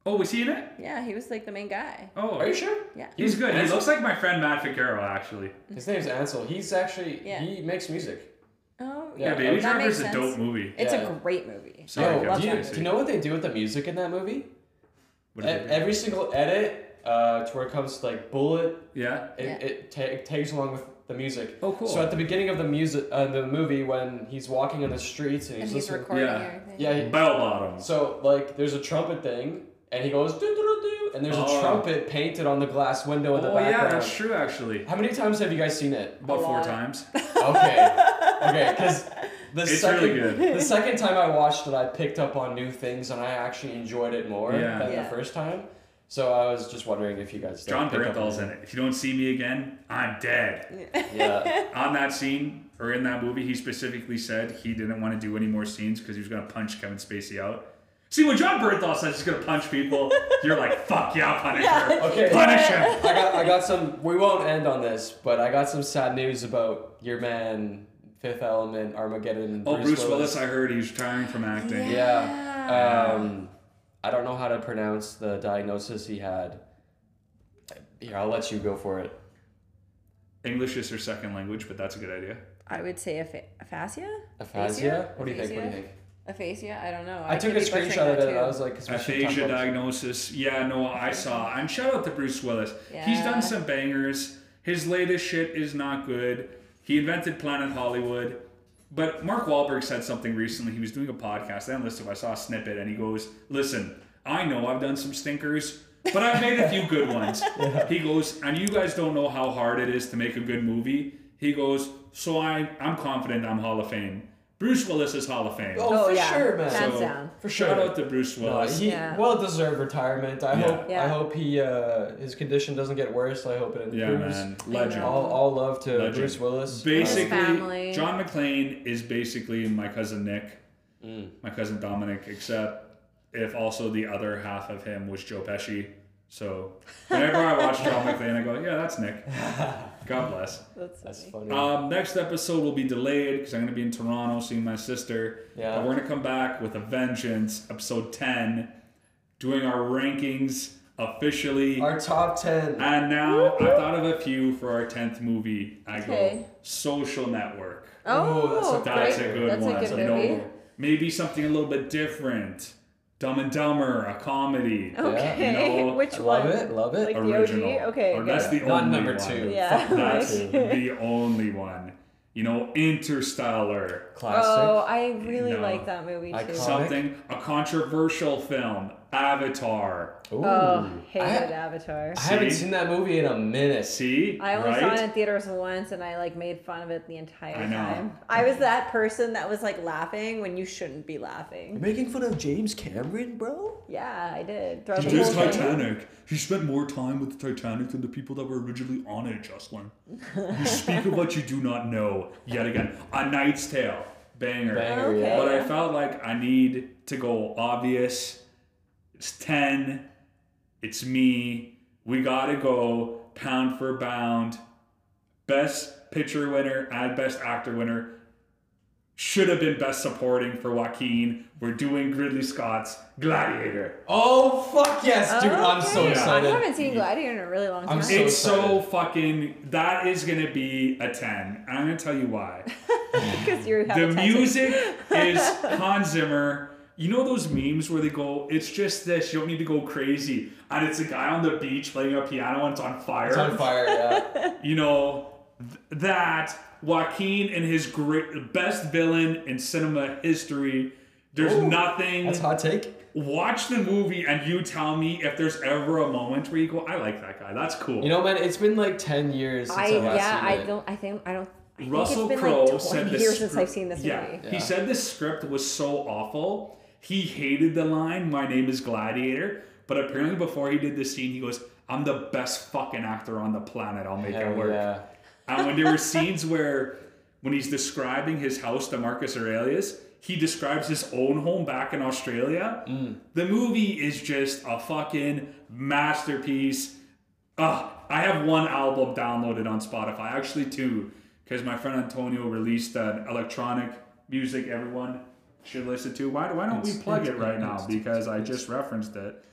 Oh, was he in it? Yeah, he was like the main guy. Oh, Are you sure? Yeah. he's good. He looks like my friend Matt Ficaro, actually. His name's Ansel. He's actually Yeah. he makes music. Oh, Yeah, Yeah, Baby that Driver's makes a dope sense. movie. It's Yeah. a great movie. Sorry, Yo, Kevin do, you, do you know what they do with the music in that movie? What E- did they do? every single edit, uh, to where it comes to like bullet, yeah. it, Yeah. it, ta- it tags along with the music. Oh, cool. So at the beginning of the music, uh, the movie, when he's walking in the streets and And he's, he's listening, recording Yeah. everything. yeah. He, Bell bottoms. so like, there's a trumpet thing, and he goes do do do do, and there's Oh. a trumpet painted on the glass window in the background. Oh yeah, that's true. Actually, How many times have you guys seen it? about four times. Okay, okay, because The It's second, really good. The second time I watched it, I picked up on new things and I actually enjoyed it more Yeah. than Yeah. the first time. So I was just wondering if you guys. Jon picked Bernthal's in it. If you don't see me again, I'm dead. Yeah. On that scene or in that movie, he specifically said he didn't want to do any more scenes because he was gonna punch Kevin Spacey out. See, when Jon Bernthal says he's gonna punch people, you're like, "Fuck yeah, Punisher, Okay. punish him." I got I got some. We won't end on this, but I got some sad news about your man, Fifth Element, Armageddon. Oh, Bruce Willis, I heard he's retiring from acting. Yeah. Um, I don't know how to pronounce the diagnosis he had. Here, I'll let you go for it. English is her second language, but that's a good idea. I would say apha- aphasia. Aphasia? What do you think? What do you Aphasia? think? Aphasia? I don't know. I, took a could be butchering screenshot of that it and. I was like, we should Aphasia diagnosis. Yeah, no, I saw. And shout out to Bruce Willis. Yeah. He's done some bangers. His latest shit is not good. He invented Planet Hollywood. But Mark Wahlberg said something recently. He was doing a podcast. I didn't listen. I saw a snippet, and he goes, "Listen, I know I've done some stinkers, but I've made a few good ones." He goes, "And you guys don't know how hard it is to make a good movie." He goes, "So I, I'm confident I'm Hall of Fame. Bruce Willis is Hall of Fame." Oh, Oh, for yeah. sure, man. Hands So, down. For sure. Shout out to Bruce No, Willis. he Yeah. well deserved retirement. I Yeah. hope I hope he uh, his condition doesn't get worse. I hope it yeah, improves. man, legend. All, all love to Legend. Bruce Willis. Basically, family. John McClane is basically my cousin Nick, Mm. my cousin Dominic, except if also the other half of him was Joe Pesci. So whenever I watch John McClane, I go, yeah, that's Nick. God bless. That's, That's funny. funny. Um, next episode will be delayed because I'm going to be in Toronto seeing my sister. Yeah. But we're going to come back with a vengeance, episode 10, doing our rankings officially. Our top ten. and now I thought of a few for our 10th movie. I go, Okay. Social Network. oh, that's a- That's great. a good That's one. a good So, movie. you know, maybe something a little bit different. Dumb and Dumber, a comedy. Okay, you know, which I love one? it. Love it. Like Original. the OG? Okay, Or good. that's the Not only number one. two. Yeah. That's the only one. You know, Interstellar. Classic. Oh, I really No. like that movie too. Iconic. Something, a controversial film. Avatar. Ooh. Oh, hated I, Avatar. I haven't See? seen that movie in a minute. See? I only right? saw it in theaters once, and I like made fun of it the entire I know. time. I was that person that was like laughing when you shouldn't be laughing. You're laughing. making fun of James Cameron, bro? Yeah, I did. Throughout He did whole thing. Titanic. He spent more time with the Titanic than the people that were originally on it, Jocelyn. You speak of what you do not know. Yet again, A Knight's Tale. Banger. Banger, Okay. yeah. But I felt like I need to go obvious. It's 10. It's me. We gotta go pound for pound. Best picture winner and best actor winner. Should have been best supporting for Joaquin. We're doing Ridley Scott's Gladiator. Oh fuck yes, dude! I'm so excited. I haven't seen Gladiator in a really long I'm time. so it's so fucking. That is gonna be a 10. And I'm gonna tell you why. because you have the music is Hans Zimmer. You know those memes where they go, it's just this, you don't need to go crazy. And it's a guy on the beach playing a piano and it's on fire. It's on fire, yeah. You know, th- that, Joaquin and his great best villain in cinema history. There's Ooh, nothing. That's hot take. Watch the movie and you tell me if there's ever a moment where you go, I like that guy. That's cool. You know, man, it's been like ten years since I, I last yeah, seen I it. don't. I think I don't. I think Russell it's been Crowe like 20 said the years since script- I've seen this yeah, movie. He said this script was so awful. He hated the line, "My name is Gladiator," but apparently before he did this scene, he goes, "I'm the best fucking actor on the planet. I'll make Hell it work." yeah. And when there were scenes where, when he's describing his house to Marcus Aurelius, he describes his own home back in Australia. Mm. The movie is just a fucking masterpiece. Ugh, I have one album downloaded on Spotify, actually two, because my friend Antonio released an electronic music everyone should listen to. Why, why don't we plug it right now? Because I just referenced it.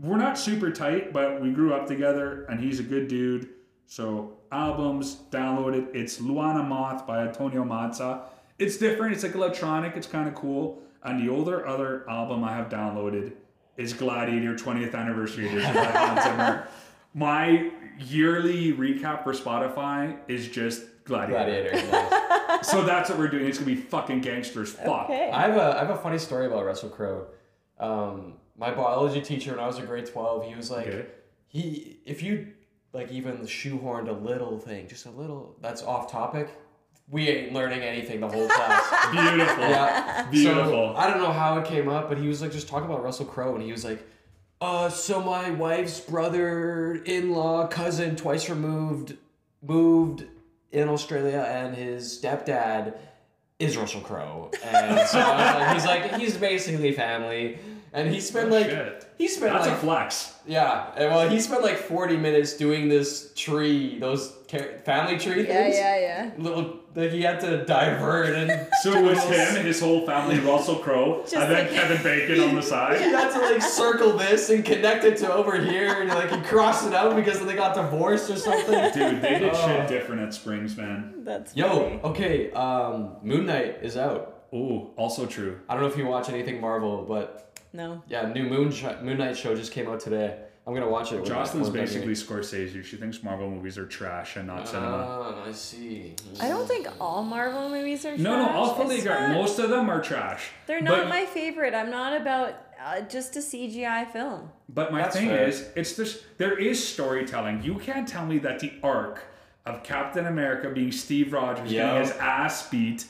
We're not super tight, but we grew up together, and he's a good dude. So albums, downloaded. It's Luana Moth by Antonio Mazza. It's different. It's like electronic. It's kind of cool. And the older other album I have downloaded is Gladiator 20th Anniversary Edition by Hans Zimmer. My yearly recap for Spotify is just Gladiator. Gladiator. nice. So that's what we're doing. It's gonna be fucking gangsters. Fuck. Okay. I have a I have a funny story about Russell Crowe. Um, my biology teacher when I was in grade twelve, he was like, Okay. he if you like even shoehorned a little thing, just a little that's off topic, we ain't learning anything the whole class. Beautiful. yeah. Beautiful. So I don't know how it came up, but he was like just talking about Russell Crowe, and he was like, "Uh, so my wife's brother-in-law, cousin, twice removed, moved in Australia, and his stepdad is Russell Crowe, and so like, he's like he's basically family." And he spent Oh, like shit. he spent That's like a flex. yeah, and well, he spent like forty minutes doing this tree, those family tree Yeah, things. yeah, yeah. Little, like he had to divert and So it was him, and his whole family, Russell Crowe, and then like- Kevin Bacon on the side. He side. had to like circle this and connect it to over here, and like he crossed it out because they got divorced or something. Dude, they did Oh. shit different at Springs, man. That's Yo, funny. okay, um, Moon Knight is out. Ooh, also true. I don't know if you watch anything Marvel, but No. yeah, new Moon sh- Moon Knight show just came out today. I'm gonna watch it. Jocelyn's basically memory. Scorsese. She thinks Marvel movies are trash and not cinema. Ah, I see. I don't think all Marvel movies are No, no, trash. I'll fully agree. Most of them are trash. They're not but, my favorite. I'm not about uh, just a CGI film. But my That's thing fair. is, it's this. There is storytelling. You can't tell me that the arc of Captain America being Steve Rogers Yeah. getting his ass beat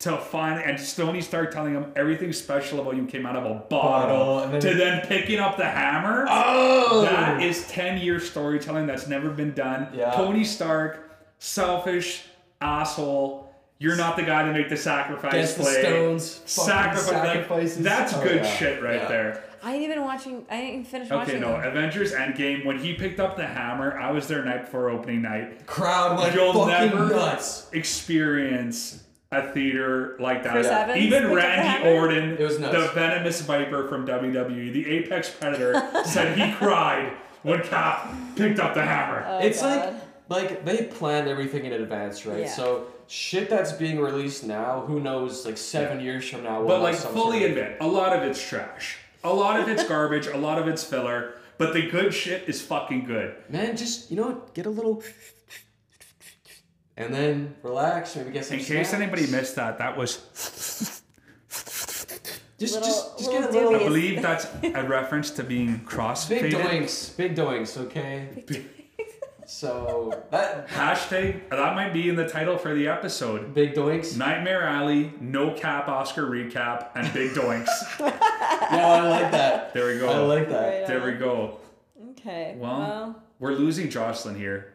to find and Tony Stark telling him everything special about you came out of a bottle, Bottle, and then- to then picking up the hammer. Oh, That is 10 year storytelling that's never been done. Yeah. Tony Stark, selfish, asshole. You're not the guy to make the sacrifice Against the stones, fucking Sacrifice. like, sacrifices. that's Oh, good yeah. shit right Yeah. there. I ain't even watching. I ain't even finished Okay, watching. Okay, no. them. Avengers Endgame, when he picked up the hammer, I was there night before opening night. crowd like You'll fucking never nuts. experience a theater like that. Chris Evans Even picked up the Randy? Orton, It was the venomous viper from WWE, the apex predator, said he cried when Cap picked up the hammer. Oh, it's God. like like they planned everything in advance, right? Yeah. So shit that's being released now, who knows? Like seven years from now, we'll But like fully sort of- admit, a lot of it's trash. A lot of it's garbage. A lot of it's filler. But the good shit is fucking good. Man, just you know, get a little, and then relax. Maybe get some. In case snacks. anybody missed that, that was. just Little- just just get a little I believe that's a reference to being big doinks, big doinks. Okay. So that Hashtag that might be in the title for the episode. big doinks. Nightmare Alley, no cap Oscar recap, and big doinks. Yeah, I like that. There we go. I like that. Right there we go. Okay. Well, Well, We're losing Jocelyn here.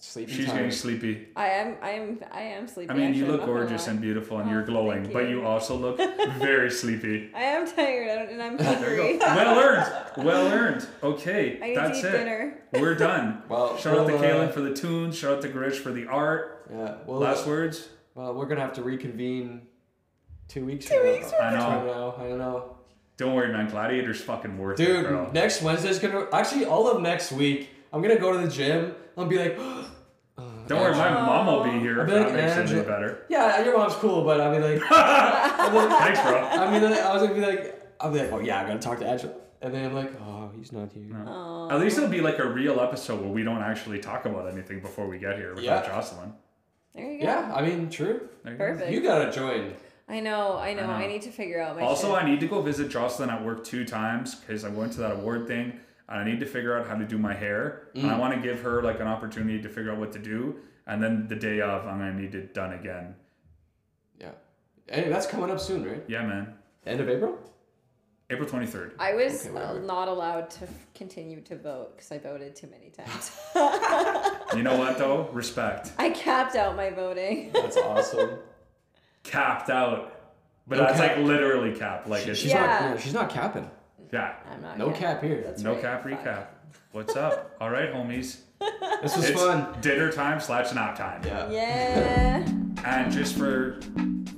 Sleepy She's time. getting sleepy. I am. I am. I am sleepy. I mean, you look I'm not gonna gorgeous and beautiful, and Oh, you're glowing, thank but you. you also look very sleepy. I am tired and I'm There hungry. Well earned. Well earned. Okay, I need that's to eat it. dinner. We're done. Well, Shout out to we'll, uh, Kaylin for the tunes. Shout out to Grish for the art. Yeah. Well, Last words. Well, we're gonna have to reconvene two weeks. Two from weeks now. I know. From now. I don't know. Don't worry, man. Gladiator's fucking worth it, Dude, bro. next Wednesday's gonna actually all of next week. I'm gonna go to the gym. I'll be like, Don't worry, my mom will be here. If be like, that makes it any better. yeah, your mom's cool, but I'll be like, I'll be like- Thanks, bro. I mean, I was gonna be like, I'll be like, oh yeah, I gotta talk to Angela, and then I'm like, oh, he's not here. Aw. At least it'll be like a real episode where we don't actually talk about anything before we get here without Yeah. Jocelyn. There you go. Yeah, I mean, true. There you go. Perfect. You gotta join. I know. I know. I know. I, need to figure out my. Also, shit. I need to go visit Jocelyn at work two times because I went to that award thing and I need to figure out how to do my hair. And I Mm. want to give her like an opportunity to figure out what to do. And then the day of, I'm gonna need it done again. Yeah. Hey, that's coming up soon, right? Yeah, man. End of April. April 23rd. I was Okay, uh, not allowed to continue to vote because I voted too many times. You know what though? Respect. I capped out my voting. That's awesome. Capped out. But No that's cap. like literally capped. Like it's she's Yeah. not. no, she's not capping. Yeah. I'm not. No capped. cap here. That's No right. cap Fuck. recap. What's up? All right, homies. This was It's fun. dinner time slash nap time. Yeah. Yeah. And just for,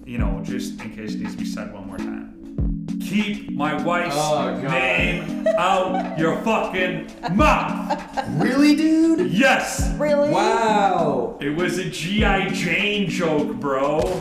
you know, just in case it needs to be said one more time. Keep my wife's Oh, God. name out your fucking mouth. Really, dude? Yes, Really? Wow. it was a G.I. Jane joke, bro.